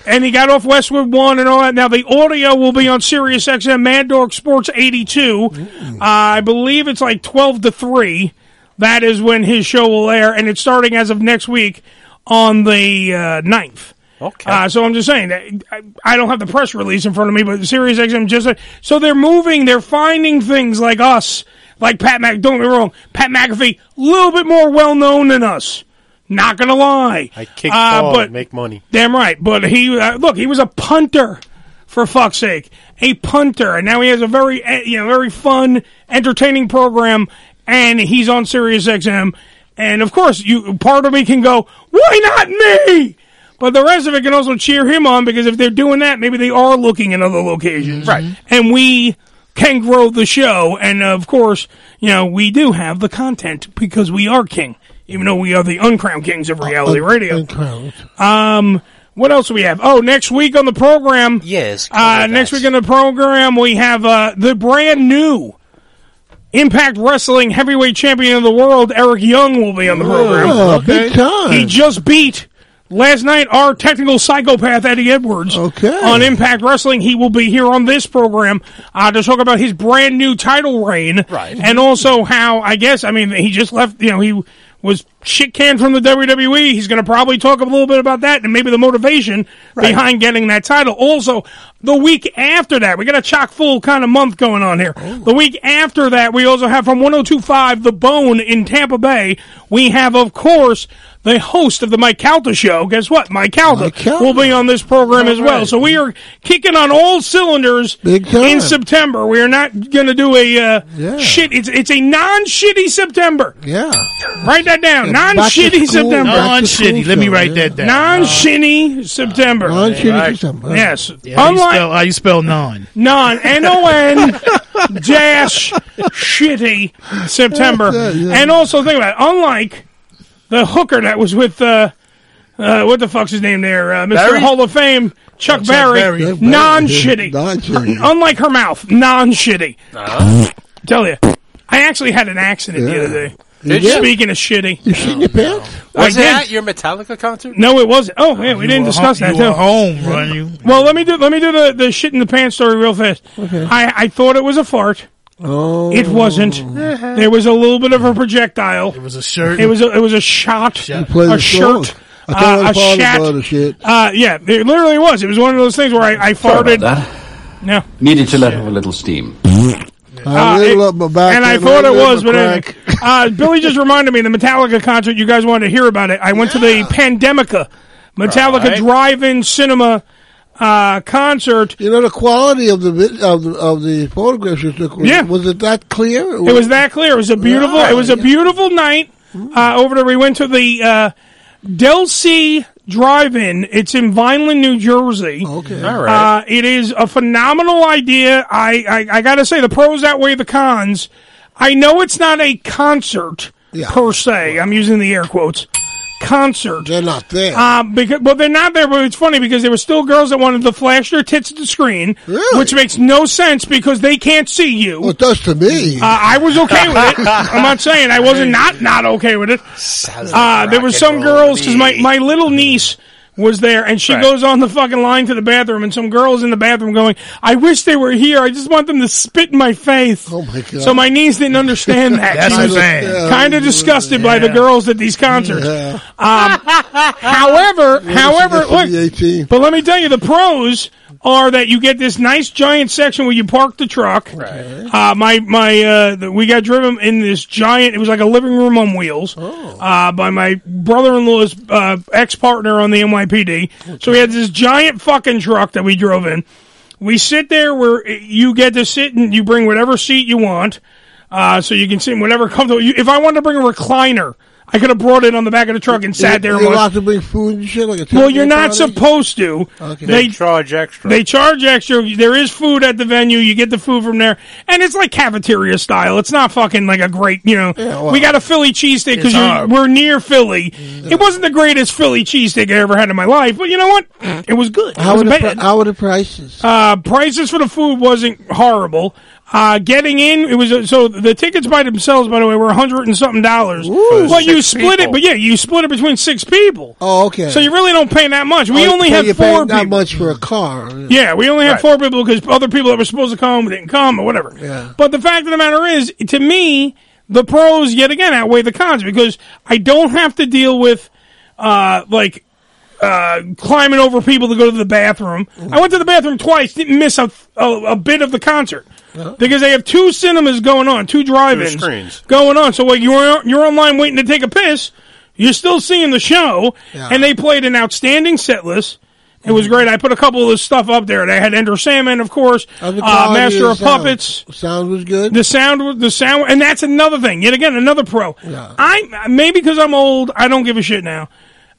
and he got off Westwood One and all that. Now the audio will be on Sirius XM Mad Dog Sports 82. Uh, I believe it's like 12 to 3. That is when his show will air, and it's starting as of next week on the uh, 9th. Okay. Uh, so I'm just saying that I, I don't have the press release in front of me, but Sirius XM just so they're moving, they're finding things like us, like Pat Mc. Don't get me wrong, Pat McAfee, a little bit more well known than us. Not gonna lie, I kick Uh, ball but and make money. Damn right. But he uh, look, he was a punter for fuck's sake, a punter, and now he has a very uh, you know very fun, entertaining program, and he's on Sirius XM. And of course, you part of me can go, why not me? But the rest of it can also cheer him on because if they're doing that, maybe they are looking in other locations, Right. And we can grow the show, and of course, you know we do have the content because we are king, even though we are the uncrowned kings of reality radio. Um, what else do we have? Oh, next week on the program. Yes. Uh, next week on the program, we have uh, the brand new Impact Wrestling Heavyweight Champion of the World, Eric Young, will be on the program. Oh, big time. He just beat last night our technical psychopath Eddie Edwards. Okay. On Impact Wrestling, he will be here on this program uh, to talk about his brand new title reign, Right. And also how I guess I mean he just left. You know he was shit canned from the WWE. He's going to probably talk a little bit about that and maybe the motivation behind getting that title. Also, the week after that, we got a chock full kind of month going on here. The week after that, we also have from 1025 The Bone in Tampa Bay. We have, of course, the host of the Mike Calta show. Guess what? Mike Calta will be on this program as well. So we are kicking on all cylinders in September. We are not going to do a uh, shit. It's it's a non-shitty September. Yeah. Write that down. back Non-shitty September. back to school Non-shitty. Let me write yeah. that down. Non-shitty September. Non-shitty Right. September. Yes. Yeah, how, you Unlike spell, how you spell non? non N O N dash shitty September. That's yeah. And also think about it. Unlike the hooker that was with uh, uh, what the fuck's his name there, uh, Mr. Barry? Hall of Fame, Chuck, Chuck Berry, Berry. Chuck Berry. non-shitty. Non-shitty. Unlike her mouth, non-shitty. Tell you, I actually had an accident the other day. Did you? Speaking of shitty, You shit in your pants? Was I it did. at your Metallica concert? No, it wasn't. Oh, yeah, we You didn't discuss home, that You too. home, run you. Well, let me do let me do the, the shit in the pants story real fast. Okay. I, I thought it was a fart. Oh. It wasn't. There was a little bit of a projectile. It was a shirt. It was a, it was a shot, You play a the shirt, song. I thought uh, it a was part of the shit. Uh, yeah, it literally was. It was one of those things where I, I farted. No, Needed to let off a little steam. I Uh, lit it- up my back and I thought it lit up was, my but anyway. crack. uh, Billy just reminded me the Metallica concert. You guys wanted to hear about it. I went to the Pandemica Metallica Right. Drive-In Cinema uh, concert. You know the quality of the vid- of the of the photographs you took. Was, Yeah. was it that clear? It was that clear. It was a beautiful. Yeah, it was a beautiful night uh, over there. We went to the uh, Delsea Drive-In. It's in Vineland, New Jersey. Okay. All right. Uh, it is a phenomenal idea. I, I, I got to say, the pros outweigh the cons. I know it's not a concert Yeah. per se. I'm using the air quotes. Concert. They're not there. Um, because, well, they're not there, but it's funny because there were still girls that wanted to flash their tits at the screen, Really? which makes no sense because they can't see you. well, it does to me. Uh, I was okay with it. I'm not saying I wasn't not not okay with it. Uh, there were some girls because my, my little niece was there and she Right. goes on the fucking line to the bathroom and some girls in the bathroom going, I wish they were here. I just want them to spit in my face. oh my god! So my niece didn't understand that. That's she was I'm saying. kind of disgusted by the girls at these concerts. Yeah. Um, however, however, That's from the look, but let me tell you, the pros are that you get this nice giant section where you park the truck. Right. Uh, my my uh, the, we got driven in this giant. It was like a living room on wheels. Oh. Uh, by my brother-in-law's uh, ex-partner on the NYPD. So we had this giant fucking truck that we drove in. We sit there where you get to sit and you bring whatever seat you want. uh, so you can sit in whatever comfortable. You, if I wanted to bring a recliner, I could have brought it on the back of the truck and sat there. You're and watched- allowed to bring food and shit like a well, you're not party? supposed to. Okay. They, charge extra. They charge extra. There is food at the venue. You get the food from there, and it's like cafeteria style. It's not fucking like a great, you know. well, we got a Philly cheesesteak because we're near Philly. It wasn't the greatest Philly cheesesteak I ever had in my life, but you know what? It was good. How it were, the bad. how were the prices? Uh, prices for the food wasn't horrible. Uh, getting in, it was so the tickets by themselves, by the way, were a hundred and something dollars. But you split it, but yeah, you split it between six people. Oh, okay. So you really don't pay that much. We Oh, only so had you're four people. that much for a car. Yeah, we only had Right. four people because other people that were supposed to come didn't come or whatever. Yeah. But the fact of the matter is, to me, the pros yet again outweigh the cons because I don't have to deal with uh, like uh, climbing over people to go to the bathroom. I went to the bathroom twice, didn't miss a, a, a bit of the concert. Because they have two cinemas going on, two drive-ins Two screens. going on. So like you're you're online waiting to take a piss, you're still seeing the show, and they played an outstanding set list. It was great. I put a couple of this stuff up there. They had Enter Sandman, of course, uh, Master of sound? Puppets. Sound was good. The sound, was- the sound, and that's another thing. Yet again, another pro. I maybe because I'm old, I don't give a shit now.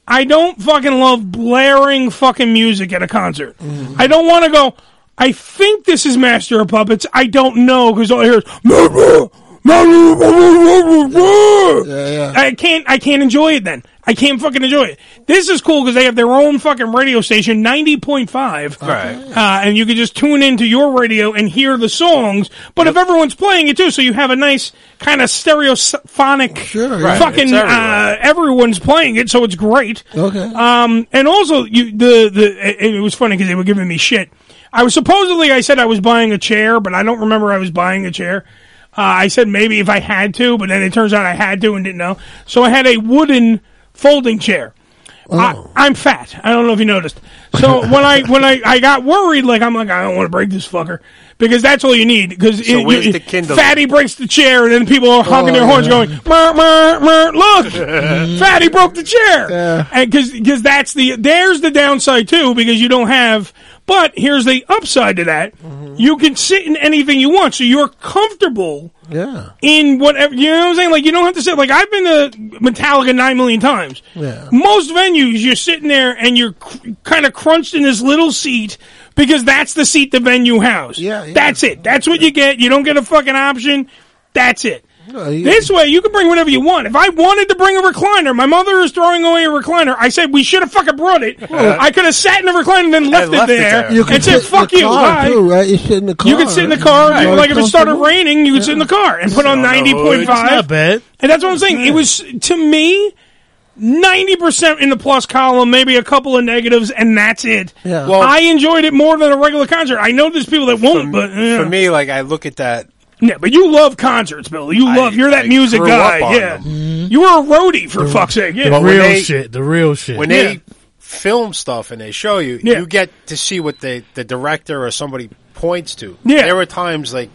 I don't fucking love blaring fucking music at a concert. Mm-hmm. I don't want to go. I think this is Master of Puppets. I don't know because all I hear is. I can't. I can't enjoy it. Then I can't fucking enjoy it. This is cool because they have their own fucking radio station, ninety point five, Right. uh, and you can just tune into your radio and hear the songs. But if everyone's playing it too, so you have a nice kind of stereophonic Right, fucking. it's everywhere. uh, everyone's playing it, so it's great. Okay. Um, and also you the the it, it was funny because they were giving me shit. I was supposedly I said I was buying a chair, but I don't remember I was buying a chair. Uh, I said maybe if I had to, but then it turns out I had to and didn't know. So I had a wooden folding chair. I, I'm fat. I don't know if you noticed. So when I when I, I got worried, like I'm like I don't want to break this fucker because that's all you need. Because So where's the Kindle? fatty breaks the chair and then people are honking their Oh, horns, yeah. going, "Mer, mer, mer, "Look, fatty broke the chair." And because because that's the there's the downside too because you don't have. But here's the upside to that: mm-hmm. you can sit in anything you want, so you're comfortable Yeah. in whatever you know what I'm saying. Like you don't have to sit. Like I've been to Metallica nine million times. Yeah. Most venues, you're sitting there and you're cr- kind of crunched in this little seat because that's the seat the venue house. Yeah, yeah. That's it. That's what you get. You don't get a fucking option. That's it. You- This way, you can bring whatever you want. If I wanted to bring a recliner, my mother is throwing away a recliner. I said we should have fucking brought it. I could have sat in the recliner and then left, left it it there, there. You can and said sit in "fuck the you." car, bye. too, right? You sit in the car. You could sit in the right? car, Yeah. like if it started raining, you could sit in the car and put on ninety point It's five. not bad. And that's what I'm saying. It was to me ninety percent in the plus column, maybe a couple of negatives, and that's it. Yeah. Well- I enjoyed it more than a regular concert. I know there's people that won't, but uh, For me, like I look at that. Yeah, but you love concerts, Bill. You I- love. You're that I music grew up guy. on Yeah, them. Mm-hmm. you were a roadie for mm-hmm. fuck's sake. Yeah, The real they- shit. The real shit. When Yeah. they film stuff and they show you, Yeah. you get to see what the the director or somebody points to. Yeah. there were times like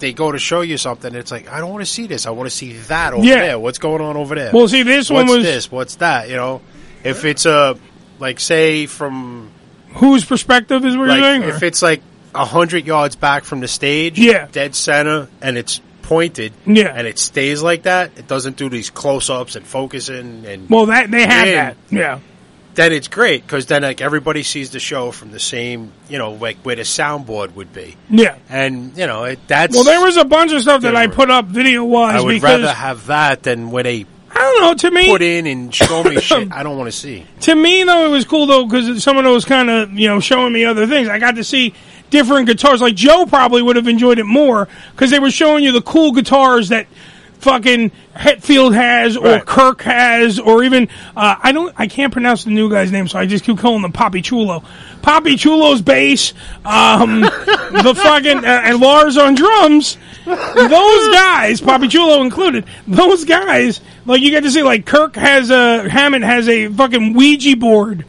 they go to show you something. It's like I don't want to see this. I want to see that over Yeah. there. What's going on over there? Well, see, this one What's was- this. What's that? You know, if it's a like say from whose perspective is what like you're saying? if or- it's like a hundred yards back from the stage, Yeah. dead center, and it's pointed, Yeah. and it stays like that. It doesn't do these close ups and focusing and well, that they have in, that. Yeah, Then it's great because then like everybody sees the show from the same, you know, like where the soundboard would be, yeah. and you know it, that's. Well, there was a bunch of stuff that I put up video wise I would because rather have that than when they I don't know. To me, put in and show me shit I don't want to see. to me though, it was cool though because someone was kind of you know showing me other things. I got to see different guitars. Like Joe probably would have enjoyed it more because they were showing you the cool guitars that fucking Hetfield has or Right. Kirk has or even uh, I don't I can't pronounce the new guy's name so I just keep calling him Poppy Chulo. Poppy Chulo's bass, um, the fucking uh, and Lars on drums. Those guys, Poppy Chulo included, those guys like you get to see like Kirk has a Hammond has a fucking Ouija board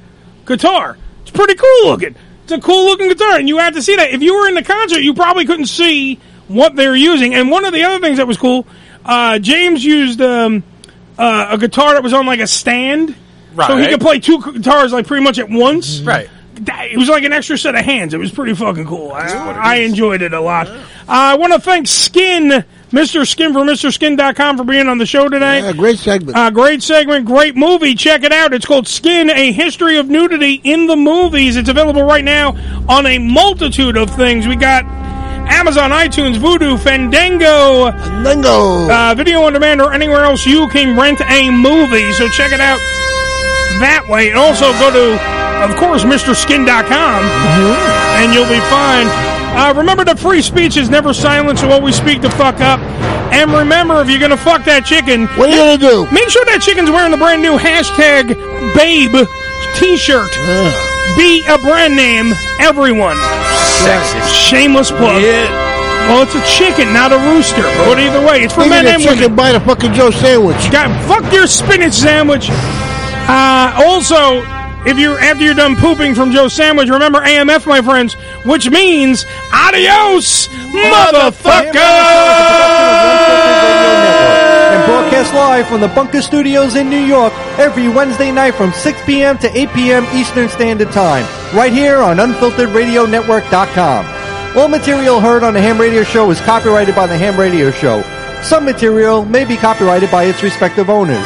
guitar. It's pretty cool looking. It's a cool looking guitar, and you had to see that. If you were in the concert, you probably couldn't see what they're using. And one of the other things that was cool, uh, James used um, uh, a guitar that was on like a stand, so he could play two guitars like pretty much at once. Right. it was like an extra set of hands. It was pretty fucking cool. I, I enjoyed it a lot. Uh, I want to thank Skin, Mr. Skin from MrSkin.com for being on the show today. Yeah, great segment. Uh, great segment, great movie. Check it out. It's called Skin, A History of Nudity in the Movies. It's available right now on a multitude of things. We got Amazon, iTunes, Vudu, Fandango, Fandango, uh, Video on Demand, or anywhere else you can rent a movie. So check it out that way. And also go to, of course, MrSkin.com, and you'll be fine. Uh, remember that free speech is never silent, so always speak the fuck up. And remember, if you're going to fuck that chicken, what are you going to do? Make sure that chicken's wearing the brand new hashtag Babe t-shirt. Be a brand name, everyone. Sexist. Shameless plug. Well, it's a chicken, not a rooster. But either way, it's for Speaking men and chicken, women. buy the fucking Joe sandwich. God, fuck your spinach sandwich. Uh, also, if you're after you're done pooping from Joe's sandwich, remember AMF, my friends, which means adios, motherfucker. and broadcast live from the Bunker Studios in New York every Wednesday night from 6 p.m. to 8 p.m. Eastern Standard Time, right here on UnfilteredRadioNetwork.com. All material heard on the Ham Radio Show is copyrighted by the Ham Radio Show. Some material may be copyrighted by its respective owners.